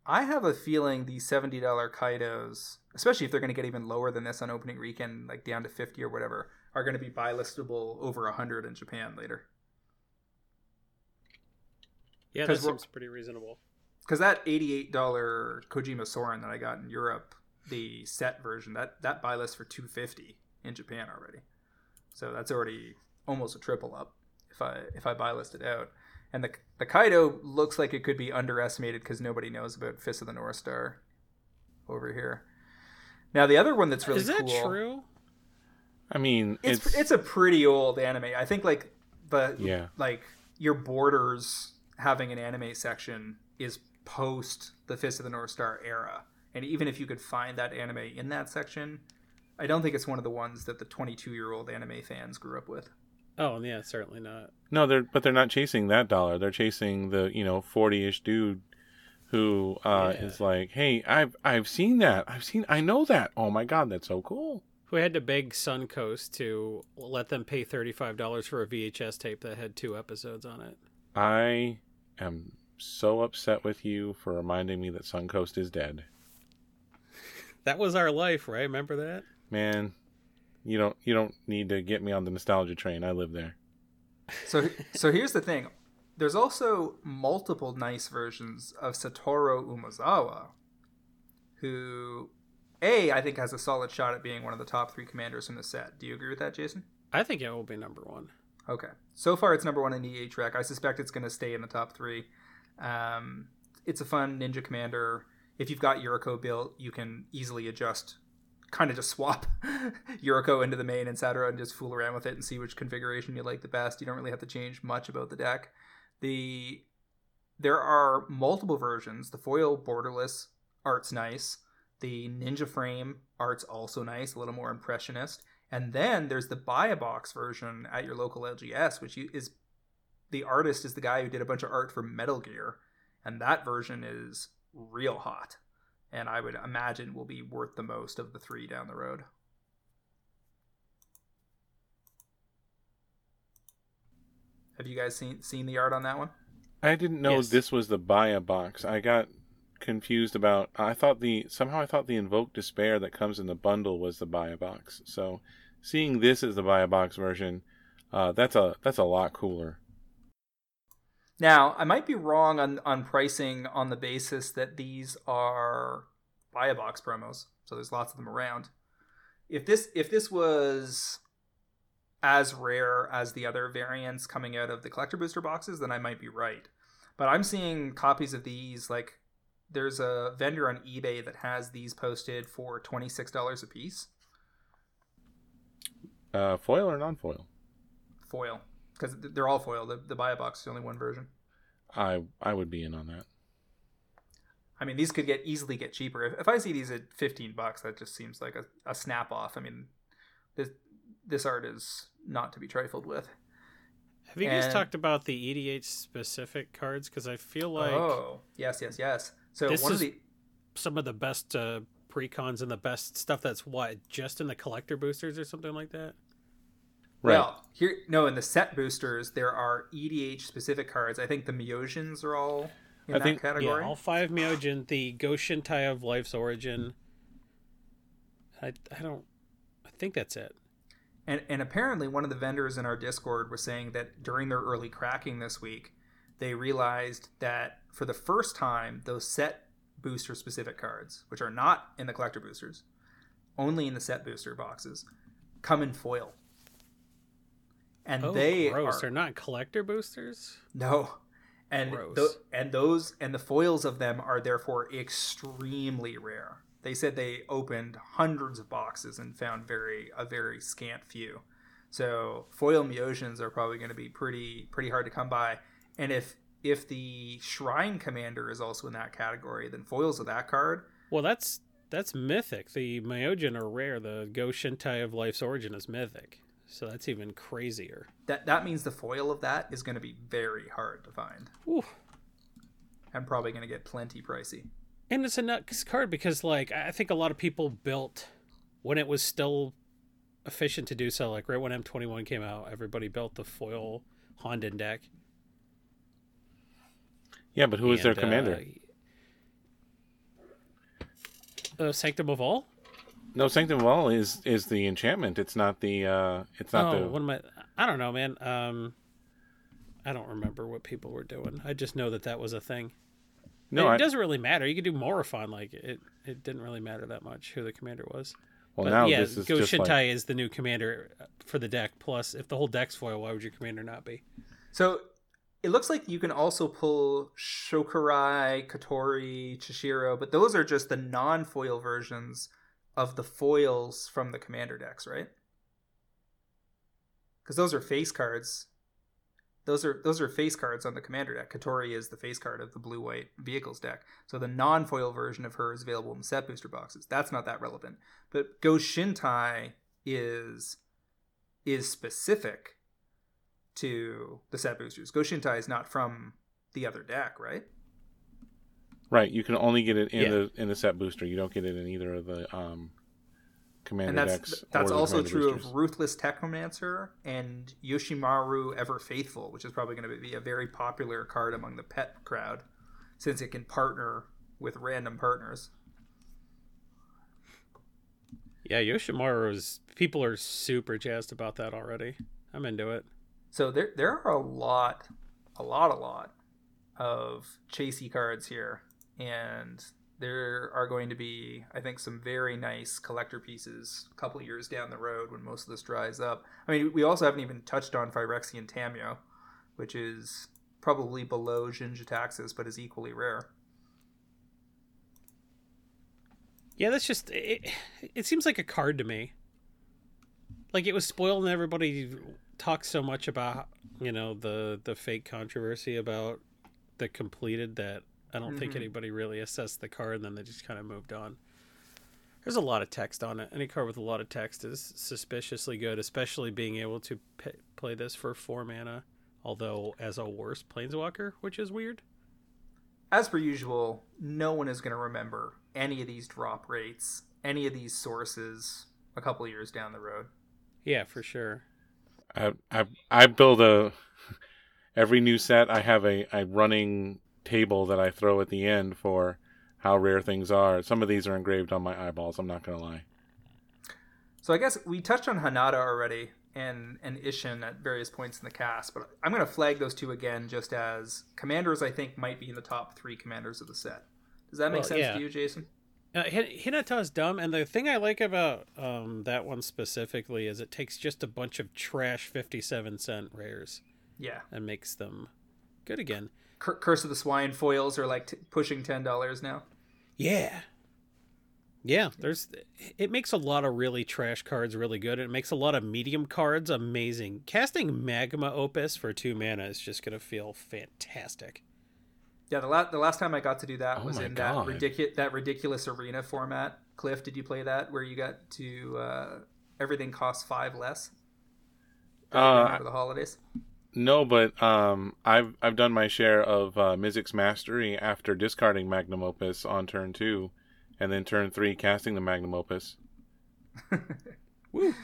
I have a feeling these seventy dollar Kaitos, especially if they're going to get even lower than this on opening weekend, like down to fifty or whatever, are going to be buy listable over hundred in Japan later. Yeah, that seems pretty reasonable. Because that eighty-eight dollar Kojima Sorin that I got in Europe, the set version, that that buy list for two fifty in Japan already. So that's already almost a triple up if I if I buy list it out. And the the Kaito looks like it could be underestimated because nobody knows about Fist of the North Star over here. Now the other one that's really is that cool, true? I mean, it's, it's it's a pretty old anime. I think like the yeah like your borders having an anime section is post the Fist of the North Star era. And even if you could find that anime in that section, I don't think it's one of the ones that the 22 year old anime fans grew up with. Oh yeah, certainly not. No, they're but they're not chasing that dollar. They're chasing the you know 40 ish dude who uh, yeah. is like, hey, I've I've seen that. I've seen. I know that. Oh my god, that's so cool. Who had to beg Suncoast to let them pay thirty five dollars for a VHS tape that had two episodes on it. I am so upset with you for reminding me that Suncoast is dead. That was our life, right? Remember that? Man, you don't you don't need to get me on the nostalgia train. I live there. So so here's the thing. There's also multiple nice versions of Satoru Umezawa, who A, I think has a solid shot at being one of the top three commanders from the set. Do you agree with that, Jason? I think it will be number one. Okay. So far, it's number one in EDHREC. I suspect it's going to stay in the top three. Um, it's a fun ninja commander. If you've got Yuriko built, you can easily adjust, kind of just swap Yuriko into the main etc. and just fool around with it and see which configuration you like the best. You don't really have to change much about the deck. The there are multiple versions. The foil borderless art's nice. The ninja frame art's also nice, a little more impressionist. And then there's the buy a box version at your local LGS, which is the artist is the guy who did a bunch of art for Metal Gear, and that version is real hot. And I would imagine will be worth the most of the three down the road. Have you guys seen seen the art on that one? I didn't know Yes. this was the buy a box. I got confused about. I thought the somehow I thought the invoke despair that comes in the bundle was the buy a box. So seeing this as the buy a box version, uh, that's a that's a lot cooler. Now, I might be wrong on, on pricing on the basis that these are buy a box promos, so there's lots of them around. If this if this was as rare as the other variants coming out of the collector booster boxes, then I might be right. But I'm seeing copies of these like there's a vendor on eBay that has these posted for twenty six dollars a piece, Uh, foil or non foil? foil, because they're all foil. The, the buy a box is only one version. I I would be in on that. I mean, these could get easily get cheaper. If, if I see these at fifteen bucks, that just seems like a, a snap off. I mean, this this art is not to be trifled with. Have you guys talked about the EDH specific cards? Because I feel like oh, yes, yes, yes. So This one is- of the some of the best uh, precons and the best stuff that's what just in the collector boosters or something like that. Right. well here no in the set boosters there are EDH specific cards. I think the Myojins are all in I that think- category. Yeah, all five Myojin, the Goshintai of Life's Origin. I I don't. I think that's it. And and apparently one of the vendors in our Discord was saying that during their early cracking this week, they realized that for the first time those set booster specific cards, which are not in the collector boosters, only in the set booster boxes, come in foil. And Oh, they gross! are They're not collector boosters. no. And Gross. tho- and those and the foils of them are therefore extremely rare. They said they opened hundreds of boxes and found very a very scant few. So foil Myojins are probably going to be pretty pretty hard to come by. And if if the Shrine Commander is also in that category, then foils of that card. Well, that's that's mythic. The Myojin are rare. The Goshintai of Life's Origin is mythic, so that's even crazier. That that means the foil of that is going to be very hard to find Ooh. and probably going to get plenty pricey. And it's a nuts card because, like, I think a lot of people built when it was still efficient to do so. Like, right when M21 came out, everybody built the foil Honden deck. Yeah, but who is their commander? Uh, uh, Sanctum of All? No, Sanctum of All is is the enchantment. It's not the. uh It's not oh, the. what am I? I don't know, man. Um, I don't remember what people were doing. I just know that that was a thing. no, it I, doesn't really matter. You could do Morophon. Like it, it didn't really matter that much who the commander was. well but now yeah, this is Go just Shintai like is the new commander uh, for the deck. Plus, if the whole deck's foil, why would your commander not be? So it looks like you can also pull Shorikai, Kotori, Chishiro, but those are just the non-foil versions of the foils from the commander decks, right? Because those are face cards. Those are those are face cards on the commander deck. Kotori is the face card of the blue-white vehicles deck. So the non-foil version of her is available in set booster boxes. That's not that relevant. But Goshintai is is specific to the set boosters. Goshintai is not from the other deck, right? right. You can only get it in Yeah. the in the set booster. You don't get it in either of the um commander and that's decks. that's also true boosters. of Ruthless Technomancer and Yoshimaru Ever Faithful, which is probably going to be a very popular card among the pet crowd, since it can partner with random partners. Yeah, Yoshimaru's people are super jazzed about that already. I'm into it. So there there are a lot, a lot, a lot of chasey cards here, and there are going to be, I think, some very nice collector pieces a couple years down the road when most of this dries up. I mean, we also haven't even touched on Phyrexian Tamiyo, which is probably below Jin-Gitaxias, but is equally rare. Yeah, that's just it. It seems like a card to me. Like it was spoiled, and everybody talks so much about you know the the fake controversy about the completed that I don't mm-hmm. think anybody really assessed the card, and then they just kind of moved on. There's a lot of text on it. Any card with a lot of text is suspiciously good, especially being able to p- play this for four mana, although as a worse planeswalker, which is weird. As per usual, no one is going to remember any of these drop rates, any of these sources a couple years down the road. Yeah, for sure. I I I build a every new set. I have a, a running table that I throw at the end for how rare things are. Some of these are engraved on my eyeballs. I'm not gonna lie. So I guess we touched on Hinata already and and Isshin at various points in the cast, but I'm gonna flag those two again just as commanders. I think might be in the top three commanders of the set. Does that make well, sense yeah. to you, Jason? Uh, Hinata is dumb, and the thing I like about um, that one specifically is it takes just a bunch of trash fifty-seven cent rares, yeah, and makes them good again. Curse of the Swine foils are like t- pushing ten dollars now. Yeah, yeah. There's it makes a lot of really trash cards really good. It makes a lot of medium cards amazing. Casting Magma Opus for two mana is just gonna feel fantastic. Yeah, the last the last time I got to do that oh was in God. that ridiculous that ridiculous arena format. Cliff, did you play that where you got to uh, everything costs five less? Uh, for the holidays. No, but um, I've I've done my share of uh, Mizzix Mastery after discarding Magma Opus on turn two, and then turn three casting the Magma Opus. Woo!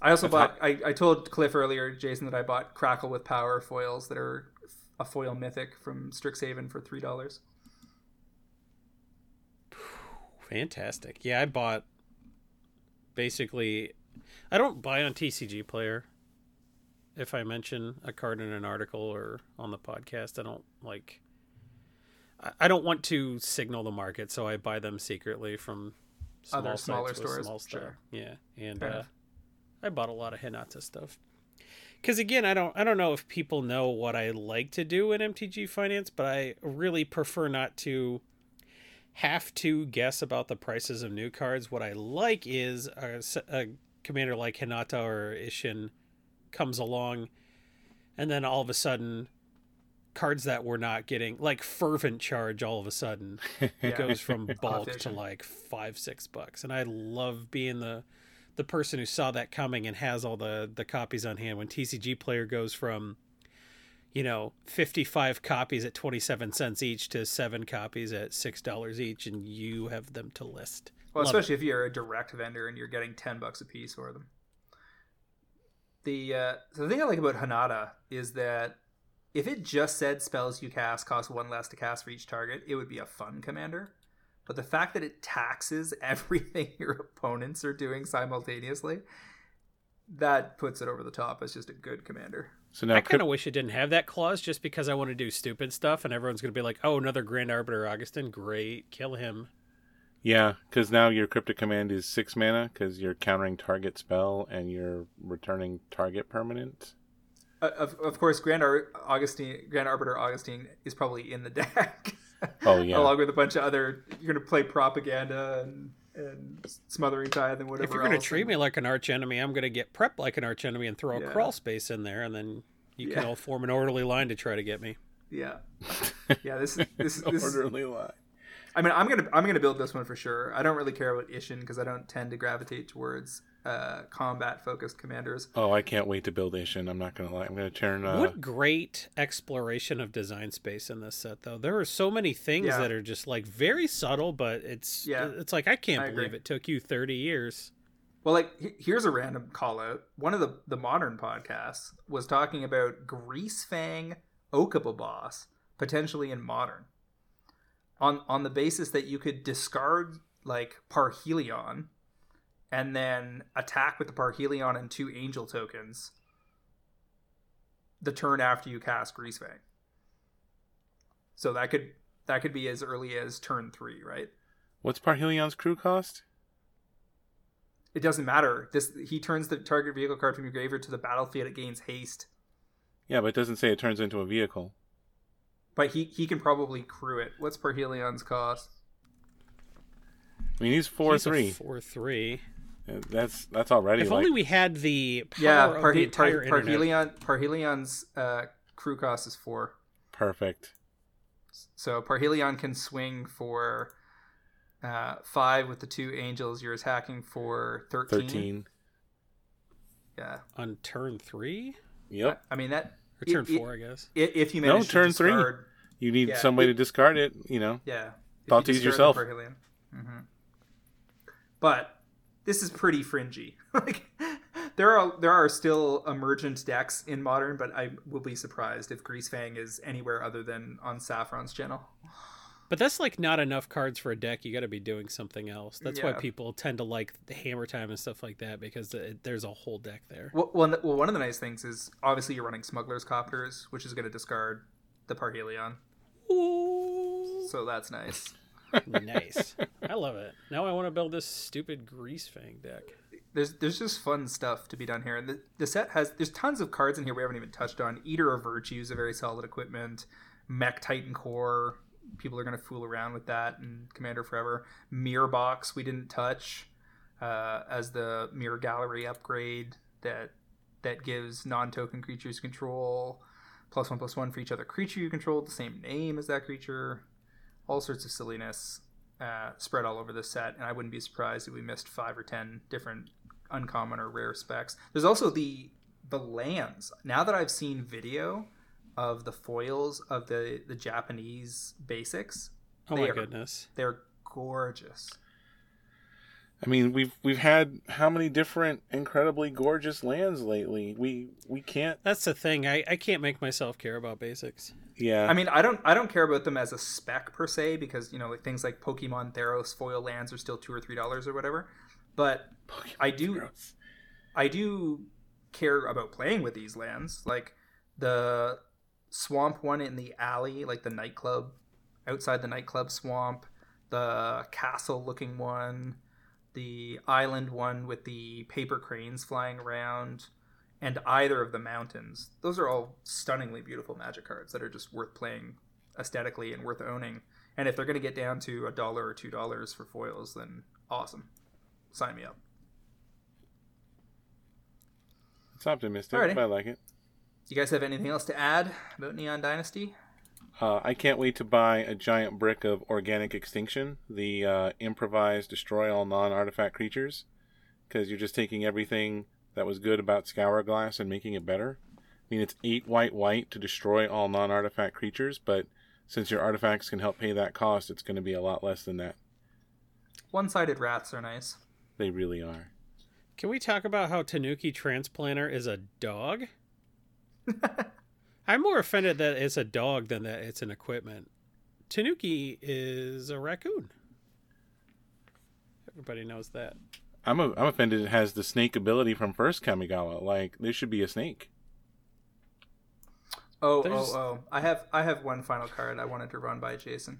I also bought. I, I told Cliff earlier, Jason, that I bought Crackle with Power foils that are a foil mythic from Strixhaven for three dollars. Fantastic. Yeah, I bought basically I don't buy on TCG player. If I mention a card in an article or on the podcast, I don't like I don't want to signal the market, so I buy them secretly from small other smaller stores. Small. Sure. Yeah, and uh, I bought a lot of Hinata stuff because again i don't i don't know if people know what i like to do in mtg finance but i really prefer not to have to guess about the prices of new cards what i like is a, a commander like hinata or isshin comes along and then all of a sudden cards that we're not getting like fervent charge all of a sudden yeah. goes from bulk to like five six bucks and i love being the the person who saw that coming and has all the the copies on hand when TCG player goes from you know 55 copies at 27 cents each to 7 copies at $6 each and you have them to list. Well, Love especially it. if you're a direct vendor and you're getting 10 bucks a piece for them. The uh, the thing I like about Hinata is that if it just said spells you cast cost one less to cast for each target, it would be a fun commander. But the fact that it taxes everything your opponents are doing simultaneously, that puts it over the top as just a good commander. So now I kind of wish it didn't have that clause just because I want to do stupid stuff and everyone's going to be like, "Oh, another Grand Arbiter Augustin, great, kill him." Yeah, because now your cryptic command is six mana because you're countering target spell and you're returning target permanent. Uh, of, of course, Grand Ar- Augustin, Grand Arbiter Augustin is probably in the deck. Oh yeah. Along with a bunch of other, you're gonna play propaganda and and smothering tithe and whatever. If you're gonna treat me like an arch enemy, I'm gonna get prep like an arch enemy and throw a yeah. crawl space in there, and then you yeah. can all form an orderly line to try to get me. Yeah, yeah. This is this is this orderly line. I mean, I'm gonna I'm gonna build this one for sure. I don't really care about Isshin because I don't tend to gravitate towards uh, combat focused commanders. Oh, I can't wait to build Isshin. I'm not gonna lie. I'm gonna turn. Uh... What great exploration of design space in this set, though. There are so many things yeah. that are just like very subtle, but it's yeah. It's like I can't I believe it took you 30 years. Well, like here's a random call out. One of the the modern podcasts was talking about Greasefang Okiba boss potentially in modern. On on the basis that you could discard like Parhelion and then attack with the Parhelion and two angel tokens the turn after you cast Greasefang. So that could that could be as early as turn three, right? What's Parhelion's crew cost? It doesn't matter. This he turns the target vehicle card from your graveyard to the battlefield. It gains haste, Yeah, but it doesn't say it turns into a vehicle. but he he can probably crew it. What's Parhelion's cost? I mean, he's four He's a three. Four three. That's that's already If like only we had the power yeah, of the entire Par- internet. Parhelion Parhelion's uh, crew cost is four. perfect. So Parhelion can swing for uh, five with the two angels. You're attacking for 13. Thirteen. Yeah. on turn three Yep. I mean that or turn It- it- four, I guess. i- if you manage No, turn to three. You need Yeah, some way it- to discard it. You know. Yeah. If Thought to use yourself. the Parhelion. Mhm. But this is pretty fringy. like there are there are still emergent decks in modern, but I will be surprised if Greasefang is anywhere other than on Saffron's channel. But that's like not enough cards for a deck. You got to be doing something else. That's why people tend to like the Hammer Time and stuff like that because there's a whole deck there. Well, well, well, one of the nice things is obviously you're running Smuggler's Copters, which is going to discard the Parhelion. Ooh. So that's nice. Nice. I love it. Now I want to build this stupid Grease Fang deck. There's there's just fun stuff to be done here, and the, the set has there's tons of cards in here we haven't even touched on. Eater of Virtues, a very solid equipment. Mechtitan Core, people are going to fool around with that, and Commander Forever. Mirror Box, we didn't touch uh, as the Mirror Gallery upgrade that that gives non-token creatures control plus one plus one for each other creature you control, the same name as that creature. All sorts of silliness uh, spread all over the set, and I wouldn't be surprised if we missed five or ten different uncommon or rare specs. There's also the the lands. Now that I've seen video of the foils of the the Japanese basics, Oh They my are- goodness. they're gorgeous. I mean, we've we've had how many different incredibly gorgeous lands lately? We we can't. That's the thing. I, I can't make myself care about basics. Yeah. I mean, I don't I don't care about them as a spec per se because you know like things like Pokemon Theros foil lands are still two or three dollars or whatever. But I do Gross. I do care about playing with these lands, like the swamp one in the alley, like the nightclub outside the nightclub swamp, the castle looking one, the island one with the paper cranes flying around, and either of the mountains. Those are all stunningly beautiful magic cards that are just worth playing aesthetically and worth owning. And if they're going to get down to a dollar or two dollars for foils, then awesome. Sign me up. It's optimistic, Alrighty. but I like it. You guys have anything else to add about Neon Dynasty? Uh, I can't wait to buy a giant brick of Organic Extinction, the uh, improvised destroy all non artifact creatures, because you're just taking everything that was good about Scour Glass and making it better. I mean, it's eight white white to destroy all non artifact creatures, but since your artifacts can help pay that cost, it's going to be a lot less than that. One sided wraths are nice. They really are. Can we talk about how Tanuki Transplanter is a dog? I'm more offended that it's a dog than that it's an equipment. Tanuki is a raccoon. Everybody knows that. I'm, a, I'm offended it has the snake ability from first Kamigawa. Like, there should be a snake. Oh, There's- oh, oh. I have I have one final card I wanted to run by Jason.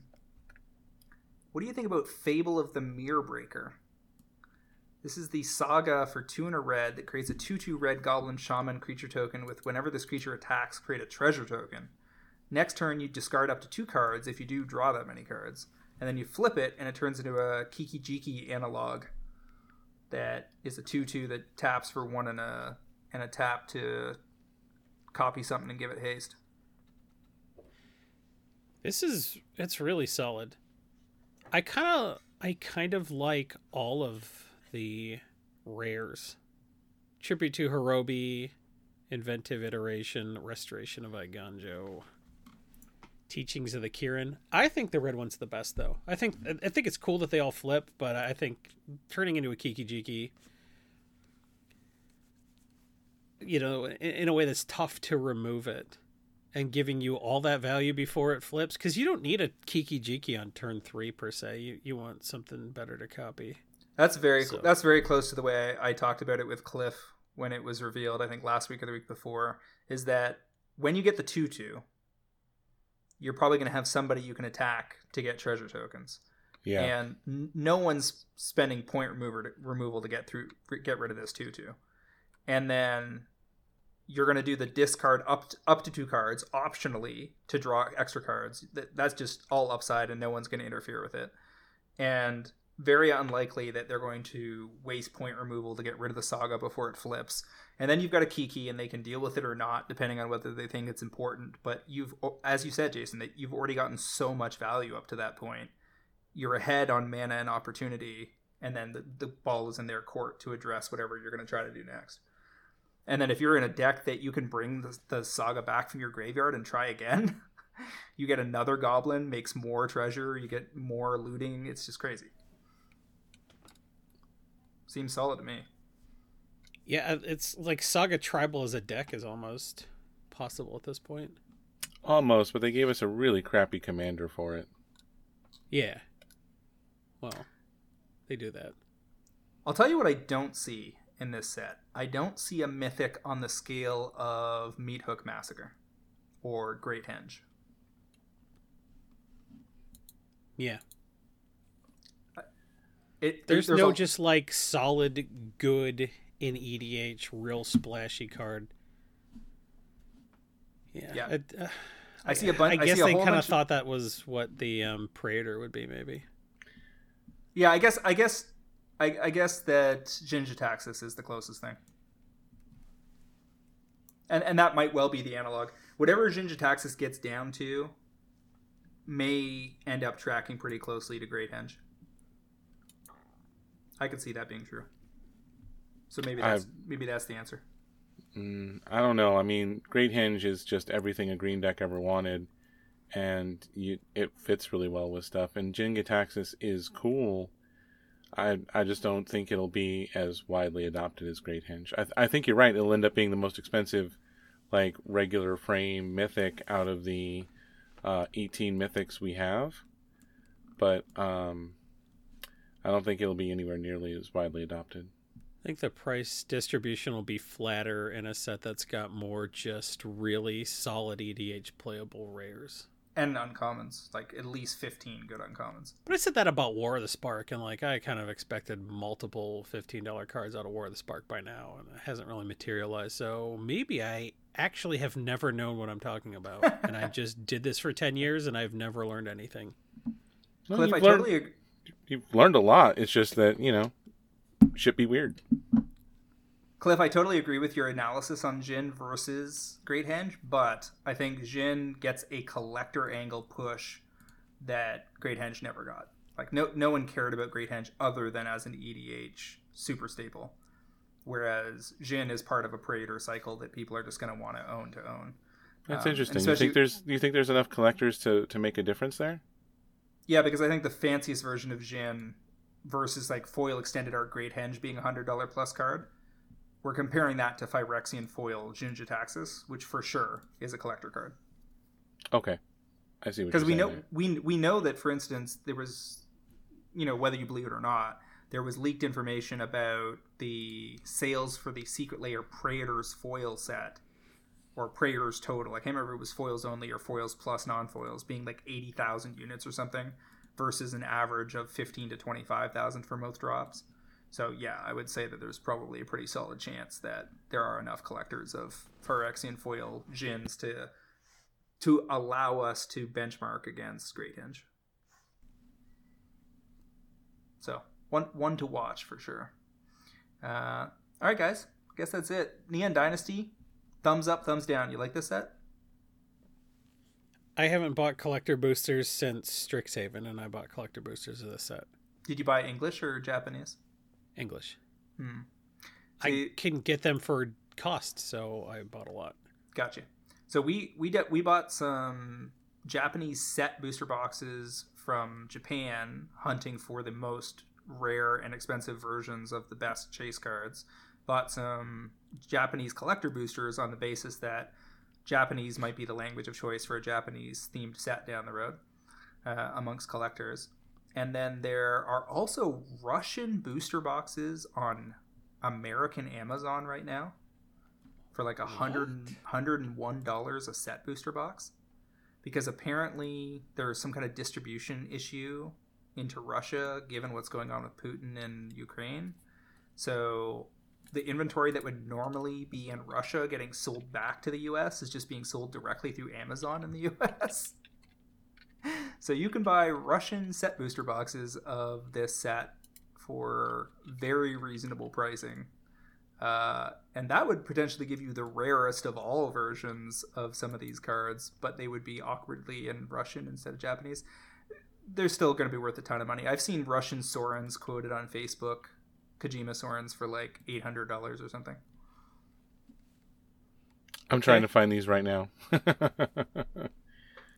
What do you think about Fable of the Mirror Breaker? This is the saga for two and a red that creates a 2 2 red goblin shaman creature token with whenever this creature attacks, create a treasure token. Next turn, you discard up to two cards if you do draw that many cards. And then you flip it, and it turns into a Kiki Jiki analog that is a 2 2 that taps for one and a, and a tap to copy something and give it haste. This is it's really solid. I kind of I kind of like all of the rares. Tribute to Horobi, Inventive Iteration, Restoration of Eiganjo, Teachings of the Kirin. I think the red one's the best though. I think I think it's cool that they all flip, but I think turning into a Kiki Jiki you know, in, in a way that's tough to remove it and giving you all that value before it flips because you don't need a Kiki Jiki on turn three per se. You you want something better to copy. That's very So- that's very close to the way I, I talked about it with Cliff when it was revealed. I think last week or the week before is that when you get the two two, you're probably going to have somebody you can attack to get treasure tokens. Yeah. and n- no one's spending point remover to, removal to get through get rid of this tutu and then you're going to do the discard up to, up to two cards optionally to draw extra cards that, that's just all upside and no one's going to interfere with it and very unlikely that they're going to waste point removal to get rid of the saga before it flips and then you've got a kiki and they can deal with it or not depending on whether they think it's important but you've as you said jason that you've already gotten so much value up to that point you're ahead on mana and opportunity, and then the, the ball is in their court to address whatever you're going to try to do next. And then if you're in a deck that you can bring the, the saga back from your graveyard and try again, you get another goblin, makes more treasure, you get more looting. It's just crazy. Seems solid to me. Yeah, uh, it's like Saga Tribal as a deck is almost possible at this point. Almost, but they gave us a really crappy commander for it. Yeah. Well, they do that. I'll tell you what I don't see in this set. I don't see a mythic on the scale of Meat Hook Massacre or Great Henge. Yeah. It, There's, there's no a- just like solid good in EDH real splashy card. Yeah. Yeah. it- uh, I see a bunch. I guess see a they kind of thought that was what the um, Praetor would be, maybe. Yeah, I guess I guess I, I guess that Jin-Gitaxias is the closest thing. And and that might well be the analog. Whatever Jin-Gitaxias gets down to may end up tracking pretty closely to Great Henge. I could see that being true. So maybe that's maybe that's the answer. Mm, I don't know. I mean, Great Henge is just everything a green deck ever wanted, and you, it fits really well with stuff. And Jin-Gitaxias is cool. I I just don't think it'll be as widely adopted as Great Henge. I I think you're right. It'll end up being the most expensive, like regular frame mythic out of the uh, 18 mythics we have, but um, I don't think it'll be anywhere nearly as widely adopted. I think the price distribution will be flatter in a set that's got more just really solid EDH playable rares. And uncommons, like at least fifteen good uncommons. But I said that about War of the Spark, and like I kind of expected multiple fifteen dollar cards out of War of the Spark by now, and it hasn't really materialized. So maybe I actually have never known what I'm talking about, and I just did this for ten years, and I've never learned anything. Well, Cliff, I learned- totally agree. You've learned a lot. It's just that you know, should be weird. Cliff, I totally agree with your analysis on Jin versus Great Henge, but I think Jin gets a collector angle push that Great Henge never got. Like no no one cared about Great Henge other than as an EDH super staple. Whereas Jin is part of a Praetor cycle that people are just going to want to own to own. That's Um, interesting. You think there's you think there's enough collectors to to make a difference there? Yeah, because I think the fanciest version of Jin versus like foil extended art Great Henge being a hundred dollar plus card, we're comparing that to Phyrexian foil Jin-Gitaxias, which for sure is a collector card. Okay, I see because we know there. we we know that for instance there was you know whether you believe it or not there was leaked information about the sales for the secret lair praetors foil set or prayers total i can't remember it was foils only or foils plus non-foils being like 80000 units or something versus an average of 15 to 25000 for most drops so yeah i would say that there's probably a pretty solid chance that there are enough collectors of Phyrexian foil gins to to allow us to benchmark against Great Henge. So one one to watch for sure. Uh, all right, guys. Guess that's it. Neon Dynasty. Thumbs up, thumbs down. You like this set? I haven't bought collector boosters since Strixhaven, and I bought collector boosters of this set. Did you buy English or Japanese? English. Hmm. I See- can get them for cost, so I bought a lot. Gotcha. So we we de- we bought some Japanese set booster boxes from Japan, hunting for the most rare and expensive versions of the best chase cards. Bought some Japanese collector boosters on the basis that Japanese might be the language of choice for a Japanese themed set down the road uh, amongst collectors. And then there are also Russian booster boxes on American Amazon right now for like a hundred hundred and one dollars a set booster box because apparently there's some kind of distribution issue into Russia, given what's going on with Putin and Ukraine. So the inventory that would normally be in Russia getting sold back to the US is just being sold directly through Amazon in the US. so you can buy Russian set booster boxes of this set for very reasonable pricing. Uh, and that would potentially give you the rarest of all versions of some of these cards, but they would be awkwardly in Russian instead of Japanese. They're still going to be worth a ton of money. I've seen Russian Sorins quoted on Facebook, Kojima Sorins for like eight hundred dollars or something. I'm trying to find these right now. it,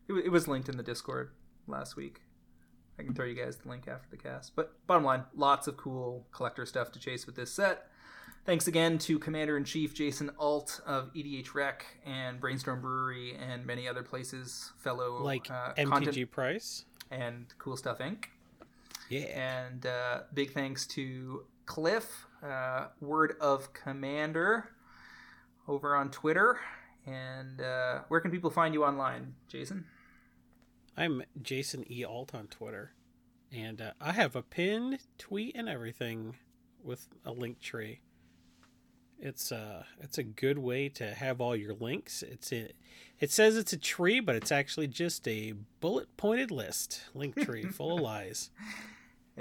it was linked in the Discord last week. I can throw you guys the link after the cast. But bottom line, lots of cool collector stuff to chase with this set. Thanks again to Commander in Chief Jason Alt of EDHREC and Brainstorm Brewery and many other places, fellow like uh, MTG content Price. and Cool Stuff Inc. Yeah. And uh, big thanks to Cliff, uh, Word of Commander, over on Twitter. And uh, where can people find you online, Jason? I'm Jason E. Alt on Twitter. And uh, I have a pinned tweet and everything with a link tree. It's a it's a good way to have all your links. It's a, it says it's a tree, but it's actually just a bullet pointed list. Link tree full of lies.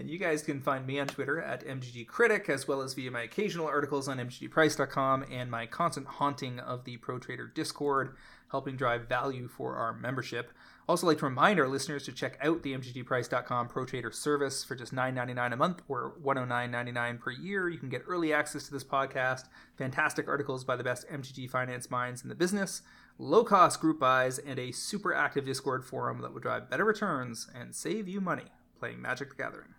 And you guys can find me on Twitter at MTG Critic, as well as via my occasional articles on MTGPrice.com and my constant haunting of the Pro Trader Discord, helping drive value for our membership. Also, like to remind our listeners to check out the MTGPrice.com Pro Trader service for just $9.99 a month or $109.99 per year. You can get early access to this podcast, fantastic articles by the best MGG finance minds in the business, low cost group buys, and a super active Discord forum that will drive better returns and save you money playing Magic the Gathering.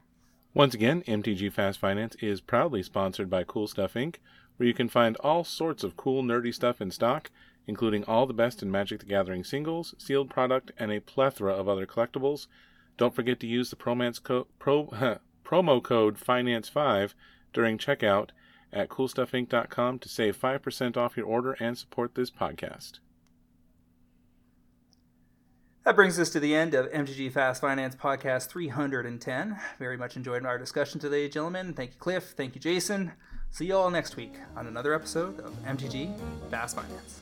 Once again, MTG Fast Finance is proudly sponsored by Cool Stuff Inc., where you can find all sorts of cool, nerdy stuff in stock, including all the best in Magic the Gathering singles, sealed product, and a plethora of other collectibles. Don't forget to use the co- pro, promo code FINANCE5 during checkout at coolstuffinc.com to save 5% off your order and support this podcast. That brings us to the end of MTG Fast Finance Podcast 310. Very much enjoyed our discussion today, gentlemen. Thank you, Cliff. Thank you, Jason. See you all next week on another episode of MTG Fast Finance.